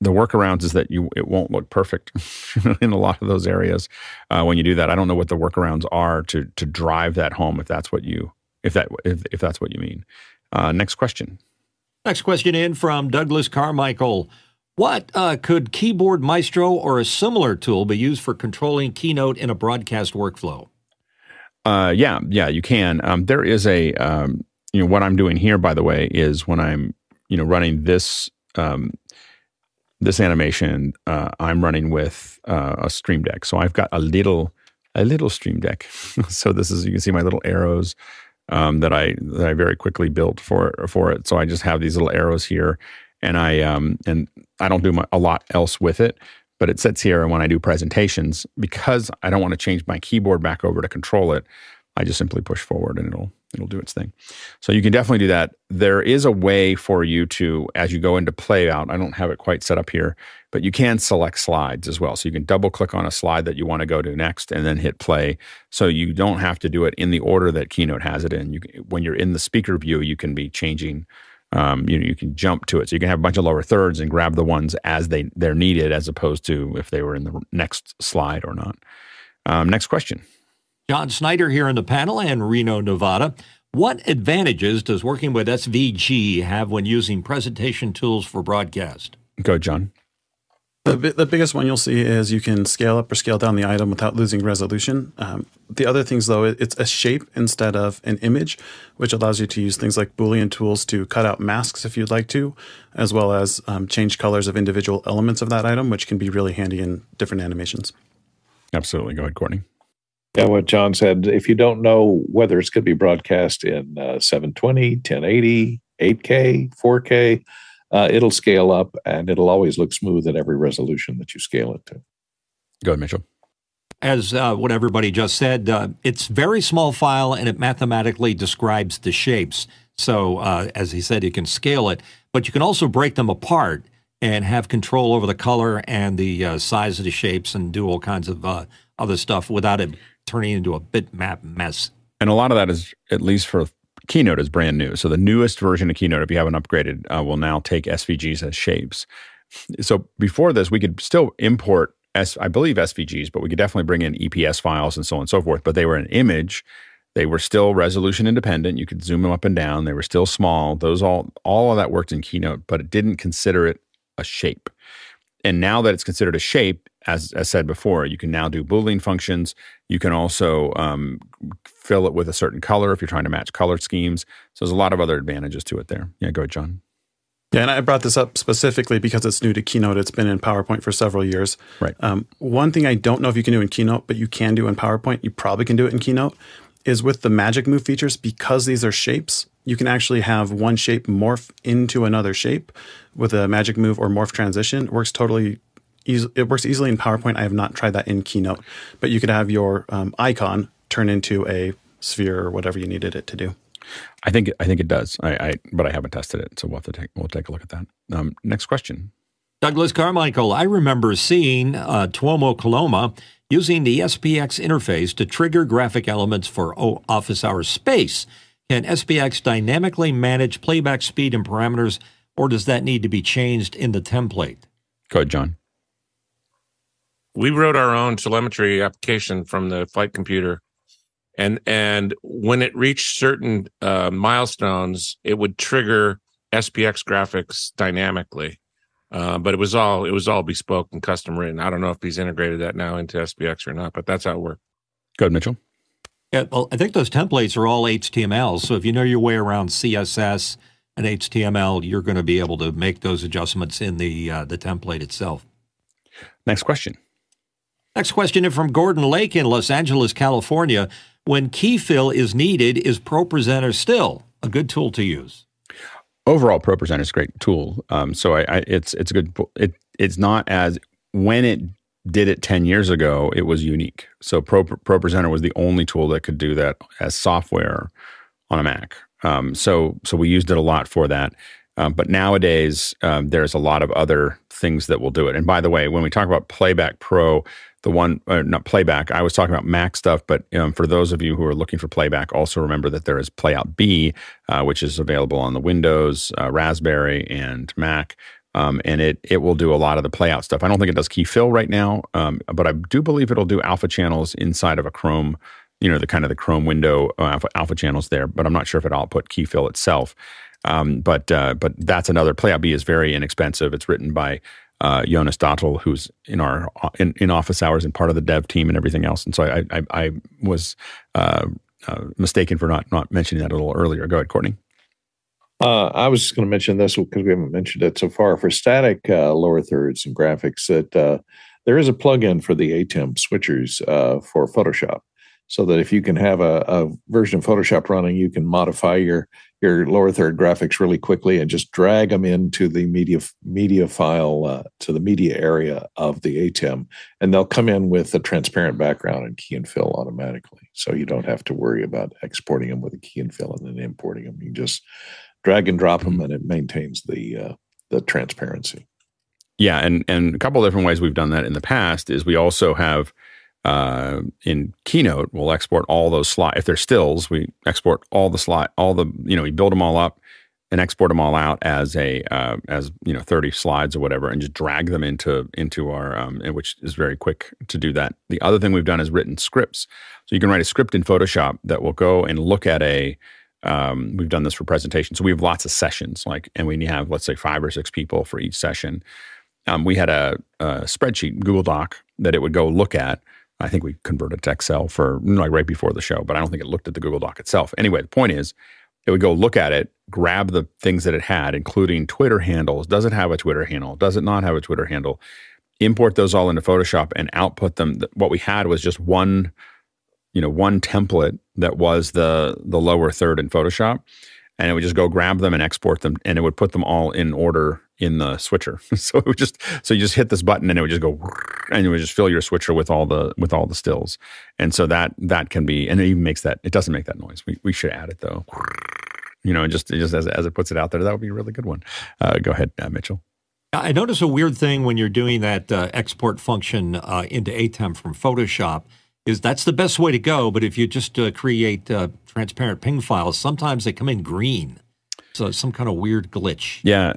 the workarounds is that you it won't look perfect in a lot of those areas uh, when you do that. I don't know what the workarounds are to to drive that home if that's what you if that if, if that's what you mean. Uh, next question. Next question in from Douglas Carmichael. What uh, could Keyboard Maestro or a similar tool be used for controlling Keynote in a broadcast workflow? Uh, yeah, yeah, you can. Um, there is a, um, you know, what I'm doing here, by the way, is when I'm, you know, running this um, this animation, uh, I'm running with uh, a Stream Deck. So I've got a little a little Stream Deck. so this is you can see my little arrows um, that I that I very quickly built for for it. So I just have these little arrows here, and I um, and I don't do my, a lot else with it. But it sits here, and when I do presentations, because I don't want to change my keyboard back over to control it, I just simply push forward, and it'll it'll do its thing. So you can definitely do that. There is a way for you to, as you go into play out, I don't have it quite set up here, but you can select slides as well. So you can double click on a slide that you want to go to next and then hit play. So you don't have to do it in the order that Keynote has it in. You, when you're in the speaker view, you can be changing. Um, you know, you can jump to it, so you can have a bunch of lower thirds and grab the ones as they they're needed, as opposed to if they were in the next slide or not. Um, next question. John Snyder here in the panel in Reno, Nevada. What advantages does working with SVG have when using presentation tools for broadcast? Go, John. The, the biggest one you'll see is you can scale up or scale down the item without losing resolution. Um, the other things, though, it's a shape instead of an image, which allows you to use things like Boolean tools to cut out masks if you'd like to, as well as um, change colors of individual elements of that item, which can be really handy in different animations. Absolutely. Go ahead, Courtney. Yeah, what John said, if you don't know whether it's going to be broadcast in uh, 720, 1080, 8K, 4K, uh, it'll scale up and it'll always look smooth at every resolution that you scale it to. Go ahead, Mitchell. As uh, what everybody just said, uh, it's very small file and it mathematically describes the shapes. So, uh, as he said, you can scale it, but you can also break them apart and have control over the color and the uh, size of the shapes and do all kinds of other stuff without it turning into a bitmap mess. And a lot of that is, at least for Keynote, is brand new. So the newest version of Keynote, if you haven't upgraded, uh, will now take SVGs as shapes. So before this, we could still import, S, I believe, SVGs, but we could definitely bring in EPS files and so on and so forth. But they were an image. They were still resolution independent. You could zoom them up and down. They were still small. Those all all of that worked in Keynote, but it didn't consider it a shape. And now that it's considered a shape, as, as said before, you can now do Boolean functions. You can also um, fill it with a certain color if you're trying to match color schemes. So there's a lot of other advantages to it there. Yeah, go ahead, John. Yeah, and I brought this up specifically because it's new to Keynote. It's been in PowerPoint for several years. Right. Um, one thing I don't know if you can do in Keynote, but you can do in PowerPoint, you probably can do it in Keynote, is with the Magic Move features, because these are shapes, you can actually have one shape morph into another shape with a Magic Move or Morph transition. It works totally it works easily in PowerPoint. I have not tried that in Keynote, but you could have your um, icon turn into a sphere or whatever you needed it to do. I think I think it does. I, I but I haven't tested it, so we'll have to take we'll take a look at that. Um, next question. Douglas Carmichael, I remember seeing uh, Tuomo Kulomaa using the SPX interface to trigger graphic elements for office hours space. Can SPX dynamically manage playback speed and parameters, or does that need to be changed in the template? Go ahead, John we wrote our own telemetry application from the flight computer. And and when it reached certain uh, milestones it would trigger spx graphics dynamically. Uh, but it was all it was all bespoke and custom written. I don't know if he's integrated that now into spx or not but that's how it worked. Go ahead mitchell. Yeah well i think those templates are all html so if you know your way around css and html you're going to be able to make those adjustments in the uh, the template itself. Next question Next question is from Gordon Lake in Los Angeles, California. When key fill is needed, is ProPresenter still a good tool to use? Overall, ProPresenter is a great tool. Um, so I, I, it's it's a good. It it's not as when it did it 10 years ago, it was unique. So Pro, ProPresenter was the only tool that could do that as software on a Mac. Um, so so we used it a lot for that. Um, but nowadays, um, there's a lot of other things that will do it. And by the way, when we talk about Playback Pro, the one uh, not playback i was talking about mac stuff but um, for those of you who are looking for playback also remember that there is playout b uh, which is available on the windows uh, raspberry and mac. Um, and it it will do a lot of the playout stuff. I don't think it does key fill right now um, but i do believe it'll do alpha channels inside of a chrome you know the kind of the chrome window uh, alpha, alpha channels there but i'm not sure if it'll output key fill itself. Um, but uh, but that's another Playout B is very inexpensive. It's written by uh, Jonas Dottel, who's in our in, in office hours and part of the dev team and everything else. And so I I, I was uh, uh, mistaken for not not mentioning that a little earlier. Go ahead, Courtney. Uh, I was just going to mention this because we haven't mentioned it so far. For static uh, lower thirds and graphics, that uh, there is a plugin for the ATEM switchers for Photoshop, so that if you can have a, a, version of Photoshop running, you can modify your your lower third graphics really quickly and just drag them into the media media file uh, to the media area of the ATEM, and they'll come in with a transparent background and key and fill automatically. So you don't have to worry about exporting them with a key and fill and then importing them. You just drag and drop them, mm-hmm. and it maintains the uh, the transparency. Yeah, and and a couple different ways we've done that in the past is we also have uh, in Keynote we'll export all those slides. If they're stills, we export all the slide, all the you know we build them all up and export them all out as a uh, as you know 30 slides or whatever and just drag them into into our um, which is very quick to do that the other thing we've done is written scripts so you can write a script in photoshop that will go and look at a um, we've done this for presentations. So we have lots of sessions, like, and we have let's say five or six people for each session. Um, we had a, a, spreadsheet, Google Doc, that it would go look at. I think we converted to Excel for like right before the show, but I don't think it looked at the Google Doc itself. Anyway, the point is, it would go look at it, grab the things that it had, including Twitter handles. Does it have a Twitter handle? Does it not have a Twitter handle? Import those all into Photoshop and output them. What we had was just one you know one template that was the the lower third in Photoshop, and it would just go grab them and export them, and it would put them all in order in the switcher. so it would just so you just hit this button and it would just go and it would just fill your switcher with all the with all the stills. And so that that can be and it even makes that it doesn't make that noise. We we should add it though. You know, just just as as it puts it out there, that would be a really good one. Uh, go ahead, uh, Mitchell. I notice a weird thing when you're doing that uh, export function uh, into ATEM from Photoshop is that's the best way to go. But if you just uh, create uh, transparent ping files, sometimes they come in green. So some kind of weird glitch. Yeah.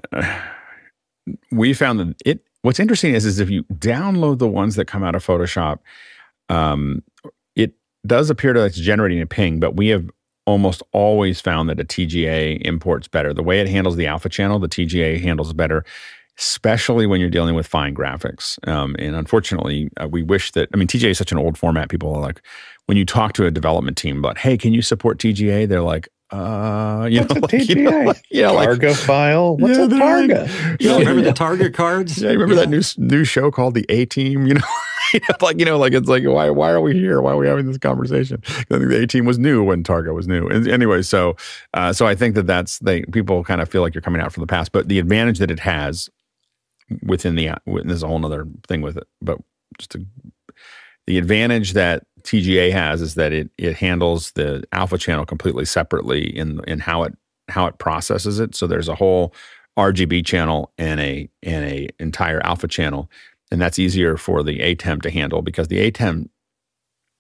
We found that it, what's interesting is, is if you download the ones that come out of Photoshop, um, it does appear that it's generating a ping, but we have almost always found that a TGA imports better. The way it handles the alpha channel, the TGA handles better especially when you're dealing with fine graphics. Um, and unfortunately, uh, we wish that, I mean, TGA is such an old format. People are like, when you talk to a development team about, hey, can you support TGA? They're like, uh, you What's know, like, TGA? You know, like, yeah, Targa like, file. What's yeah, a Targa? Like, you remember the Targa cards? Yeah, you remember yeah. that new new show called the A Team? You know, like you know, like it's like why why are we here? Why are we having this conversation? I think the A Team was new when Targa was new. And anyway, so uh, so I think that that's they people kind of feel like you're coming out from the past, but the advantage that it has within the there's a whole other thing with it but just to, the advantage that TGA has is that it it handles the alpha channel completely separately in in how it how it processes it. So there's a whole RGB channel and a and a entire alpha channel and that's easier for the ATEM to handle because the ATEM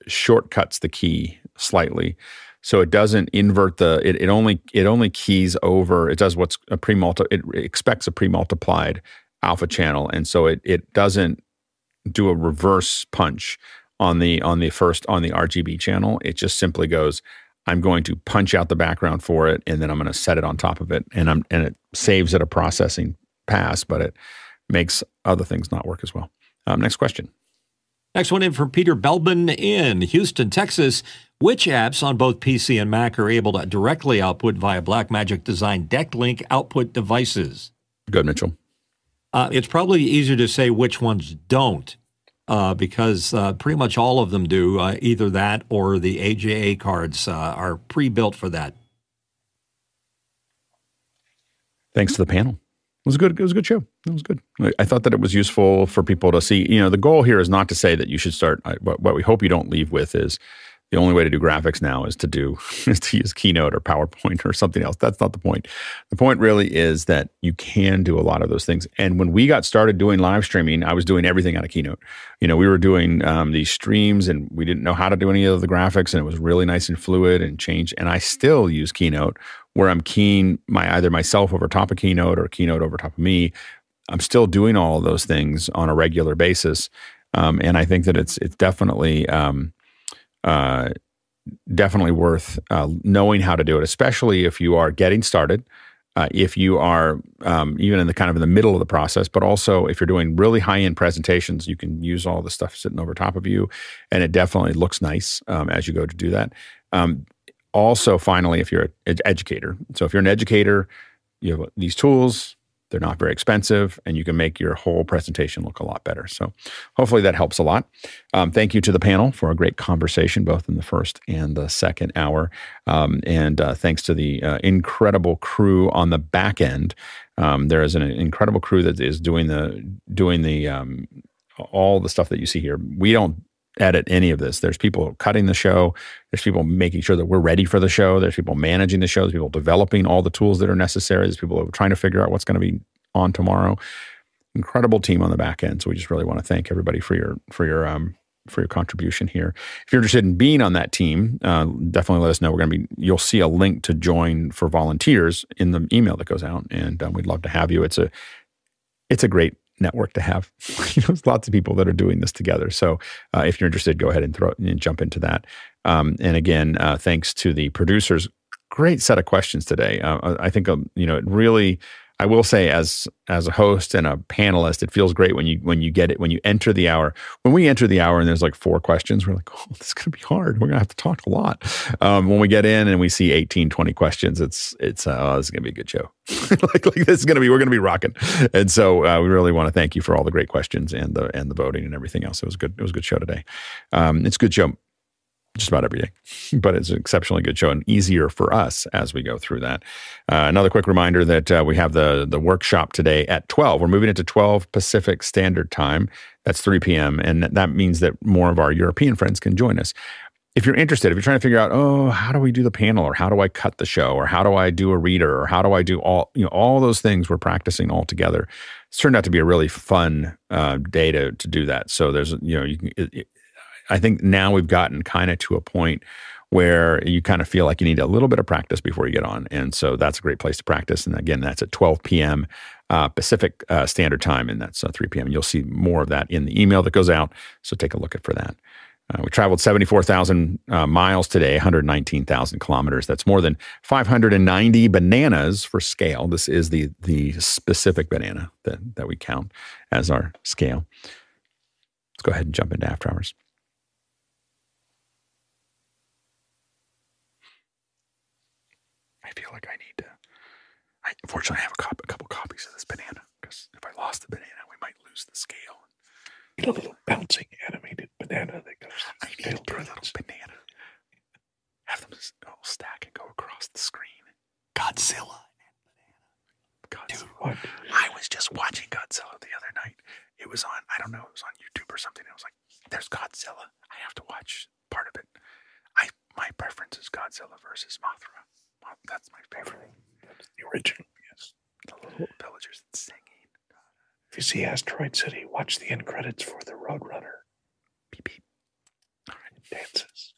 shortcuts the key slightly. So it doesn't invert the it, it only it only keys over it does what's a pre-multi it expects a pre-multiplied alpha channel, and so it it doesn't do a reverse punch on the on the first on the RGB channel. It just simply goes. I'm going to punch out the background for it, and then I'm going to set it on top of it, and I'm and it saves it a processing pass, but it makes other things not work as well. Um, next question. Next one in from Peter Belbin in Houston, Texas. Which apps on both PC and Mac are able to directly output via Blackmagic design DeckLink output devices? Good, Mitchell. Uh, it's probably easier to say which ones don't, uh, because uh, pretty much all of them do. Uh, either that or the AJA cards uh, are pre-built for that. Thanks to the panel. It was good. It was a good show. It was good. I thought that it was useful for people to see. You know, the goal here is not to say that you should start. What, what we hope you don't leave with is the only way to do graphics now is to do is to use Keynote or PowerPoint or something else. That's not the point. The point really is that you can do a lot of those things. And when we got started doing live streaming, I was doing everything out of Keynote. You know, we were doing um, these streams, and we didn't know how to do any of the graphics, and it was really nice and fluid and change. And I still use Keynote, where I'm keying my either myself over top of Keynote or Keynote over top of me. I'm still doing all of those things on a regular basis, um, and I think that it's it's definitely. Um, uh, definitely worth uh, knowing how to do it, especially if you are getting started uh, if you are um, even in the kind of in the middle of the process, but also if you're doing really high end presentations, you can use all the stuff sitting over top of you, and it definitely looks nice um, as you go to do that. Um, also, finally, if you're an educator, so if you're an educator, you have these tools. They're not very expensive, and you can make your whole presentation look a lot better. So, hopefully, that helps a lot. Um, thank you to the panel for a great conversation, both in the first and the second hour. Um, and uh, thanks to the uh, incredible crew on the back end. Um, there is an incredible crew that is doing the doing the um, all the stuff that you see here. We don't edit any of this. There's people cutting the show. There's people making sure that we're ready for the show. There's people managing the show. There's people developing all the tools that are necessary. There's people trying to figure out what's going to be on tomorrow. Incredible team on the back end. So we just really want to thank everybody for your for your um for your contribution here. If you're interested in being on that team, uh, definitely let us know. We're going to be. You'll see a link to join for volunteers in the email that goes out, and um, we'd love to have you. It's a it's a great network to have. you know, there's lots of people that are doing this together. So uh, if you're interested, go ahead and throw and jump into that. Um, and again, uh, thanks to the producers. Great set of questions today. Uh, I think um, you know it really I will say, as as a host and a panelist, it feels great when you when you get it when you enter the hour. When we enter the hour and there's like four questions, we're like, oh, this is to be hard. We're to have to talk a lot. Um, when we get in and we see 18, 20 questions, it's it's uh, oh, this is to be a good show. like, like this is to be we're to be rocking. And so uh, we really want to thank you for all the great questions and the and the voting and everything else. It was good. It was a good show today. Um, it's a good show just about every day. But it's an exceptionally good show and easier for us as we go through that. Uh, another quick reminder that uh, we have the the workshop today at 12. We're moving it to 12 Pacific Standard Time. That's 3 p.m. And that means that more of our European friends can join us. If you're interested, if you're trying to figure out, oh, how do we do the panel, or how do I cut the show, or how do I do a reader, or how do I do all, you know, all those things we're practicing all together. It's turned out to be a really fun uh, day to to do that. So there's, you know, you can, it, I think now we've gotten kind of to a point where you kind of feel like you need a little bit of practice before you get on. And so that's a great place to practice. And again, that's at 12 p.m. Uh, Pacific uh, Standard Time, and that's uh, 3 p.m. You'll see more of that in the email that goes out. So take a look at for that. Uh, we traveled 74,000 uh, miles today, 119,000 kilometers. That's more than 590 bananas for scale. This is the the specific banana that, that we count as our scale. Let's go ahead and jump into after hours. feel like I need to. I, unfortunately, I have a, cop, a couple copies of this banana because if I lost the banana, we might lose the scale. Need a little bouncing animated banana that goes. I need a little banana. Have them all oh, stack and go across the screen. Godzilla. Godzilla. Dude, what? I was just watching Godzilla the other night. It was on, I don't know, it was on YouTube or something. I was like, there's Godzilla. I have to watch part of it. I My preference is Godzilla versus Mothra. That's my favorite. The original, yes. The little villagers singing. If you see Asteroid City, watch the end credits for the Roadrunner. Beep beep. All right, dances.